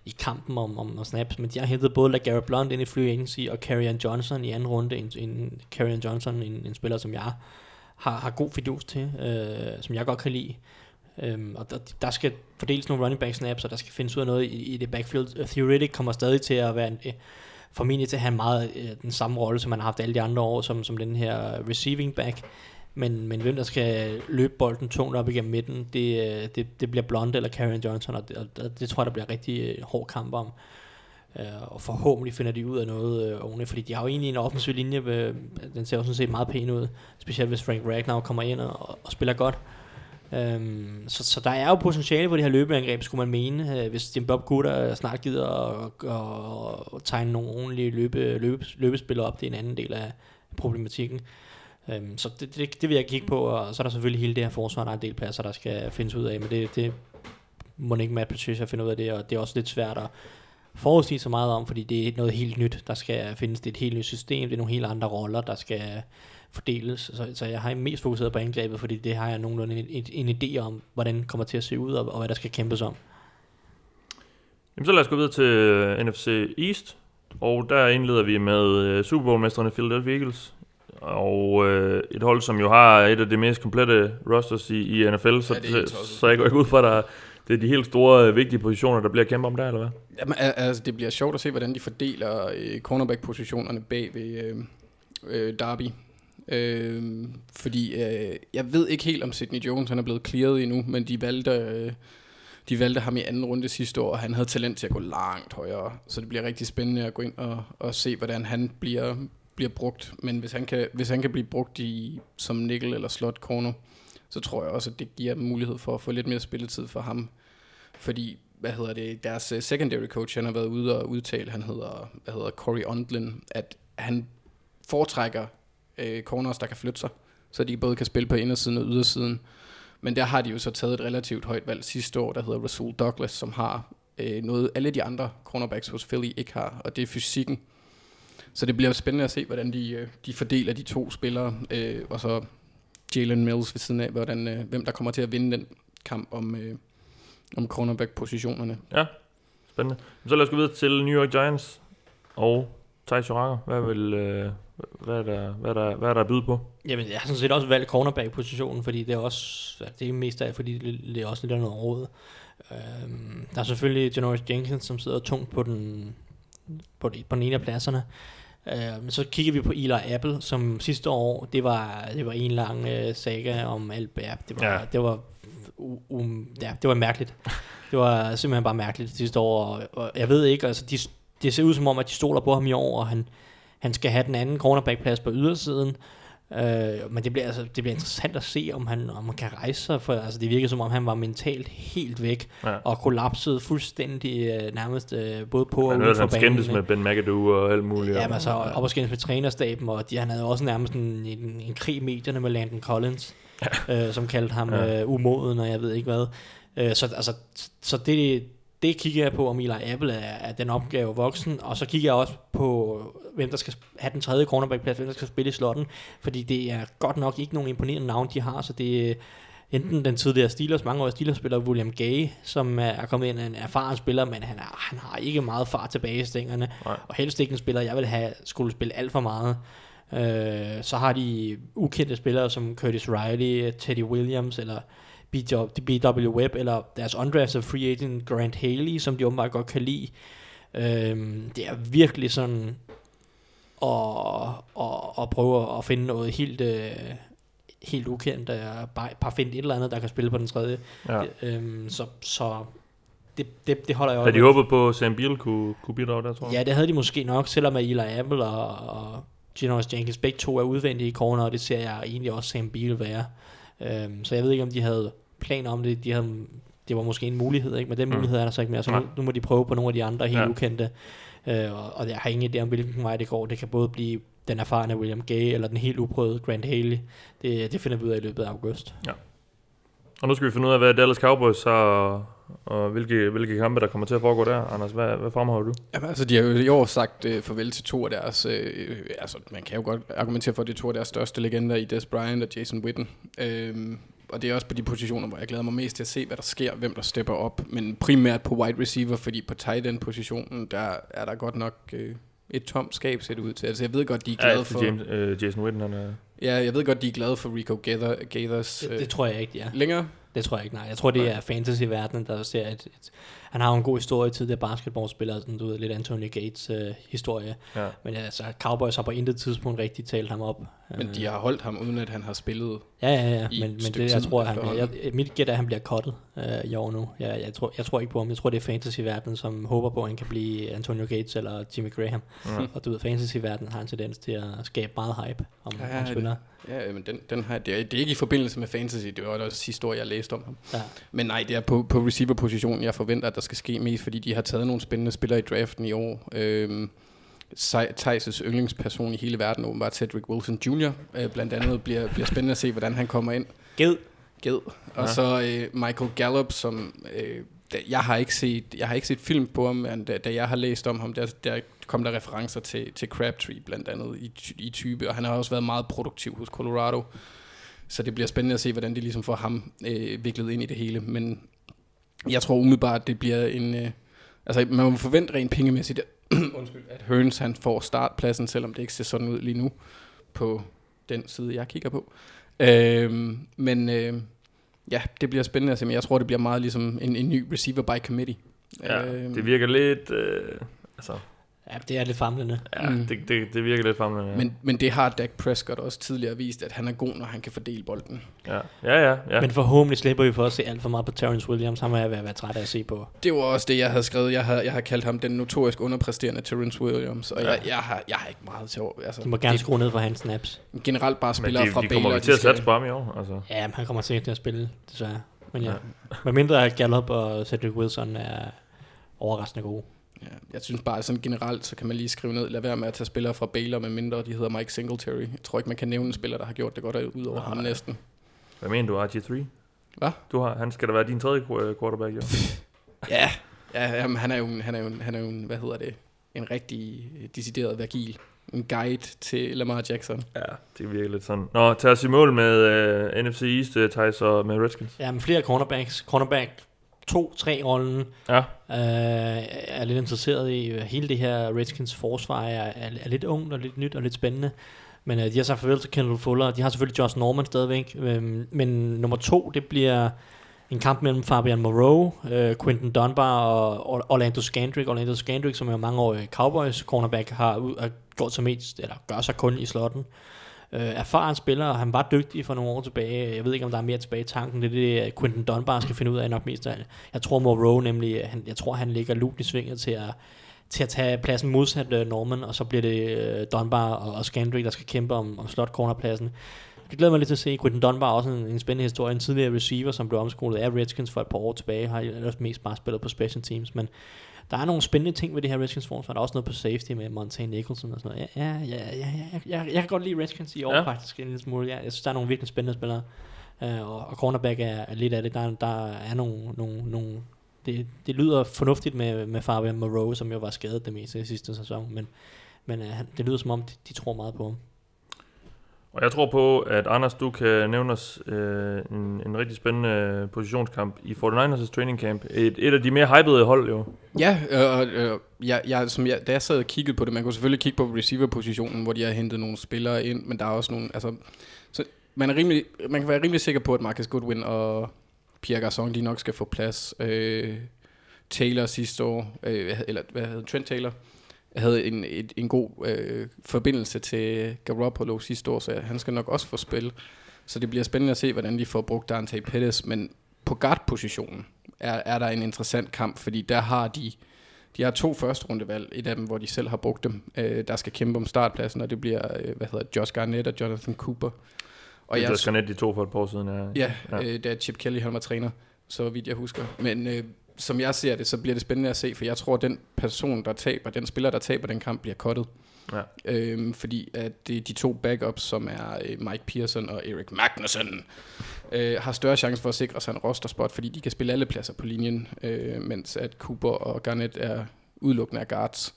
i kampen om, om, om snaps, men de har hentet både LaGarrett Blunt ind i free agency og Carrion Johnson i anden runde. En, en Carrion Johnson, en, en spiller, som jeg har, har god fidus til, øh, som jeg godt kan lide. Øhm, og der, der skal fordeles nogle running back snaps, og der skal findes ud af noget i, i det backfield. Theoretic kommer stadig til at være en, øh, formentlig til at have meget øh, den samme rolle, som man har haft alle de andre år, som, som den her receiving back. Men, men hvem der skal løbe bolden tungt op igennem midten, det, øh, det, det bliver Blonde eller Karen Johnson, og det, og det, tror jeg, der bliver rigtig øh, hård kamp om. Uh, og forhåbentlig finder de ud af noget uh, ordentligt, fordi de har jo egentlig en offensiv linje, uh, den ser jo sådan set meget pæn ud, specielt hvis Frank Ragnar kommer ind og, og spiller godt. Um, så, så der er jo potentiale for det her løbeangreb, skulle man mene, uh, hvis Jim Bob Gutter snart gider at, at, at tegne nogle ordentlige løbe, løbe, løbespillere op, det er en anden del af problematikken. Øhm, så det, det, det vil jeg kigge på, og så er der selvfølgelig hele det her forsvar, der er en del pladser, der skal findes ud af, men det, det må ikke Matt Patricia finde ud af det, og det er også lidt svært at forudsige så meget om, fordi det er noget helt nyt, der skal findes. Det er et helt nyt system, det er nogle helt andre roller, der skal fordeles. Så, så jeg har mest fokuseret på angrebet, fordi det har jeg nogenlunde en, en, en idé om, hvordan det kommer til at se ud, og, og hvad der skal kæmpes om.
Jamen, så lad os gå videre til NFC East. Og der indleder vi med øh, Super Bowl-mesterne Philadelphia Eagles. Og øh, et hold, som jo har et af de mest komplette rosters i, i NFL, så,
Ja,
så, så jeg går ikke ud fra, at der, det er de helt store, øh, vigtige positioner, der bliver kæmpet om der, eller hvad?
Jamen, al- altså, det bliver sjovt at se, hvordan de fordeler øh, cornerback-positionerne bag ved øh, øh, Derby. Øh, fordi øh, jeg ved ikke helt, om Sidney Jones han er blevet clearet endnu, men de valgte, øh, de valgte ham i anden runde sidste år, og han havde talent til at gå langt højere. Så det bliver rigtig spændende at gå ind og, og se, hvordan han bliver, bliver brugt. Men hvis han kan, hvis han kan blive brugt i, som nickel eller slot corner, så tror jeg også, at det giver mulighed for at få lidt mere spilletid for ham. Fordi, hvad hedder det, deres øh, secondary coach, han har været ude og udtale, han hedder, hvad hedder Corey Ondlin, at han foretrækker øh, corners, der kan flytte sig, så de både kan spille på indersiden og ydersiden. Men der har de jo så taget et relativt højt valg sidste år, der hedder Rasul Douglas, som har øh, noget, alle de andre cornerbacks hos Philly ikke har, og det er fysikken. Så det bliver spændende at se, hvordan de, øh, de fordeler de to spillere, øh, og så Jalen Mills ved siden af, hvordan, øh, hvem der kommer til at vinde den kamp om, øh, om cornerback-positionerne.
Ja, spændende. Så lad os gå videre til New York Giants og Thijs Joranger. Hvad, vil, øh, hvad, er der, hvad, er der, hvad er der at byde på?
Jamen, jeg har sådan set også valgt cornerback-positionen, fordi det er også, det er mest af, fordi det, det er også lidt af noget råd. Øhm, der er selvfølgelig Janoris Jenkins, som sidder tungt på den, på, de, på den ene af pladserne. Øh, men så kigger vi på Eli Apple, som sidste år, det var, det var en lang øh, saga om alt. Ja, det var,
Ja.
det var, um, ja, det var mærkeligt. Det var simpelthen bare mærkeligt sidste år, og, og jeg ved ikke, altså de, det ser ud som om, at de stoler på ham i år, og han, han skal have den anden cornerback-plads på ydersiden. Øh, men det bliver, altså, det bliver interessant at se, om han, om han kan rejse sig, for altså, det virker som om, han var mentalt helt væk,
Ja.
og kollapsede fuldstændig øh, nærmest øh, både på og
Han
uden for
han skændtes
banen.
med Ben McAdoo og alt muligt.
Ja, men altså op og skændes med trænerstaben, og de, han havde også nærmest en, en, en krig i medierne med Landon Collins, ja. øh, som kaldte ham
Ja.
ja. øh, umoden, og jeg ved ikke hvad. Øh, så altså, så det, det kigger jeg på, om Eli Apple er, er den opgave voksen, og så kigger jeg også på, hvem der skal have den tredje cornerback-plads, hvem der skal spille i slotten, fordi det er godt nok ikke nogen imponerende navn, de har, så det er enten den tidligere Steelers, mange år Steelers-spiller William Gay, som er- kommet ind en erfaren spiller, men han, er, han har ikke meget fart tilbage i stængerne,
Nej.
og helst ikke en spiller, jeg vil have skulle spille alt for meget. Øh, så har de ukendte spillere som Curtis Riley, Teddy Williams, eller BW, Webb, eller deres undrafted free agent Grant Haley, som de åbenbart godt kan lide. Øhm, det er virkelig sådan at, at, at prøve at finde noget helt, øh, helt ukendt, og bare, bare finde et eller andet, der kan spille på den tredje.
Ja.
Øhm, så så det, det, det holder jeg
Havde
øje
de håbet på, at Sam Beal kunne, kunne bidrage der, tror jeg?
Ja, det havde de måske nok, selvom at Eli Apple og, og Janoris Jenkins begge to er udvendige i corner, og det ser jeg egentlig også Sam Beal være. Øhm, så jeg ved ikke, om de havde planer om det. De havde, det var måske en mulighed, ikke? men den
Mm.
mulighed er der så ikke mere. Så nu, nu må de prøve på nogle af de andre helt
Ja.
ja. ukendte. Øh, og, og jeg har ingen idé om, hvilken vej det går. Det kan både blive den erfarne William Gay, eller den helt uprøvede Grant Haley. Det, det finder vi ud af i løbet af august.
Og nu skal vi finde ud af, hvad Dallas Cowboys har, og, hvilke, hvilke kampe, der kommer til at foregå der. Anders, hvad, hvad fremhæver du?
Jamen, altså, de har jo i år sagt øh, farvel til to af deres... Øh, altså, man kan jo godt argumentere for, at det er to af deres største legender i Des Bryant og Jason Witten. Øhm, og det er også på de positioner, hvor jeg glæder mig mest til at se, hvad der sker, hvem der stepper op. Men primært på wide receiver, fordi på tight end positionen, der er der godt nok øh, et tomt skab, ser det ud til. Altså, jeg ved godt, de er glade for...
James, øh, Jason Witten, han er...
Ja, jeg ved godt, de er glade for Rico Gather, Gathers
Det,
øh,
det tror jeg ikke, de er.
længere.
Det tror jeg ikke, nej. Jeg tror, det
Nej.
er fantasy-verdenen, der ser et, et... Han har en god historie, tidligere basketballspiller, sådan, du ved, lidt Anthony Gates øh, historie.
Ja.
Men altså, Cowboys har på intet tidspunkt rigtig talt ham op.
Men
Øh,
de har holdt ham, uden at han har spillet.
Ja, ja, ja. Men, men det, jeg tror, han, jeg, mit gæt er, at han bliver cuttet øh, i år nu. Jeg, jeg, tror, jeg tror ikke på ham. Jeg tror, det er fantasy-verdenen, som håber på, at han kan blive Antonio Gates eller Jimmy Graham.
Ja.
Og du ved, fantasy-verdenen har en tendens til at skabe meget hype om,
Ja,
ja, om spillere.
Ja, men den, den har, det, er, det er ikke i forbindelse med fantasy, det var også sidste år, jeg læste om ham.
Ja.
Men nej, det er på, på receiver-positionen, jeg forventer, at der skal ske mest, fordi de har taget nogle spændende spillere i draften i år. Øhm, Thijs' yndlingsperson i hele verden, åbenbart Cedric Wilson Jr., øh, blandt andet bliver, bliver spændende at se, hvordan han kommer ind.
Ged.
Ged. Og
Ja.
så øh, Michael Gallup, som øh, jeg har ikke set, jeg har ikke set film på ham, men da, da jeg har læst om ham, der, der kom der referencer til, til Crabtree blandt andet i, i type, og han har også været meget produktiv hos Colorado. Så det bliver spændende at se, hvordan de ligesom får ham øh, viklet ind i det hele. Men jeg tror umiddelbart, det bliver en... Øh, altså, man må forvente rent pengemæssigt, undskyld, at Hearns han får startpladsen, selvom det ikke ser sådan ud lige nu, på den side, jeg kigger på. Øh, men øh, ja, det bliver spændende at se, men jeg tror, det bliver meget ligesom en, en ny receiver by committee.
Ja,
Øhm,
det virker lidt... Øh, altså,
Ja, det er lidt famlende.
ja,
Mm.
det, det, det virker lidt famlende. Ja.
Men, men det har Dak Prescott også tidligere vist, at han er god, når han kan fordele bolden.
ja, ja, ja. ja.
Men forhåbentlig slipper vi for at se alt for meget på Terrence Williams. Han må jeg være, være træt af at se på.
Det var også det, jeg havde skrevet. Jeg har, jeg har kaldt ham den notorisk underpræsterende Terrence Williams, og
Ja.
jeg, jeg, har, jeg har ikke meget til over. Altså,
Du må gerne
det,
skrue ned for hans snaps.
generelt bare spillere
de,
fra
de
Baylor.
kommer vi til at satse på ham i år. Altså.
Ja, men han kommer sikkert til at spille, desværre. Men ja,
Ja.
med mindre at Gallup og Cedric Wilson er overraskende gode.
Ja, jeg synes bare, sådan generelt, så kan man lige skrive ned, lad være med at tage spillere fra Baylor, med mindre de hedder Mike Singletary. Jeg tror ikke, man kan nævne en spiller, der har gjort det godt ud over ham næsten.
Hvad mener du, RG3?
Hvad?
Du har, han skal da være din tredje qu- quarterback, jo.
Ja, ja jamen, han er jo, en- han er jo, en- han er jo en, hvad hedder det, en rigtig decideret vergil. En guide til Lamar Jackson.
Ja, det virker lidt sådan. Nå, tag os i mål med uh, NFC East, uh, Thijs, og med Redskins.
Ja, men flere cornerbacks. Cornerback 2-3-rollen
Ja,
øh, er lidt interesseret i. øh, Hele det her Redskins forsvar er, er, er lidt ungt og lidt nyt og lidt spændende. Men øh, de har sagt farvel til Kendall Fuller. De har selvfølgelig Josh Norman stadigvæk. Øh, men nummer to, det bliver en kamp mellem Fabian Moreau, øh, Quentin Dunbar og Orlando Scandrick. Orlando Scandrick, som er mange år Cowboys cornerback, har, har gjort sig mest, eller gør sig kun i slotten. Øh, Øh, erfaren spiller, og han var dygtig for nogle år tilbage. Jeg ved ikke, om der er mere tilbage i tanken. Det er det, øh, Quentin Dunbar skal finde ud af nok mest af alt. Jeg tror Moreau nemlig, øh, han, jeg tror han ligger lugt i svinget til at, til at tage pladsen modsat Norman, og så bliver det uh, Dunbar og, og Scandrick, der skal kæmpe om, om slot cornerpladsen. Det glæder mig lidt til at se. Quentin Dunbar er også en, en spændende historie. En tidligere receiver, som blev omskolet af Redskins for et par år tilbage, har ellers mest bare spillet på special teams, men der er nogle spændende ting ved det her Redskins forsvar. Der er også noget på safety med Montaigne Nicholson og sådan noget. Ja, ja, ja, ja, ja jeg, jeg, jeg, kan godt lide Redskins i år
Ja.
ja. faktisk en lille smule. Ja, jeg synes, der er nogle virkelig spændende spillere. Uh, og, og cornerback er, er lidt af det. Der, der er nogle, nogle, nogle det, det lyder fornuftigt med, med Fabian Moreau, som jo var skadet det meste i sidste sæson, men, men uh, det lyder som om, de, de tror meget på ham
og jeg tror på, at Anders, du kan nævne os øh, en, en rigtig spændende positionskamp i 49ers' training camp. Et, et af de mere hypede hold, jo.
Ja, øh, øh, jeg, jeg, som jeg, da jeg sad og kiggede på det, man kunne selvfølgelig kigge på receiver-positionen, hvor de har hentet nogle spillere ind, men der er også nogle, altså, så man, er rimelig, man kan være rimelig sikker på, at Marcus Goodwin og Pierre Garçon, de nok skal få plads. Øh, Taylor sidste år, øh, eller hvad hedder Trent Taylor, havde en, et, en god øh, forbindelse til Garoppolo sidste år, så han skal nok også få spil. Så det bliver spændende at se, hvordan de får brugt Dante Pettis, men på guard-positionen er, er der en interessant kamp, fordi der har de de har to første rundevalg, et af dem, hvor de selv har brugt dem, øh, der skal kæmpe om startpladsen, og det bliver, øh, hvad hedder Josh Garnett og Jonathan Cooper. Og jeg,
skal net de to for et par år siden. Ja,
Ja.
ja.
Øh, da Chip Kelly han var træner, så vidt jeg husker. Men øh, som jeg ser det, så bliver det spændende at se, for jeg tror, at den person, der taber, den spiller, der taber den kamp, bliver kottet.
Ja.
Øhm, fordi at de to backups, som er øh, Mike Pearson og Eric Magnussen, øh, har større chance for at sikre sig en rosterspot, fordi de kan spille alle pladser på linjen, øh, mens at Cooper og Garnett er udelukkende af guards.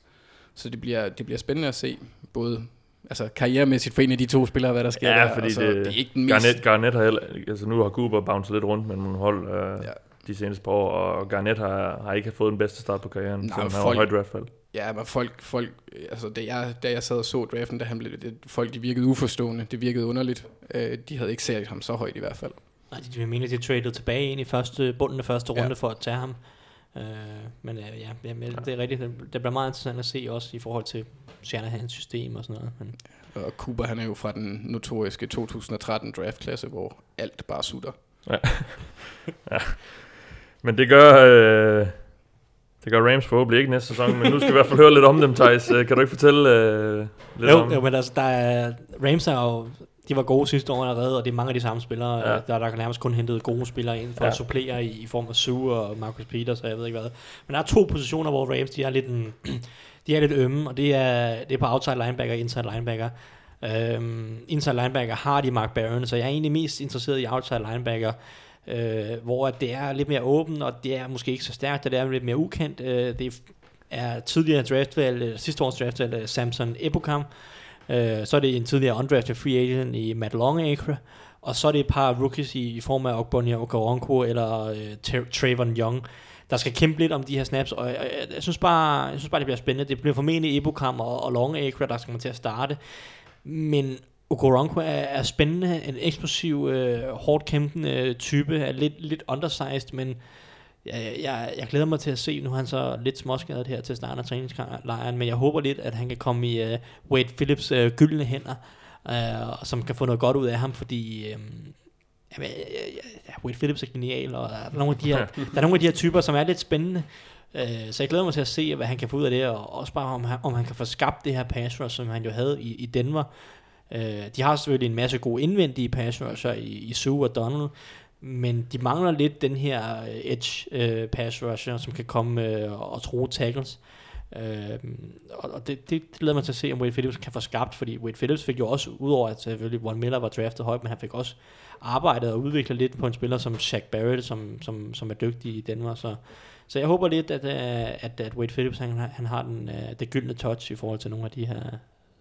Så det bliver, det bliver spændende at se, både altså karrieremæssigt for en af de to spillere, hvad der sker
Ja,
der.
fordi
så,
det-
det er ikke den mest...
Garnett, Garnett har heller, altså nu har Cooper bounced lidt rundt med nogle hold øh,
Ja.
Ja. de seneste par år, og Garnett har, har ikke fået den bedste start på karrieren,
Nej,
selvom han
folk-
var højt draftfald.
Ja, men folk, folk altså da jeg, da jeg sad og så draften, da han blev, det, folk de virkede uforstående, det virkede underligt. Øh, de havde ikke set ham så højt i hvert fald.
Nej, de vil mene, at de traded tilbage ind i første, bunden af første
Ja.
runde for at tage ham. Øh, men øh, ja, jamen, det er rigtigt. Det, det bliver meget interessant at se også i forhold til Shanahans system og sådan noget. Men,
Og Cooper, han er jo fra den notoriske 2013 draftklasse, hvor alt bare sutter.
Men det gør, øh, det gør Rams forhåbentlig ikke næste sæson, men nu skal vi i hvert fald høre lidt om dem, Thijs. Øh, Kan du ikke fortælle øh, lidt
jo,
om
jo, men altså, der er, Rams er jo, de var gode sidste år allerede, og det er mange af de samme spillere,
Ja.
der, der kan nærmest kun hentet gode spillere ind for
ja.
at supplere i, i form af Sue og Marcus Peters, og jeg ved ikke hvad. Men der er to positioner, hvor Rams, de er lidt, en, de er lidt ømme, og det er, det er på outside linebacker og inside linebacker. Øhm, inside linebacker har de Mark Barron, så jeg er egentlig mest interesseret i outside linebacker, øh, hvor det er lidt mere åbent, og det er måske ikke så stærkt, og det er lidt mere ukendt. Øh, det er tidligere draftvalg, øh, sidste års draftvalg, øh, Samson Ebukam, øh, så er det en tidligere undrafted free agent i Matt Longacre, og så er det et par rookies i, i form af Ogbonia Okoronkwo eller øh, Trayvon Young, der skal kæmpe lidt om de her snaps, og jeg, jeg, jeg, synes, bare, jeg synes bare, det bliver spændende. Det bliver formentlig Ebukam og, og Longacre, der skal man til at starte. Men Okoronkwo er, er spændende, en eksplosiv, øh, hårdt kæmpende type, er lidt, lidt undersized, men jeg, jeg, jeg glæder mig til at se, nu er han så lidt småskadet her til starten af træningslejren, men jeg håber lidt, at han kan komme i uh, Wade Phillips uh, gyldne hænder, uh, som kan få noget godt ud af ham, fordi... Um, Jamen, ja, Wade Phillips er genial, og der er nogle af de her, der er nogle af de her typer, som er lidt spændende. Uh, så jeg glæder mig til at se, hvad han kan få ud af det, og også bare om han, om han kan få skabt det her pass rush, som han jo havde i, i Denver. Øh, de har selvfølgelig en masse gode indvendige pass rusher i, i Sue og Donald, men de mangler lidt den her øh, edge øh, pass rusher, som kan komme øh, og tro tackles. Øh, og det, det glæder mig til at se, om Wade Phillips kan få skabt, fordi Wade Phillips fik jo også, udover at selvfølgelig Von Miller var draftet højt, men han fik også arbejdet og udviklet lidt på en spiller som Shaq Barrett, som, som, som er dygtig i Danmark. Så, så jeg håber lidt, at, øh, at, at Wade Phillips han, han har den, øh, det gyldne touch i forhold til nogle af de her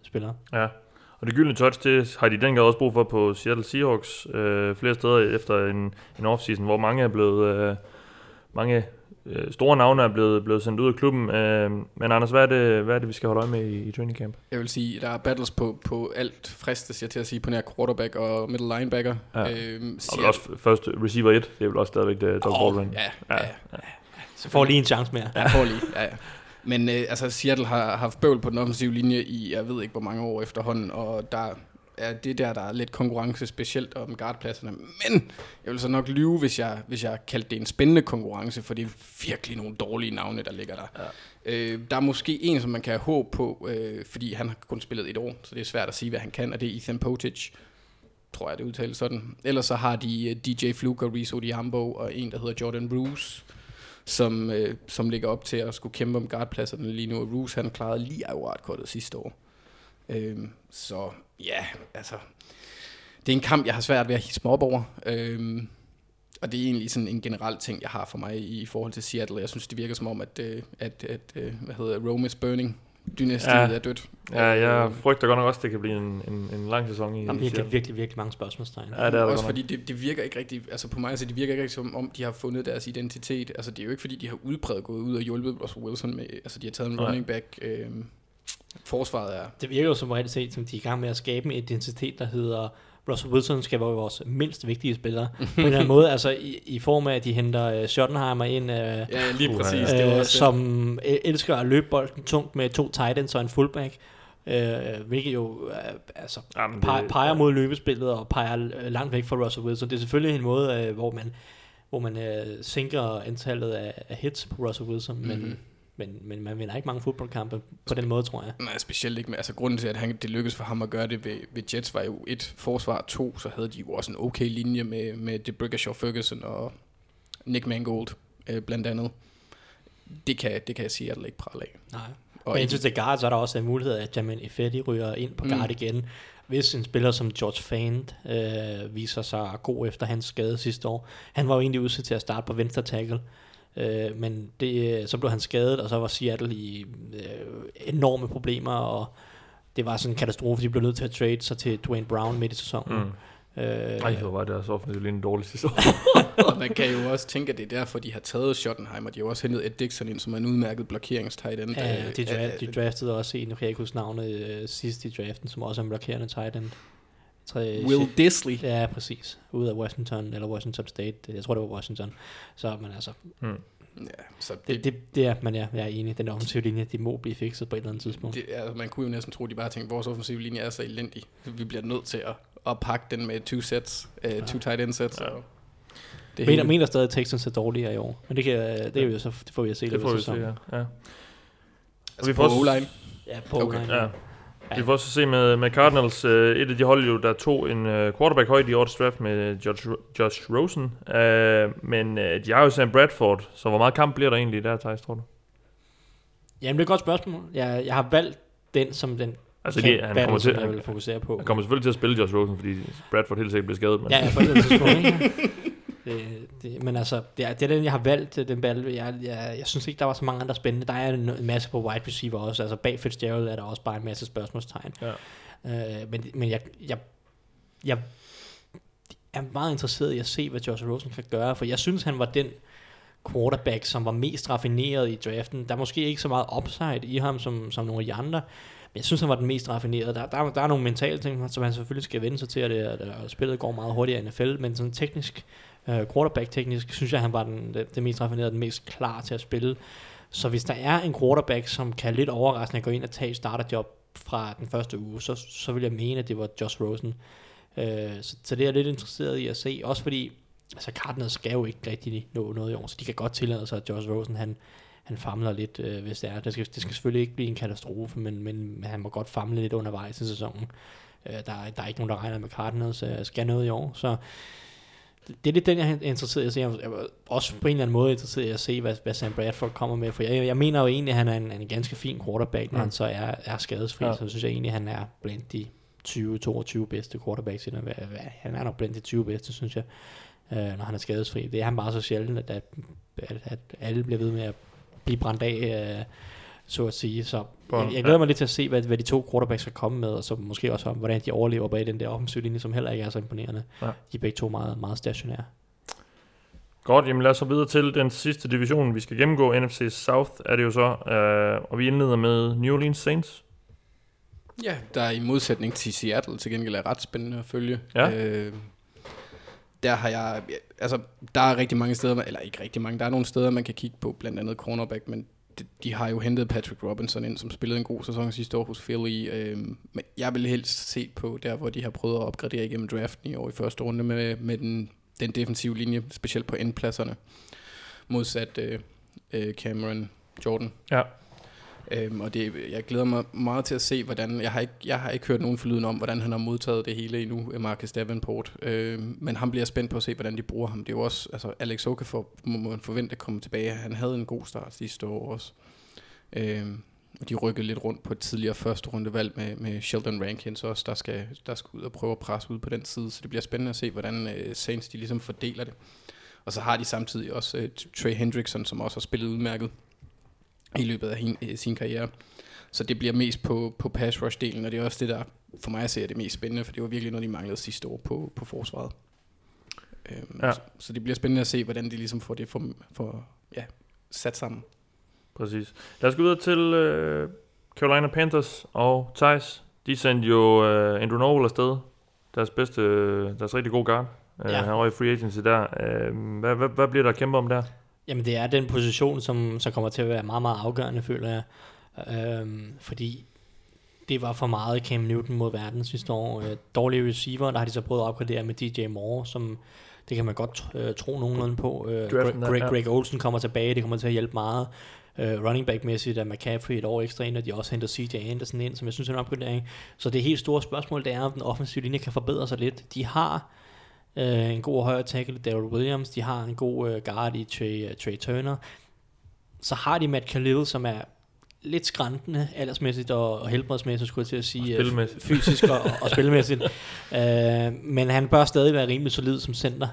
spillere.
Ja, og det gyldne touch, det har de dengang også brug for på Seattle Seahawks øh, flere steder efter en, en offseason, hvor mange er blevet, øh, mange øh, store navne er blevet, blevet sendt ud af klubben. Øh, men Anders, hvad er, det, hvad er det, vi skal holde øje med i, i training camp?
Jeg vil sige, der er battles på, på alt fristes jeg til at sige, på nær quarterback og middle linebacker.
Ja. Øhm, og også først receiver 1, det er vel også stadigvæk det Doug
oh, ja, ja, ja, ja.
Så får lige en chance mere.
Ja, får lige, ja, ja. Men øh, altså, Seattle har haft bøvl på den offensive linje i, jeg ved ikke hvor mange år efterhånden, og der er det der, der er lidt konkurrence, specielt om guardpladserne. Men jeg vil så nok lyve, hvis jeg, hvis jeg kaldte det en spændende konkurrence, for det er virkelig nogle dårlige navne, der ligger der. Ja. Øh, der er måske en, som man kan have håb på, øh, fordi han har kun spillet et år, så det er svært at sige, hvad han kan, og det er Ethan Potage tror jeg, det udtales sådan. Ellers så har de øh, DJ Fluke og Reese Odiambo, og en, der hedder Jordan Bruce, som, øh, som ligger op til at skulle kæmpe om guardpladserne lige nu. Roos han klarede lige wildcardet sidste år. Øh, så ja, altså, det er en kamp, jeg har svært ved at hisse mig op over. Øh, og det er egentlig sådan en generel ting, jeg har for mig i, i forhold til Seattle. Jeg synes, det virker som om, at, øh, at, at, at øh, hvad hedder Rome is burning dynastiet ja. er dødt.
Ja, jeg øh, frygter godt nok også, at det kan blive en, en, en lang sæson i
Jamen, virkelig, virkelig, virkelig mange spørgsmålstegn.
Ja, det er også fordi det, det, virker ikke rigtig, altså på mig, altså det virker ikke rigtig som om, de har fundet deres identitet. Altså det er jo ikke fordi, de har udbredt gået ud og hjulpet Russell Wilson med, altså de har taget en Nej. running back, øh, forsvaret er.
Det virker jo som rigtig set, som de er i gang med at skabe en identitet, der hedder Russell Wilson skal være vores mindst vigtige spiller. på en eller anden måde, altså i, i form af, at de henter uh, Schottenheimer ind, uh,
ja, lige præcis,
uh, det som det. elsker at løbe bolden tungt med to tight ends og en fullback. Uh, hvilket jo uh, altså, Jamen, det, peger, peger mod løbespillet og peger langt væk fra Russell Wilson. Det er selvfølgelig en måde, uh, hvor man hvor man uh, sænker antallet af, af hits på Russell Wilson, mm-hmm. men men, men man vinder ikke mange fodboldkampe på den måde, tror jeg.
Nej, specielt ikke. Med, altså, grunden til, at han, det lykkedes for ham at gøre det ved, ved Jets, var jo et forsvar, to, så havde de jo også en okay linje med, med DeBrickashaw Ferguson og Nick Mangold, øh, blandt andet. Det kan, det kan jeg sige, at det ikke prale af.
Nej. Og Men indtil til guard, så er der også en mulighed, at Jamin Ifedi ryger ind på guard mm. igen. Hvis en spiller som George Fant øh, viser sig god efter hans skade sidste år. Han var jo egentlig udsat til at starte på venstre tackle. Øh, men det, så blev han skadet, og så var Seattle i øh, enorme problemer, og det var sådan en katastrofe, de blev nødt til at trade sig til Dwayne Brown midt i sæsonen. Mm.
Øh, Ej, det var deres offensiv lige en dårlig sæson.
og man kan jo også tænke, at det er derfor, de har taget Schottenheimer. De har også hentet Ed Dixon ind, som er en udmærket blokeringstight end.
Ja, de, dra- de draftede også en, jeg kan ikke huske navnet, uh, sidst i draften, som også er en blokerende tight end.
Tre, Will Disley.
Ja, præcis. Ude af Washington, eller Washington State. Jeg tror, det var Washington. Så, men altså... Hmm. Ja, så det, det, det, det er, men ja, jeg er enig. Den offensive linje, de må blive fikset på et eller andet tidspunkt.
Det, altså, man kunne jo næsten tro, at de bare tænkte, at vores offensive linje er så elendig. Vi bliver nødt til at, at pakke den med two sets, uh, ja. two tight end sets. Ja. Og
det mener, mener stadig, at Texans er dårligere i år. Men det, kan, det, er jo så, det får vi at se.
Det får vi at se, ja. ja.
Altså vi får på O-line?
Ja, på okay. Ja.
Ja. Vi får også se med, med Cardinals, uh, et af de hold jo, der tog en uh, quarterback højt i årets draft med Josh, Josh Rosen. Uh, men uh, de har jo Sam Bradford, så hvor meget kamp bliver der egentlig der, Thijs, tror du?
Jamen, det er et godt spørgsmål. Jeg, jeg har valgt den som den
Altså, det, han battle, kommer til,
jeg vil fokusere på.
Han kommer selvfølgelig til at spille Josh Rosen, fordi Bradford helt sikkert bliver skadet. Men.
Ja, ja, på det tidspunkt? Det, det, men altså, det er, det er den, jeg har valgt, den battle. Jeg, jeg, jeg synes ikke, der var så mange andre spændende. Der er en, en masse på wide receiver også. Altså bag Fitzgerald er der også bare en masse spørgsmålstegn. Ja. Øh, men men jeg, jeg, jeg er meget interesseret i at se, hvad Josh Rosen kan gøre, for jeg synes, han var den quarterback, som var mest raffineret i draften. Der er måske ikke så meget upside i ham, som, som nogle af de andre, Men jeg synes, han var den mest raffinerede. Der, der, der er nogle mentale ting, som han selvfølgelig skal vende sig til, at, det, at spillet går meget hurtigere i NFL, men sådan teknisk, Øh, quarterback-teknisk, synes jeg, han var den, den, den mest raffinerede, den mest klar til at spille. Så hvis der er en quarterback, som kan lidt overraskende gå ind og tage starterjob fra den første uge, så, så vil jeg mene, at det var Josh Rosen. Øh, så, så det er jeg lidt interesseret i at se, også fordi altså Cardinals skal jo ikke rigtig nå noget i år, så de kan godt tillade sig, at Josh Rosen han, han famler lidt, øh, hvis det er. Det skal, det skal selvfølgelig ikke blive en katastrofe, men, men han må godt famle lidt undervejs i sæsonen. Øh, der, der er ikke nogen, der regner med Cardinals øh, skal noget i år, så det er lidt den, jeg er interesseret i at se. Jeg er også på en eller anden måde interesseret i at se, hvad, hvad Sam Bradford kommer med. For jeg, jeg mener jo egentlig, at han er en, en ganske fin quarterback, når mm. han så er, er skadesfri. Ja. Så synes jeg egentlig, at han er blandt de 20-22 bedste quarterbacks. Han er nok blandt de 20 bedste, synes jeg, når han er skadesfri. Det er han bare så sjældent, at, at, at alle bliver ved med at blive brændt af, øh, så at sige. Så jeg, jeg glæder mig lidt til at se, hvad, hvad de to quarterbacks skal komme med, og så måske også om, hvordan de overlever bag den der offensiv linje, som heller ikke er så imponerende. Ja. De er begge to meget, meget stationære.
Godt, jamen lad os så videre til den sidste division, vi skal gennemgå. NFC South er det jo så, øh, og vi indleder med New Orleans Saints.
Ja, der er i modsætning til Seattle til gengæld er ret spændende at følge.
Ja.
Øh, der har jeg, altså der er rigtig mange steder, eller ikke rigtig mange, der er nogle steder, man kan kigge på, blandt andet cornerback, men de, de har jo hentet Patrick Robinson ind, som spillede en god sæson sidste år hos Philly. Øh, men jeg vil helst se på der, hvor de har prøvet at opgradere igennem draften i år i første runde med, med den, den defensive linje, specielt på endpladserne, modsat øh, øh Cameron Jordan.
Ja.
Øhm, og det, jeg glæder mig meget til at se, hvordan, jeg har ikke, jeg har ikke hørt nogen forlyden om, hvordan han har modtaget det hele endnu, øh, Marcus Davenport. Øhm, men han bliver spændt på at se, hvordan de bruger ham. Det er jo også, altså Alex Okafor må man forvente at komme tilbage. Han havde en god start sidste år også. Øhm, og de rykkede lidt rundt på et tidligere første rundevalg med, med Sheldon Rankins også, der skal, der skal ud og prøve at presse ud på den side. Så det bliver spændende at se, hvordan øh, Saints de ligesom fordeler det. Og så har de samtidig også øh, Trey Hendrickson, som også har spillet udmærket i løbet af hin, øh, sin karriere. Så det bliver mest på, på pass rush-delen, og det er også det, der for mig ser det mest spændende, for det var virkelig noget, de manglede sidste år på, på forsvaret. Øhm, ja. så, så det bliver spændende at se, hvordan de ligesom får det for, for, ja, sat sammen.
Præcis. Lad os gå videre til uh, Carolina Panthers og Thijs. De sendte jo uh, Andrew Norwell afsted. Deres bedste, deres rigtig gode guard. Uh, ja. Han var i free agency der. Uh, hvad, hvad, hvad bliver der kæmpe om der?
Jamen det er den position, som så kommer til at være meget, meget afgørende, føler jeg. Øhm, fordi det var for meget Cam Newton mod verden sidste år. Øh, dårlige receiver, der har de så prøvet at opgradere med DJ Moore, som det kan man godt øh, tro nogenlunde på. Øh, Greg, Greg, Greg Olsen kommer tilbage, det kommer til at hjælpe meget. Øh, running back-mæssigt er McCaffrey et år ekstra ind, og de også henter CJ Anderson ind, som jeg synes er en opgradering. Så det helt store spørgsmål, det er, om den offensive linje kan forbedre sig lidt. De har øh, en god højre tackle, Daryl Williams, de har en god øh, guard i Trey, uh, Trey Turner. Så har de Matt Khalil, som er lidt skræntende, aldersmæssigt og, og helbredsmæssigt, skulle jeg til at sige.
Og øh,
fysisk og, og spilmæssigt. øh, men han bør stadig være rimelig solid som center.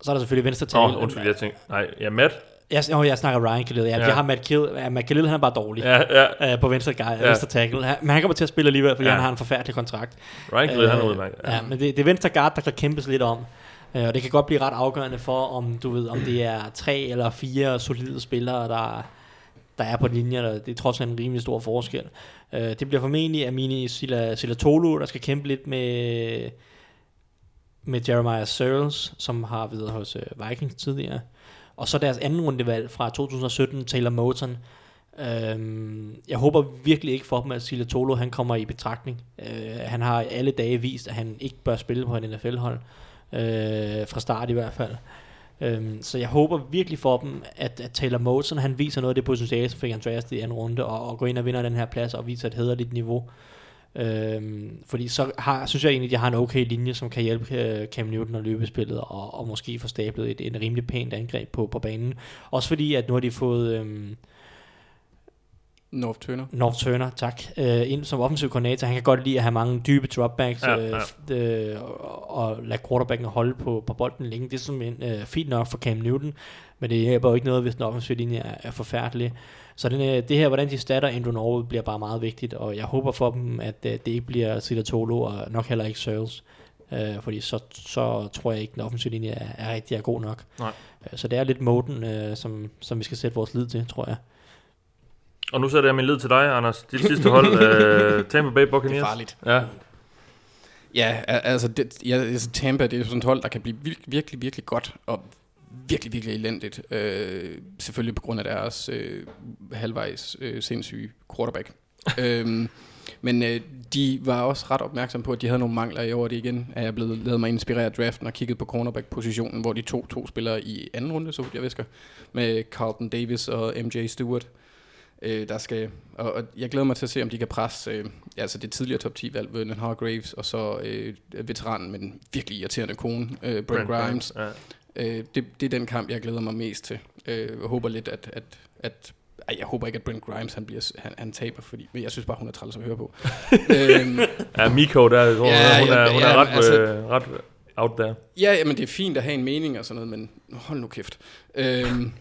Så er der selvfølgelig venstre tackle.
Åh, oh, undskyld, jeg tænkte, nej, ja, Matt,
jeg, oh, jeg snakker Ryan Khalil. Ja, ja. Jeg har Matt Khalil. Ja, Matt Khalil, han er bare dårlig
ja, ja.
Uh, på venstre, guy, ja. venstre tackle. Han, men han kommer til at spille alligevel, fordi ja. han har en forfærdelig kontrakt.
Ryan Khalil, uh, han er øh, udmærket.
Ja. ja, men det, det er venstre guard, der kan kæmpes lidt om. Uh, og det kan godt blive ret afgørende for, om du ved, om det er tre eller fire solide spillere, der, der er på linjen. Det er trods alt en rimelig stor forskel. Uh, det bliver formentlig Amini Sila, Sila Tolu, der skal kæmpe lidt med, med Jeremiah Searles, som har været hos uh, Vikings tidligere. Og så deres anden rundevalg fra 2017, Taylor Moton. Øhm, jeg håber virkelig ikke for dem, at Sila Tolo han kommer i betragtning. Øh, han har alle dage vist, at han ikke bør spille på en NFL-hold. Øh, fra start i hvert fald. Øhm, så jeg håber virkelig for dem, at, at Taylor Moton han viser noget af det potentiale, som fik Andreas i anden runde, og, og går ind og vinder den her plads og viser et hederligt niveau. Øhm, fordi så har, synes jeg egentlig, at jeg har en okay linje, som kan hjælpe uh, Cam Newton og løbespillet, og, og måske få stablet et, et rimelig pænt angreb på, på banen. Også fordi, at nu har de fået... Øhm,
North Turner.
North Turner, tak. Uh, ind som offensiv koordinator. Han kan godt lide at have mange dybe dropbacks ja, ja. Uh, og, og lade quarterbacken holde på, på bolden længe. Det er simpelthen uh, fint nok for Cam Newton, men det hjælper jo ikke noget, hvis den offensive linje er, er forfærdelig. Så den, øh, det her, hvordan de statter Andrew Norwood, bliver bare meget vigtigt, og jeg håber for dem, at øh, det ikke bliver Sida Tolo, og nok heller ikke Searles. Øh, fordi så, så tror jeg ikke, at den offensive linje er, er rigtig er god nok.
Nej.
Øh, så det er lidt moden, øh, som, som vi skal sætte vores lid til, tror jeg.
Og nu sætter jeg min lid til dig, Anders. Dit sidste hold, uh, Tampa Bay Buccaneers.
Det er farligt.
Ja,
Ja, altså, det, ja, altså Tampa, det er sådan et hold, der kan blive virkelig, virkelig, virkelig godt, og virkelig, virkelig elendigt. Øh, selvfølgelig på grund af deres øh, halvvejs øh, sindssyge quarterback. øhm, men øh, de var også ret opmærksomme på, at de havde nogle mangler i år. Det igen er jeg blevet lavet mig inspirere af draften og kigget på cornerback-positionen, hvor de to to spillere i anden runde, så jeg visker, med Carlton Davis og MJ Stewart. Øh, der skal, og, og jeg glæder mig til at se, om de kan presse øh, altså det tidligere top 10 valg, Vernon Hargraves, og så øh, veteranen med den virkelig irriterende kone, øh, Brent Grimes.
Ja.
Øh, det, det er den kamp, jeg glæder mig mest til. Øh, jeg håber lidt, at... at, at ej, jeg håber ikke, at Brent Grimes han, bliver, han, han taber, fordi, men jeg synes bare, hun er træls at høre på. øhm,
ja, Miko der, tror,
Ja,
hun, er,
ja,
hun er
ja,
ret,
altså-
øh, ret out der.
Ja, jamen det er fint at have en mening og sådan noget, men hold nu kæft. Øhm,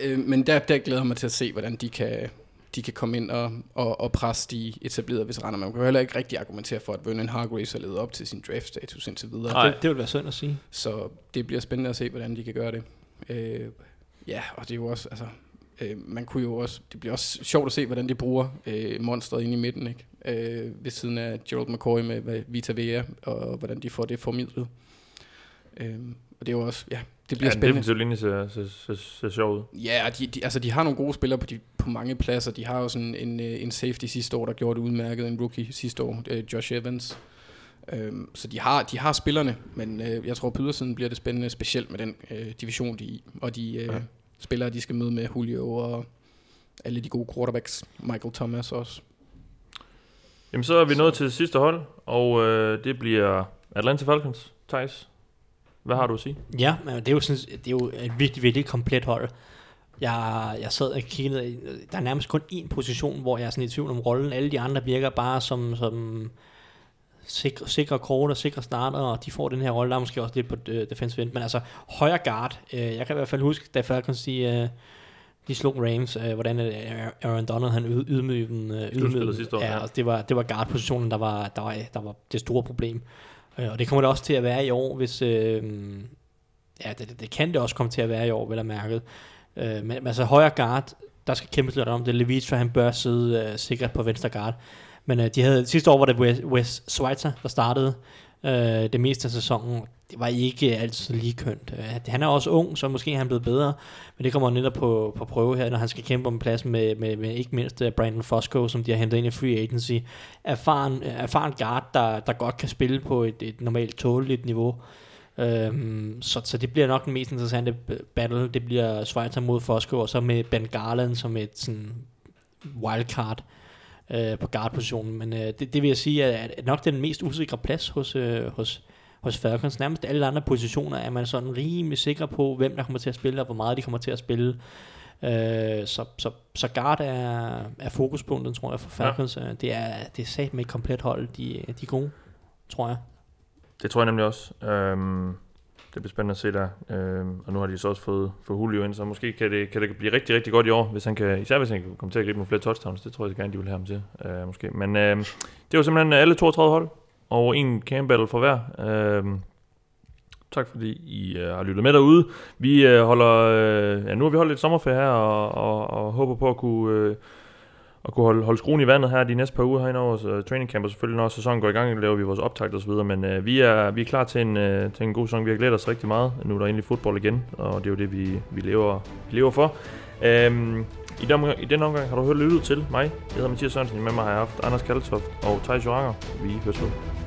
øh, men der, der glæder jeg mig til at se, hvordan de kan, de kan komme ind og, og, og presse de etablerede veteraner. Man kan jo heller ikke rigtig argumentere for, at Vernon Hargraves har levet op til sin draft-status indtil videre.
Nej.
Det, det vil være synd at sige.
Så det bliver spændende at se, hvordan de kan gøre det. Øh, ja, og det er jo også, altså, øh, man kunne jo også, det bliver også sjovt at se, hvordan de bruger øh, monstret inde i midten, ikke? Øh, ved siden af Gerald McCoy med, Vita Vea, og hvordan de får det formidlet. Øh, og det er jo også, ja, det bliver
Ja, den
spændende.
defensive linje ser, ser, ser, ser sjov ud.
Ja, de, de, altså de har nogle gode spillere på, de, på mange pladser. De har jo sådan en, øh, en safety sidste år, der gjorde det udmærket. En rookie sidste år, øh, Josh Evans. Øhm, så de har, de har spillerne, men øh, jeg tror på ydersiden bliver det spændende, specielt med den øh, division, de er i. Og de øh,
Ja.
ja. spillere, de skal møde med Julio og alle de gode quarterbacks. Michael Thomas også.
Jamen, så er vi nået til det sidste hold, og øh, det bliver Atlanta Falcons. Thijs, hvad har du at sige?
Ja, men det er jo, sådan, det er jo et virkelig, virkelig komplet hold. Jeg, jeg sad og kiggede, der er nærmest kun én position, hvor jeg er sådan i tvivl om rollen. Alle de andre virker bare som, som sikre, sikre kort og sikre starter, og de får den her rolle. Der er måske også lidt på uh, defensive end, men altså højre guard. Uh, jeg kan i hvert fald huske, da Falcons de, uh, de slog Rams, uh, hvordan uh, Aaron Donald han yd, ydmygede dem.
År,
ja,
ja.
og det var, det var guard-positionen, der var, der, var, der var det store problem. Øh, og det kommer det også til at være i år, hvis... Øh, ja, det, det, kan det også komme til at være i år, vel at mærket. Øh, men, altså højre guard, der skal kæmpe lidt om det. Levitra, han bør sidde øh, sikkert på venstre guard. Men øh, de havde, sidste år var det Wes, Wes Schweitzer, der startede øh, det meste af sæsonen. Det var ikke altid lige kønt. Øh, han er også ung, så måske er han blevet bedre. Men det kommer netop på, på prøve her, når han skal kæmpe om pladsen med, med, med ikke mindst øh, Brandon Fosco, som de har hentet ind i free agency. Erfaren, øh, erfaren guard, der, der godt kan spille på et, et normalt tåleligt niveau. Øhm, så, så det bliver nok den mest interessante battle. Det bliver Schweizer mod Fosco, og så med Ben Garland som et sådan wildcard øh, på guardpositionen. Men øh, det, det vil jeg sige at, at nok den mest usikre plads hos, øh, hos, hos Falcons. Nærmest alle andre positioner er man sådan rimelig sikker på, hvem der kommer til at spille, og hvor meget de kommer til at spille. Øh, så, så, så guard er, er fokuspunktet, tror jeg, for Falcons. Ja. Det er, det er sat med et komplet hold. De, de er gode, tror jeg.
Det tror jeg nemlig også. Øhm, det bliver spændende at se der. Øhm, og nu har de så også fået, fået Julio ind, så måske kan det, kan det blive rigtig, rigtig godt i år, hvis han kan, især hvis han kan komme til at gribe nogle flere touchdowns. Det tror jeg så gerne, de vil have ham til. Øh, måske. Men øh, det var simpelthen alle 32 hold, og en camp battle for hver. Øh, tak fordi I øh, har lyttet med derude. Vi øh, holder, øh, ja, nu har vi holdt lidt sommerferie her, og, og, og håber på at kunne... Øh, at kunne holde, holde skruen i vandet her de næste par uger herinde over uh, training camp, og selvfølgelig når sæsonen går i gang, laver vi vores optakt og så videre, men uh, vi, er, vi er klar til en, uh, til en god sæson. Vi har glædet os rigtig meget. Nu er der endelig fodbold igen, og det er jo det, vi, vi, lever, vi lever for. Um, i, den, I den omgang har du hørt lyttet til mig. Jeg hedder Mathias Sørensen, med mig har jeg haft Anders Kaltoft og Thijs Joranger. Vi høres ved.